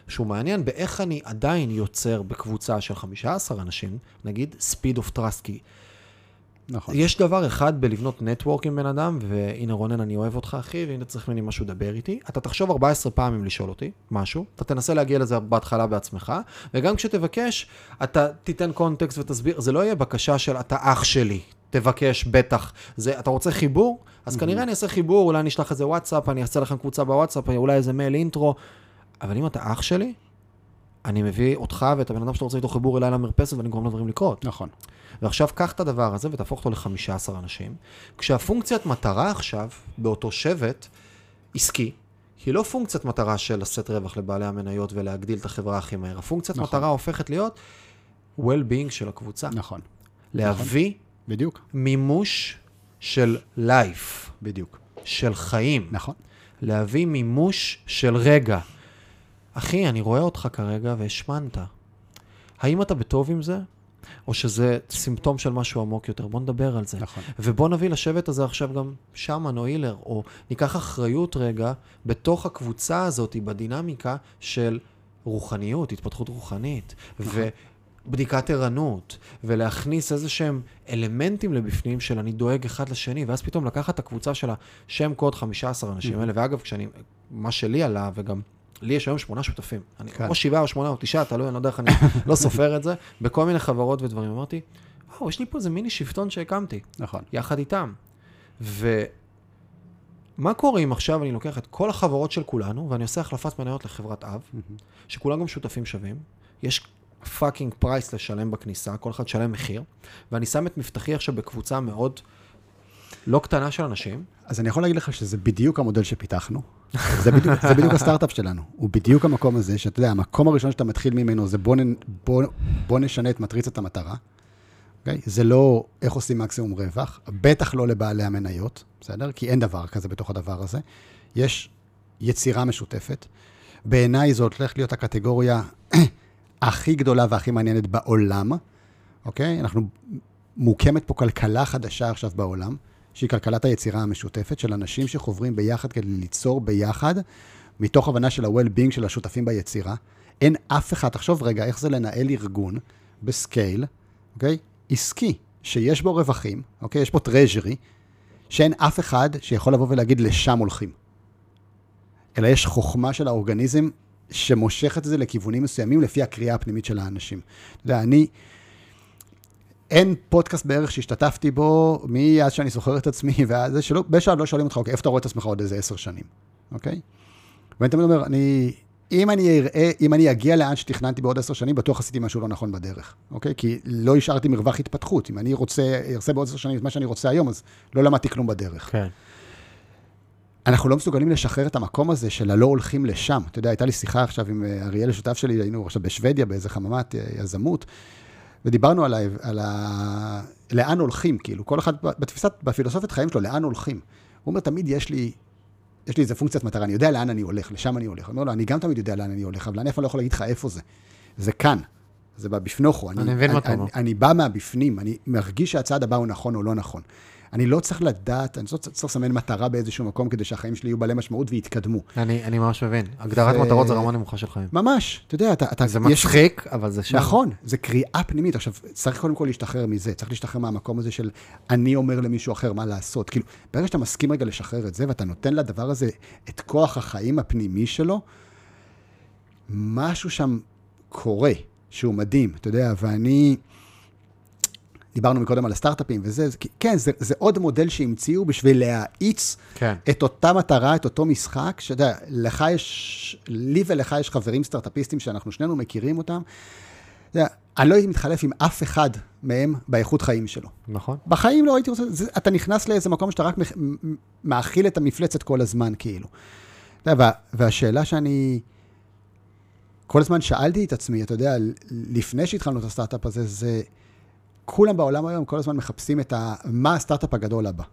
שהוא מעניין באיך אני עדיין יוצר בקבוצה של 15 אנשים, נגיד speed of trust, כי נכון. יש דבר אחד בלבנות נטוורק עם בן אדם, והנה רונן, אני אוהב אותך אחי, והנה צריך ממני משהו לדבר איתי. אתה תחשוב 14 פעמים לשאול אותי משהו, אתה תנסה להגיע לזה בהתחלה בעצמך, וגם כשתבקש, אתה תיתן קונטקסט ותסביר, זה לא יהיה בקשה של אתה אח שלי, תבקש בטח. זה, אתה רוצה חיבור? אז כנראה אני אעשה חיבור, אולי אני אשלח איזה וואטסאפ, אני אעשה לכם קבוצה בוואטסאפ, אולי איזה מייל אינטרו, אבל אם אתה אח שלי, אני מביא אותך ואת הבן אדם שאתה רוצה איתו חיבור אליי למרפסת ואני גורם לדברים לקרות. נכון. ועכשיו קח את הדבר הזה ותהפוך אותו ל-15 אנשים, כשהפונקציית מטרה עכשיו, באותו שבט, עסקי, היא לא פונקציית מטרה של לשאת רווח לבעלי המניות ולהגדיל את החברה הכי מהר. הפונקציית נכון. מטרה הופכת להיות well-being של הקבוצה. נכון. להביא בדיוק. מימוש של life, בדיוק. של חיים. נכון. להביא מימוש של רגע. אחי, אני רואה אותך כרגע והשמנת. האם אתה בטוב עם זה? או שזה סימפטום של משהו עמוק יותר? בוא נדבר על זה. נכון. ובוא נביא לשבט הזה עכשיו גם שמן או הילר, או ניקח אחריות רגע בתוך הקבוצה הזאת, בדינמיקה של רוחניות, התפתחות רוחנית, ובדיקת ערנות, ולהכניס איזה שהם אלמנטים לבפנים של אני דואג אחד לשני, ואז פתאום לקחת את הקבוצה של השם קוד 15 אנשים האלה, ואגב, כשאני, מה שלי עלה, וגם לי יש היום שמונה שותפים. אני, כן. או שבעה או שמונה או תשעה, תלוי, אני לא יודע איך אני לא סופר את זה, בכל מיני חברות ודברים. אמרתי, וואו, יש לי פה איזה מיני שבטון שהקמתי. נכון. יחד איתם. ומה קורה אם עכשיו אני לוקח את כל החברות של כולנו, ואני עושה החלפת מניות לחברת אב, שכולם גם שותפים שווים, יש fucking price לשלם בכניסה, כל אחד שלם מחיר, ואני שם את מבטחי עכשיו בקבוצה מאוד לא קטנה של אנשים, אז אני יכול להגיד לך שזה בדיוק המודל שפיתחנו. זה בדיוק, זה בדיוק הסטארט-אפ שלנו. הוא בדיוק המקום הזה, שאתה יודע, המקום הראשון שאתה מתחיל ממנו זה בוא, בוא, בוא נשנה את מטריצת המטרה. Okay? זה לא איך עושים מקסימום רווח, בטח לא לבעלי המניות, בסדר? כי אין דבר כזה בתוך הדבר הזה. יש יצירה משותפת. בעיניי זאת הולכת להיות הקטגוריה [clears throat] הכי גדולה והכי מעניינת בעולם, אוקיי? אנחנו, מוקמת פה כלכלה חדשה עכשיו בעולם, שהיא כלכלת היצירה המשותפת של אנשים שחוברים ביחד כדי ליצור ביחד, מתוך הבנה של ה-well-being של השותפים ביצירה. אין אף אחד, תחשוב רגע, איך זה לנהל ארגון בסקייל, אוקיי? עסקי, שיש בו רווחים, אוקיי? יש פה טרז'רי, שאין אף אחד שיכול לבוא ולהגיד לשם הולכים. אלא יש חוכמה של האורגניזם שמושכת את זה לכיוונים מסוימים לפי הקריאה הפנימית של האנשים. אתה יודע, אני, אין פודקאסט בערך שהשתתפתי בו מאז שאני זוכר את עצמי, ואז זה שלא, בשלב לא שואלים אותך, אוקיי, איפה אתה רואה את עצמך עוד איזה עשר שנים, אוקיי? ואני תמיד אומר, אני, אם אני אראה, אם אני אגיע לאן שתכננתי בעוד עשר שנים, בטוח עשיתי משהו לא נכון בדרך, אוקיי? כי לא השארתי מרווח התפתחות. אם אני רוצה, ארצה בעוד עשר שנים את מה שאני רוצה היום, אז לא למדתי כלום בדרך. כן. אנחנו לא מסוגלים לשחרר את המקום הזה של הלא הולכים לשם. אתה יודע, הייתה לי שיחה עכשיו עם אה, אריאל, השותף שלי, היינו עכשיו בשוודיה באיזה חממת אה, יזמות, ודיברנו על, ה, על ה... לאן הולכים, כאילו, כל אחד בתפיסת, בפילוסופית חיים שלו, לאן הולכים. הוא אומר, תמיד יש לי, יש לי איזה פונקציית מטרה, אני יודע לאן אני הולך, לשם אני הולך. אני אומר לו, אני גם תמיד יודע לאן אני הולך, אבל אני אף פעם לא יכול להגיד לך איפה זה. זה כאן, זה בבפנוכו. אני מבין מה אתה אומר. אני, אני בא מהבפנים, אני מרגיש שהצעד הבא הוא נכון או לא נכון. אני לא צריך לדעת, אני לא צריך לסמן מטרה באיזשהו מקום כדי שהחיים שלי יהיו בעלי משמעות ויתקדמו. אני, אני ממש מבין. הגדרת ו- מטרות זה רמה נמוכה של חיים. ממש, אתה יודע, אתה... אתה זה יש- מצחיק, אבל זה שם. נכון, זה קריאה פנימית. עכשיו, צריך קודם כל להשתחרר מזה, צריך להשתחרר מהמקום הזה של אני אומר למישהו אחר מה לעשות. כאילו, ברגע שאתה מסכים רגע לשחרר את זה, ואתה נותן לדבר הזה את כוח החיים הפנימי שלו, משהו שם קורה, שהוא מדהים, אתה יודע, ואני דיברנו מקודם על הסטארט-אפים וזה, זה, כן, זה, זה עוד מודל שהמציאו בשביל להאיץ כן. את אותה מטרה, את אותו משחק, שאתה יודע, לך יש, לי ולך יש חברים סטארט-אפיסטים שאנחנו שנינו מכירים אותם. אתה יודע, אני לא הייתי מתחלף עם אף אחד מהם באיכות חיים שלו. נכון. בחיים לא הייתי רוצה, זה, אתה נכנס לאיזה מקום שאתה רק מאכיל את המפלצת כל הזמן, כאילו. אתה יודע, וה, והשאלה שאני כל הזמן שאלתי את עצמי, אתה יודע, לפני שהתחלנו את הסטארט-אפ הזה, זה כולם בעולם היום כל הזמן מחפשים את ה... מה הסטארט-אפ הגדול הבא.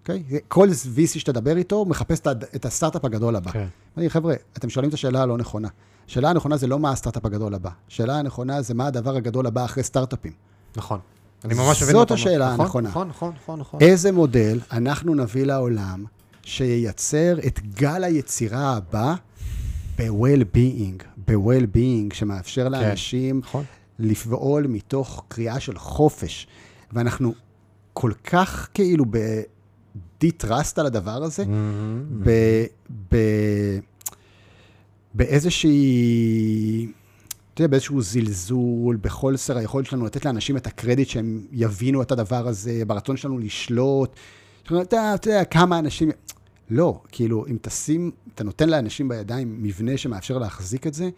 אוקיי? כל VC שתדבר איתו, מחפש את הסטארט-אפ הגדול הבא. כן. אמרתי, חבר'ה, אתם שואלים את השאלה הלא נכונה. השאלה הנכונה זה לא מה הסטארט-אפ הגדול הבא. השאלה הנכונה זה מה הדבר הגדול הבא אחרי סטארט-אפים. נכון. אני ממש מבין זאת. השאלה נכון, הנכונה. נכון, נכון, נכון, נכון. איזה מודל אנחנו נביא לעולם שייצר את גל היצירה הבא ב-well-being, ב-well-being, שמאפשר לאנשים נכון. לפעול מתוך קריאה של חופש. ואנחנו כל כך כאילו ב-de-trust על הדבר הזה, Mm-hmm. ב... ב... באיזושהי, אתה יודע, באיזשהו זלזול, בחוסר היכולת שלנו לתת לאנשים את הקרדיט שהם יבינו את הדבר הזה, ברצון שלנו לשלוט. אתה יודע, אתה יודע, כמה אנשים... לא, כאילו, אם תשים, אתה נותן לאנשים בידיים מבנה שמאפשר להחזיק את זה,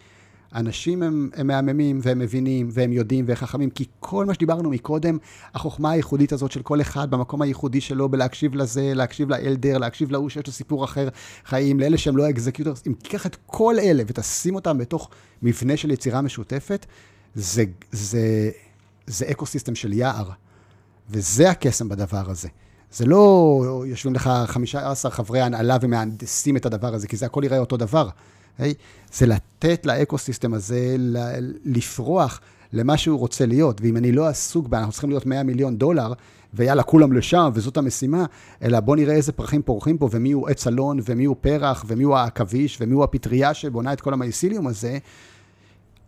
אנשים הם, הם מהממים והם מבינים והם יודעים והם חכמים, כי כל מה שדיברנו מקודם, החוכמה הייחודית הזאת של כל אחד במקום הייחודי שלו, בלהקשיב לזה, להקשיב ל elder, להקשיב להוא שיש לו סיפור אחר חיים, לאלה שהם לא ה executors, אם תיקח את כל אלה ותשים אותם בתוך מבנה של יצירה משותפת, זה, זה, זה ecosystem של יער, וזה הקסם בדבר הזה. זה לא יושבים לך 15 חברי הנהלה ומהנדסים את הדבר הזה, כי זה הכל יראה אותו דבר. Hey, זה לתת לאקו-סיסטם הזה לפרוח למה שהוא רוצה להיות. ואם אני לא עסוק בה, אנחנו צריכים להיות 100 מיליון דולר, ויאללה, כולם לשם, וזאת המשימה, אלא בוא נראה איזה פרחים פורחים פה, ומי הוא עץ אלון, ומי הוא פרח, ומי הוא העכביש, ומי הוא הפטריה שבונה את כל המייסיליום הזה,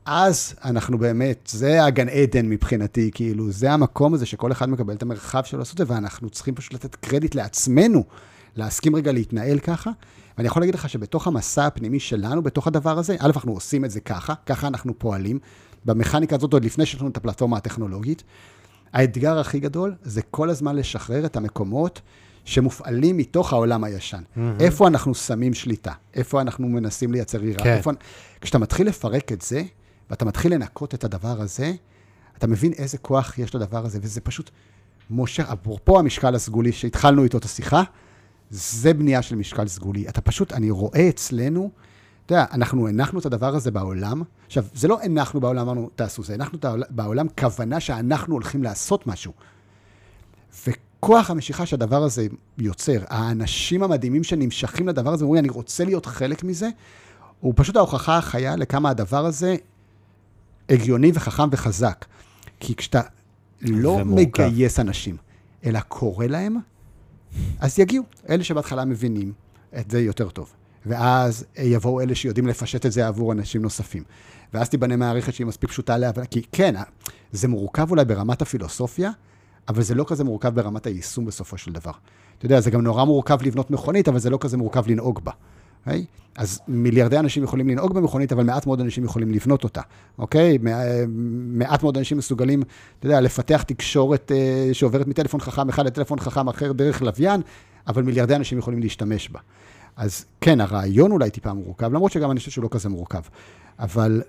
אז אנחנו באמת, זה הגן עדן מבחינתי, כאילו, זה המקום הזה שכל אחד מקבל את המרחב שלו לעשות את זה, ואנחנו צריכים פשוט לתת קרדיט לעצמנו, להסכים רגע להתנהל ככה. ואני יכול להגיד לך שבתוך המסע הפנימי שלנו, בתוך הדבר הזה, א', אנחנו עושים את זה ככה, ככה אנחנו פועלים. במכניקה הזאת, עוד לפני שיש לנו את הפלטפורמה הטכנולוגית, האתגר הכי גדול זה כל הזמן לשחרר את המקומות שמופעלים מתוך העולם הישן. Mm-hmm. איפה אנחנו שמים שליטה? איפה אנחנו מנסים לייצר יראה? כן. איפה... כשאתה מתחיל לפרק את זה, ואתה מתחיל לנקות את הדבר הזה, אתה מבין איזה כוח יש לדבר הזה, וזה פשוט מושך, אפרופו המשקל הסגולי שהתחלנו איתו את השיחה, זה בנייה של משקל סגולי. אתה פשוט, אני רואה אצלנו, אתה יודע, אנחנו הנחנו את הדבר הזה בעולם. עכשיו, זה לא הנחנו בעולם, אמרנו, תעשו זה, הנחנו את בעולם כוונה שאנחנו הולכים לעשות משהו. וכוח המשיכה שהדבר הזה יוצר, האנשים המדהימים שנמשכים לדבר הזה, אומרים, אני רוצה להיות חלק מזה, הוא פשוט ההוכחה החיה לכמה הדבר הזה הגיוני וחכם וחזק. כי כשאתה לא ומורכב. מגייס אנשים, אלא קורא להם, אז יגיעו. אלה שבהתחלה מבינים את זה יותר טוב. ואז יבואו אלה שיודעים לפשט את זה עבור אנשים נוספים. ואז תיבנה מערכת שהיא מספיק פשוטה להבנה. כי כן, זה מורכב אולי ברמת הפילוסופיה, אבל זה לא כזה מורכב ברמת היישום בסופו של דבר. אתה יודע, זה גם נורא מורכב לבנות מכונית, אבל זה לא כזה מורכב לנהוג בה. Okay? אז מיליארדי אנשים יכולים לנהוג במכונית, אבל מעט מאוד אנשים יכולים לבנות אותה, אוקיי? Okay? מעט מאוד אנשים מסוגלים, אתה יודע, לפתח תקשורת אה, שעוברת מטלפון חכם אחד לטלפון חכם אחר דרך לוויין, אבל מיליארדי אנשים יכולים להשתמש בה. אז כן, הרעיון אולי טיפה מורכב, למרות שגם אני חושב שהוא לא כזה מורכב. אבל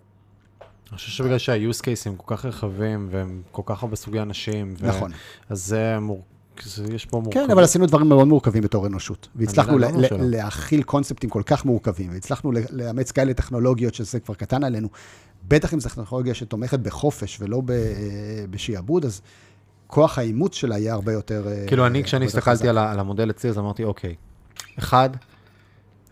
אני חושב שבגלל שה-use cases הם כל כך רחבים, והם כל כך הרבה סוגי אנשים. ו- נכון. אז זה מור... יש פה מורכבות. כן, אבל עשינו דברים מאוד מורכבים בתור אנושות. והצלחנו יודע, לה- לא לה- שלא. להכיל קונספטים כל כך מורכבים, והצלחנו לאמץ כאלה טכנולוגיות שזה כבר קטן עלינו. בטח אם זו טכנולוגיה שתומכת בחופש ולא ב- בשעבוד, אז כוח האימוץ שלה יהיה הרבה יותר... אה, כאילו, אני, כשאני הסתכלתי. על, על המודל אצלי, אז אמרתי, אוקיי, אחד,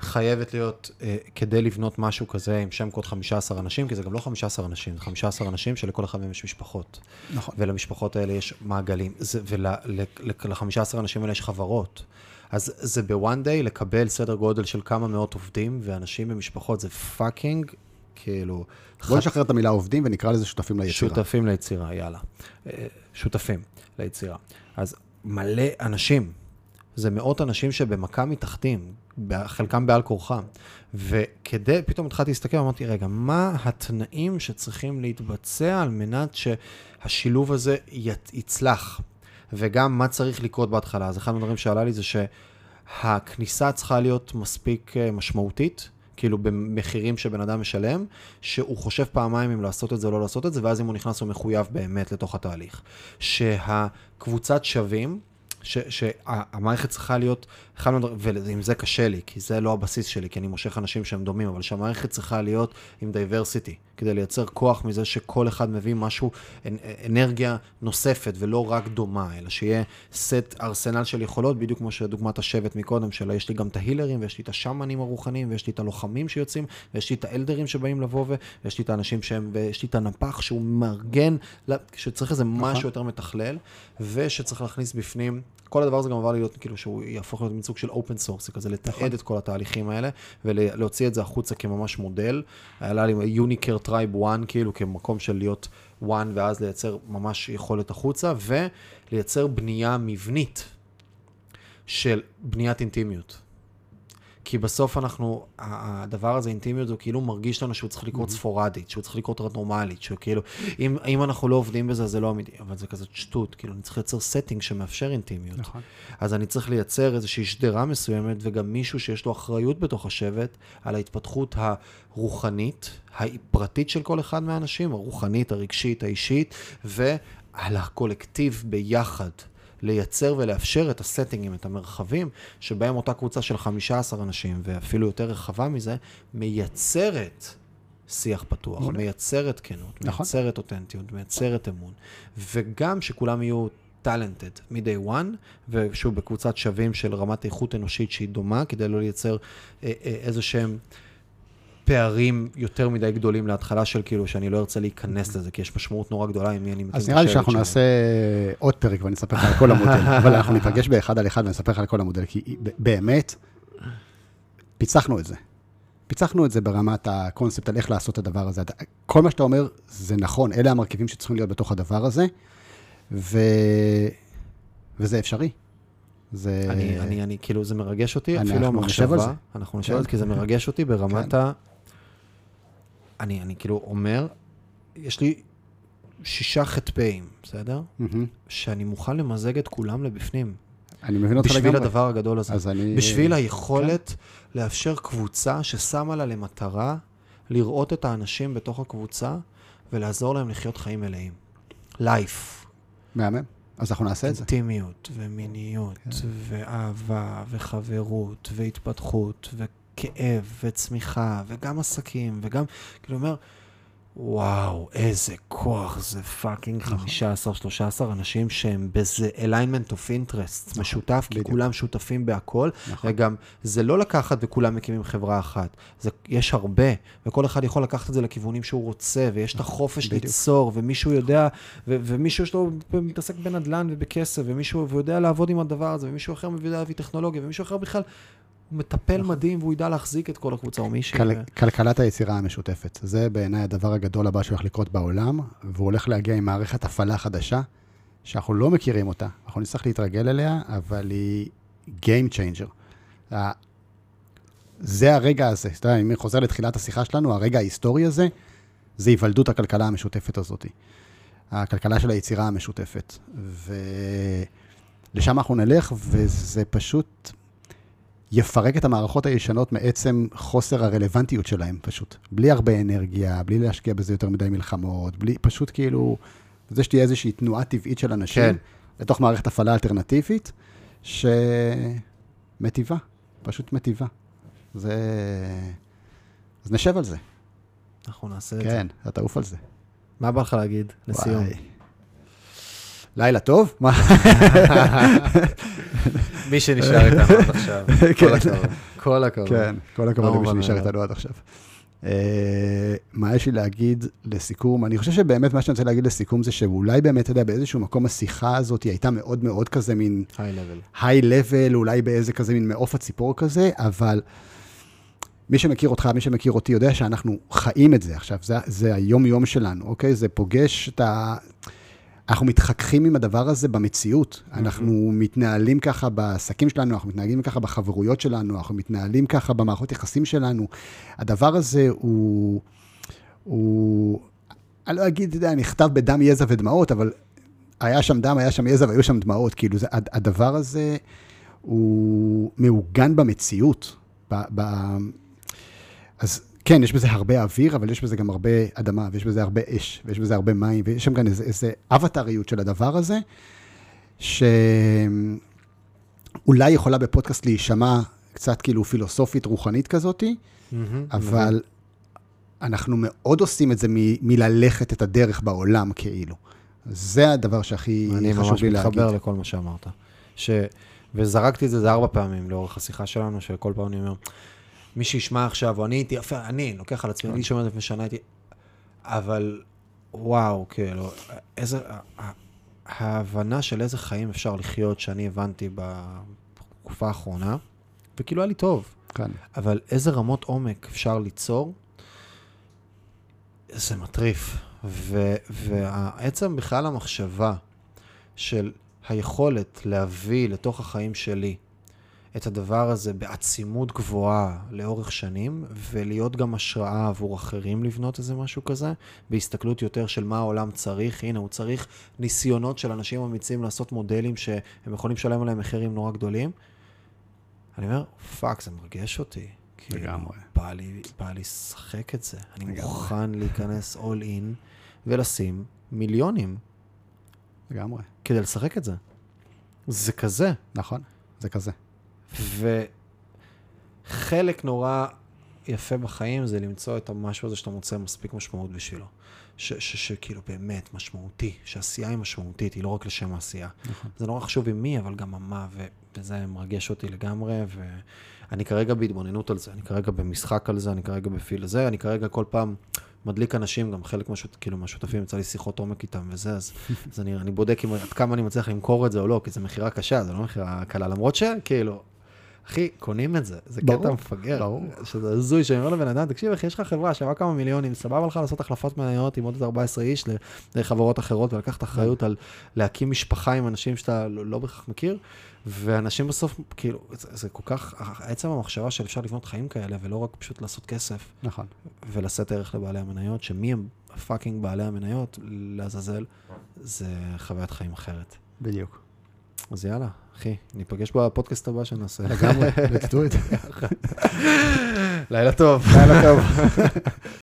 חייבת להיות, אה, כדי לבנות משהו כזה עם שם קוד 15 אנשים, כי זה גם לא 15 אנשים, זה 15 אנשים שלכל אחד מהם יש משפחות. נכון. ולמשפחות האלה יש מעגלים, ול-15 אנשים האלה יש חברות. אז זה ב one day לקבל סדר גודל של כמה מאות עובדים, ואנשים במשפחות זה fucking, כאילו... בוא נשחרר את המילה עובדים ונקרא לזה שותפים ליצירה. שותפים ליצירה, יאללה. אה, שותפים ליצירה. אז מלא אנשים, זה מאות אנשים שבמכה מתחתנים. חלקם בעל כורחם. וכדי, פתאום התחלתי להסתכל, אמרתי, רגע, מה התנאים שצריכים להתבצע על מנת שהשילוב הזה יצלח? וגם מה צריך לקרות בהתחלה. אז אחד הדברים שעלה לי זה שהכניסה צריכה להיות מספיק אה, משמעותית, כאילו במחירים שבן אדם משלם, שהוא חושב פעמיים אם לעשות את זה או לא לעשות את זה, ואז אם הוא נכנס הוא מחויב באמת לתוך התהליך. שהקבוצת שווים, שהמערכת צריכה להיות, ועם זה קשה לי, כי זה לא הבסיס שלי, כי אני מושך אנשים שהם דומים, אבל שהמערכת צריכה להיות עם diversity, כדי לייצר כוח מזה שכל אחד מביא משהו, אנ- אנרגיה נוספת ולא רק דומה, אלא שיהיה סט ארסנל של יכולות, בדיוק כמו שדוגמת השבט מקודם, שלה יש לי גם את ההילרים, ויש לי את השמאנים הרוחניים, ויש לי את הלוחמים שיוצאים, ויש לי את האלדרים שבאים לבוא, ויש לי את האנשים שהם, ויש לי את הנפח שהוא מארגן, שצריך איזה משהו יותר מתכלל, ושצריך להכניס בפנים, כל הדבר הזה גם עבר להיות, כאילו, שהוא יהפוך להיות מין סוג של open source, כזה לתעד את כל התהליכים האלה, ולהוציא את זה החוצה כממש מודל. היה לי יוניקר tribe 1, כאילו, כמקום של להיות 1, ואז לייצר ממש יכולת החוצה, ולייצר בנייה מבנית של בניית אינטימיות. כי בסוף אנחנו, הדבר הזה, אינטימיות, הוא כאילו מרגיש לנו שהוא צריך לקרות ספורדית, שהוא צריך לקרות רנדומלית, שהוא כאילו, אם, אם אנחנו לא עובדים בזה, זה לא אמיתי, אבל זה כזה שטות, כאילו, אני צריך לייצר setting שמאפשר אינטימיות. נכון. אז אני צריך לייצר איזושהי שדרה מסוימת, וגם מישהו שיש לו אחריות בתוך השבט על ההתפתחות הרוחנית, הפרטית של כל אחד מהאנשים, הרוחנית, הרגשית, האישית, ועל הקולקטיב ביחד. לייצר ולאפשר את הסטינגים, את המרחבים, שבהם אותה קבוצה של 15 אנשים, ואפילו יותר רחבה מזה, מייצרת שיח פתוח, מעולה. מייצרת כנות, נכון. מייצרת אותנטיות, מייצרת אמון, וגם שכולם יהיו טאלנטד מ-day one, ושוב, בקבוצת שווים של רמת איכות אנושית שהיא דומה, כדי לא לייצר אה, אה, איזה שהם פערים יותר מדי גדולים להתחלה של כאילו, שאני לא ארצה להיכנס לזה, כי יש משמעות נורא גדולה עם מי אני מקים אז נראה לי שאנחנו שלי. נעשה עוד פרק ואני אספר לך על כל המודל, [laughs] אבל אנחנו ניפגש באחד על אחד ואני אספר לך על כל המודל, כי באמת, פיצחנו את זה. פיצחנו את זה ברמת הקונספט על איך לעשות את הדבר הזה. כל מה שאתה אומר זה נכון, אלה המרכיבים שצריכים להיות בתוך הדבר הזה, ו... וזה אפשרי. זה... אני, אני, אני, כאילו, זה מרגש אותי, אפילו המחשבה. אנחנו נשב כן. על זה, כי זה מרגש אותי ברמת כן. ה... אני, אני כאילו אומר, יש לי שישה חטפאים, בסדר? מהמם. שאני מוכן למזג את כולם לבפנים. אני מבין אותך בשביל לגמרי. הדבר הגדול הזה. אז אני... בשביל היכולת לאפשר קבוצה ששמה לה למטרה לראות את האנשים בתוך הקבוצה ולעזור להם לחיות חיים מלאים. life, מהמם. אז אנחנו נעשה את זה. אינטימיות ומיניות ואהבה וחברות והתפתחות וכאב וצמיחה וגם עסקים וגם, כאילו אומר, וואו, איזה כוח זה fucking 15-13 אנשים שהם באיזה alignment of interest משותף, כי בדיוק. כולם שותפים בהכל, נכון. וגם זה לא לקחת וכולם מקימים חברה אחת, זה, יש הרבה, וכל אחד יכול לקחת את זה לכיוונים שהוא רוצה, ויש את החופש בדיוק. ליצור, ומישהו יודע, ו- ומישהו יש לו, מתעסק בנדל"ן ובכסף, ומישהו, יודע לעבוד עם הדבר הזה, ומישהו אחר יודע להביא טכנולוגיה, ומישהו אחר בכלל, הוא מטפל מדהים, והוא ידע להחזיק את כל הקבוצה, או מישהי. כל, ו- כלכלת היצירה המשותפת. זה בעיניי הדבר הגדול הבא שהולך לקרות בעולם, והוא הולך להגיע עם מערכת הפעלה חדשה, שאנחנו לא מכירים אותה, אנחנו נצטרך להתרגל אליה, אבל היא Game Changer. זה הרגע הזה, אתה יודע, אם אני חוזר לתחילת השיחה שלנו, הרגע ההיסטורי הזה, זה היוולדות הכלכלה המשותפת הזאת. הכלכלה של היצירה המשותפת. ולשם אנחנו נלך, וזה פשוט יפרק את המערכות הישנות מעצם חוסר הרלוונטיות שלהם, פשוט. בלי הרבה אנרגיה, בלי להשקיע בזה יותר מדי מלחמות, בלי, פשוט כאילו, זה שתהיה איזושהי תנועה טבעית של אנשים, כן. לתוך מערכת הפעלה אלטרנטיבית, שמטיבה, פשוט מטיבה. זה... אז נשב על זה. אנחנו נעשה את זה. כן, אתה תעוף על זה. מה בא לך להגיד לסיום? וואי. לילה טוב? מה? [laughs] מי שנשאר איתנו עד עכשיו, [laughs] כל כן. הכבוד. כל הכבוד. כן, כל הכבוד למי שנשאר. איתנו עד עכשיו. אה, מה יש לי להגיד לסיכום? אני חושב שבאמת מה שאני רוצה להגיד לסיכום זה שאולי באמת, אתה יודע, באיזשהו מקום השיחה הזאת הייתה מאוד מאוד כזה מין היי לבל. היי לבל, אולי באיזה כזה מין מעוף הציפור כזה, אבל מי שמכיר אותך, מי שמכיר אותי, יודע שאנחנו חיים את זה עכשיו, זה, זה היום-יום שלנו, אוקיי? זה פוגש את ה... אנחנו מתחככים עם הדבר הזה במציאות. אנחנו מתנהלים ככה בעסקים שלנו, אנחנו מתנהגים ככה בחברויות שלנו, אנחנו מתנהלים ככה במערכות יחסים שלנו. הדבר הזה הוא, הוא, אני לא אגיד, אתה יודע, נכתב בדם, יזע ודמעות, אבל היה שם דם, היה שם יזע והיו שם דמעות. כאילו, זה, הד- הדבר הזה הוא מעוגן במציאות. ב, ב, אז כן, יש בזה הרבה אוויר, אבל יש בזה גם הרבה אדמה, ויש בזה הרבה אש, ויש בזה הרבה מים, ויש שם גם איזה, איזה אבטריות של הדבר הזה, שאולי יכולה בפודקאסט להישמע קצת כאילו פילוסופית רוחנית כזאתי, מהמם, אבל אנחנו מאוד עושים את זה מ- מללכת את הדרך בעולם, כאילו. זה הדבר שהכי אני חשוב ממש לי להגיד. מתחבר לכל מה שאמרת. ש... וזרקתי את זה, זה ארבע פעמים לאורך השיחה שלנו, שכל פעם אני אומר, מי שישמע עכשיו, או אני הייתי, אני לוקח על עצמי, אני שומע את זה לפני שנה הייתי, אבל וואו, כאילו, איזה, ההבנה של איזה חיים אפשר לחיות, שאני הבנתי בתקופה האחרונה, וכאילו היה לי טוב. כן. אבל איזה רמות עומק אפשר ליצור, זה מטריף. ו- והעצם בכלל המחשבה של היכולת להביא לתוך החיים שלי את הדבר הזה בעצימות גבוהה לאורך שנים, ולהיות גם השראה עבור אחרים לבנות איזה משהו כזה, בהסתכלות יותר של מה העולם צריך. הנה, הוא צריך ניסיונות של אנשים אמיצים לעשות מודלים שהם יכולים לשלם עליהם מחירים נורא גדולים. אני אומר, fuck, זה מרגש אותי. כאילו, לגמרי. בא לי, בא לי לשחק את זה. אני לגמרי. מוכן להיכנס all in ולשים מיליונים לגמרי. כדי לשחק את זה. זה כזה. נכון, זה כזה. וחלק נורא יפה בחיים זה למצוא את המשהו הזה שאתה מוצא מספיק משמעות בשבילו. שכאילו באמת משמעותי, שעשייה היא משמעותית, היא לא רק לשם העשייה. נכון. זה נורא חשוב עם מי, אבל גם המה, ו- וזה מרגש אותי לגמרי, ואני כרגע בהתבוננות על זה, אני כרגע במשחק על זה, אני כרגע בפיל הזה, אני כרגע כל פעם מדליק אנשים, גם חלק מהשות, כאילו, מהשותפים, יצא לי שיחות עומק איתם וזה, אז, אז אני, אני בודק אם, עד כמה אני מצליח למכור את זה או לא, כי זו מכירה קשה, זה לא מכירה קלה, למרות שכאילו, אחי, קונים את זה, זה ברור, קטע מפגר. ברור. שזה הזוי, שאני אומר לבן אדם, תקשיב, אחי, יש לך חברה שווה כמה מיליונים, סבבה לך לעשות החלפת מניות עם עוד איזה 14 איש לחברות אחרות ולקחת אחריות על להקים משפחה עם אנשים שאתה לא, לא בהכרח מכיר, ואנשים בסוף, כאילו, זה, זה כל כך, עצם המחשבה של אפשר לבנות חיים כאלה, ולא רק פשוט לעשות כסף נכון. ולשאת ערך לבעלי המניות, שמי הם fucking בעלי המניות, לעזאזל, זה חוויית חיים אחרת. בדיוק. אז יאללה, אחי, ניפגש בפודקאסט הבא שנעשה. לגמרי, let's do it. לילה טוב. לילה טוב. [laughs]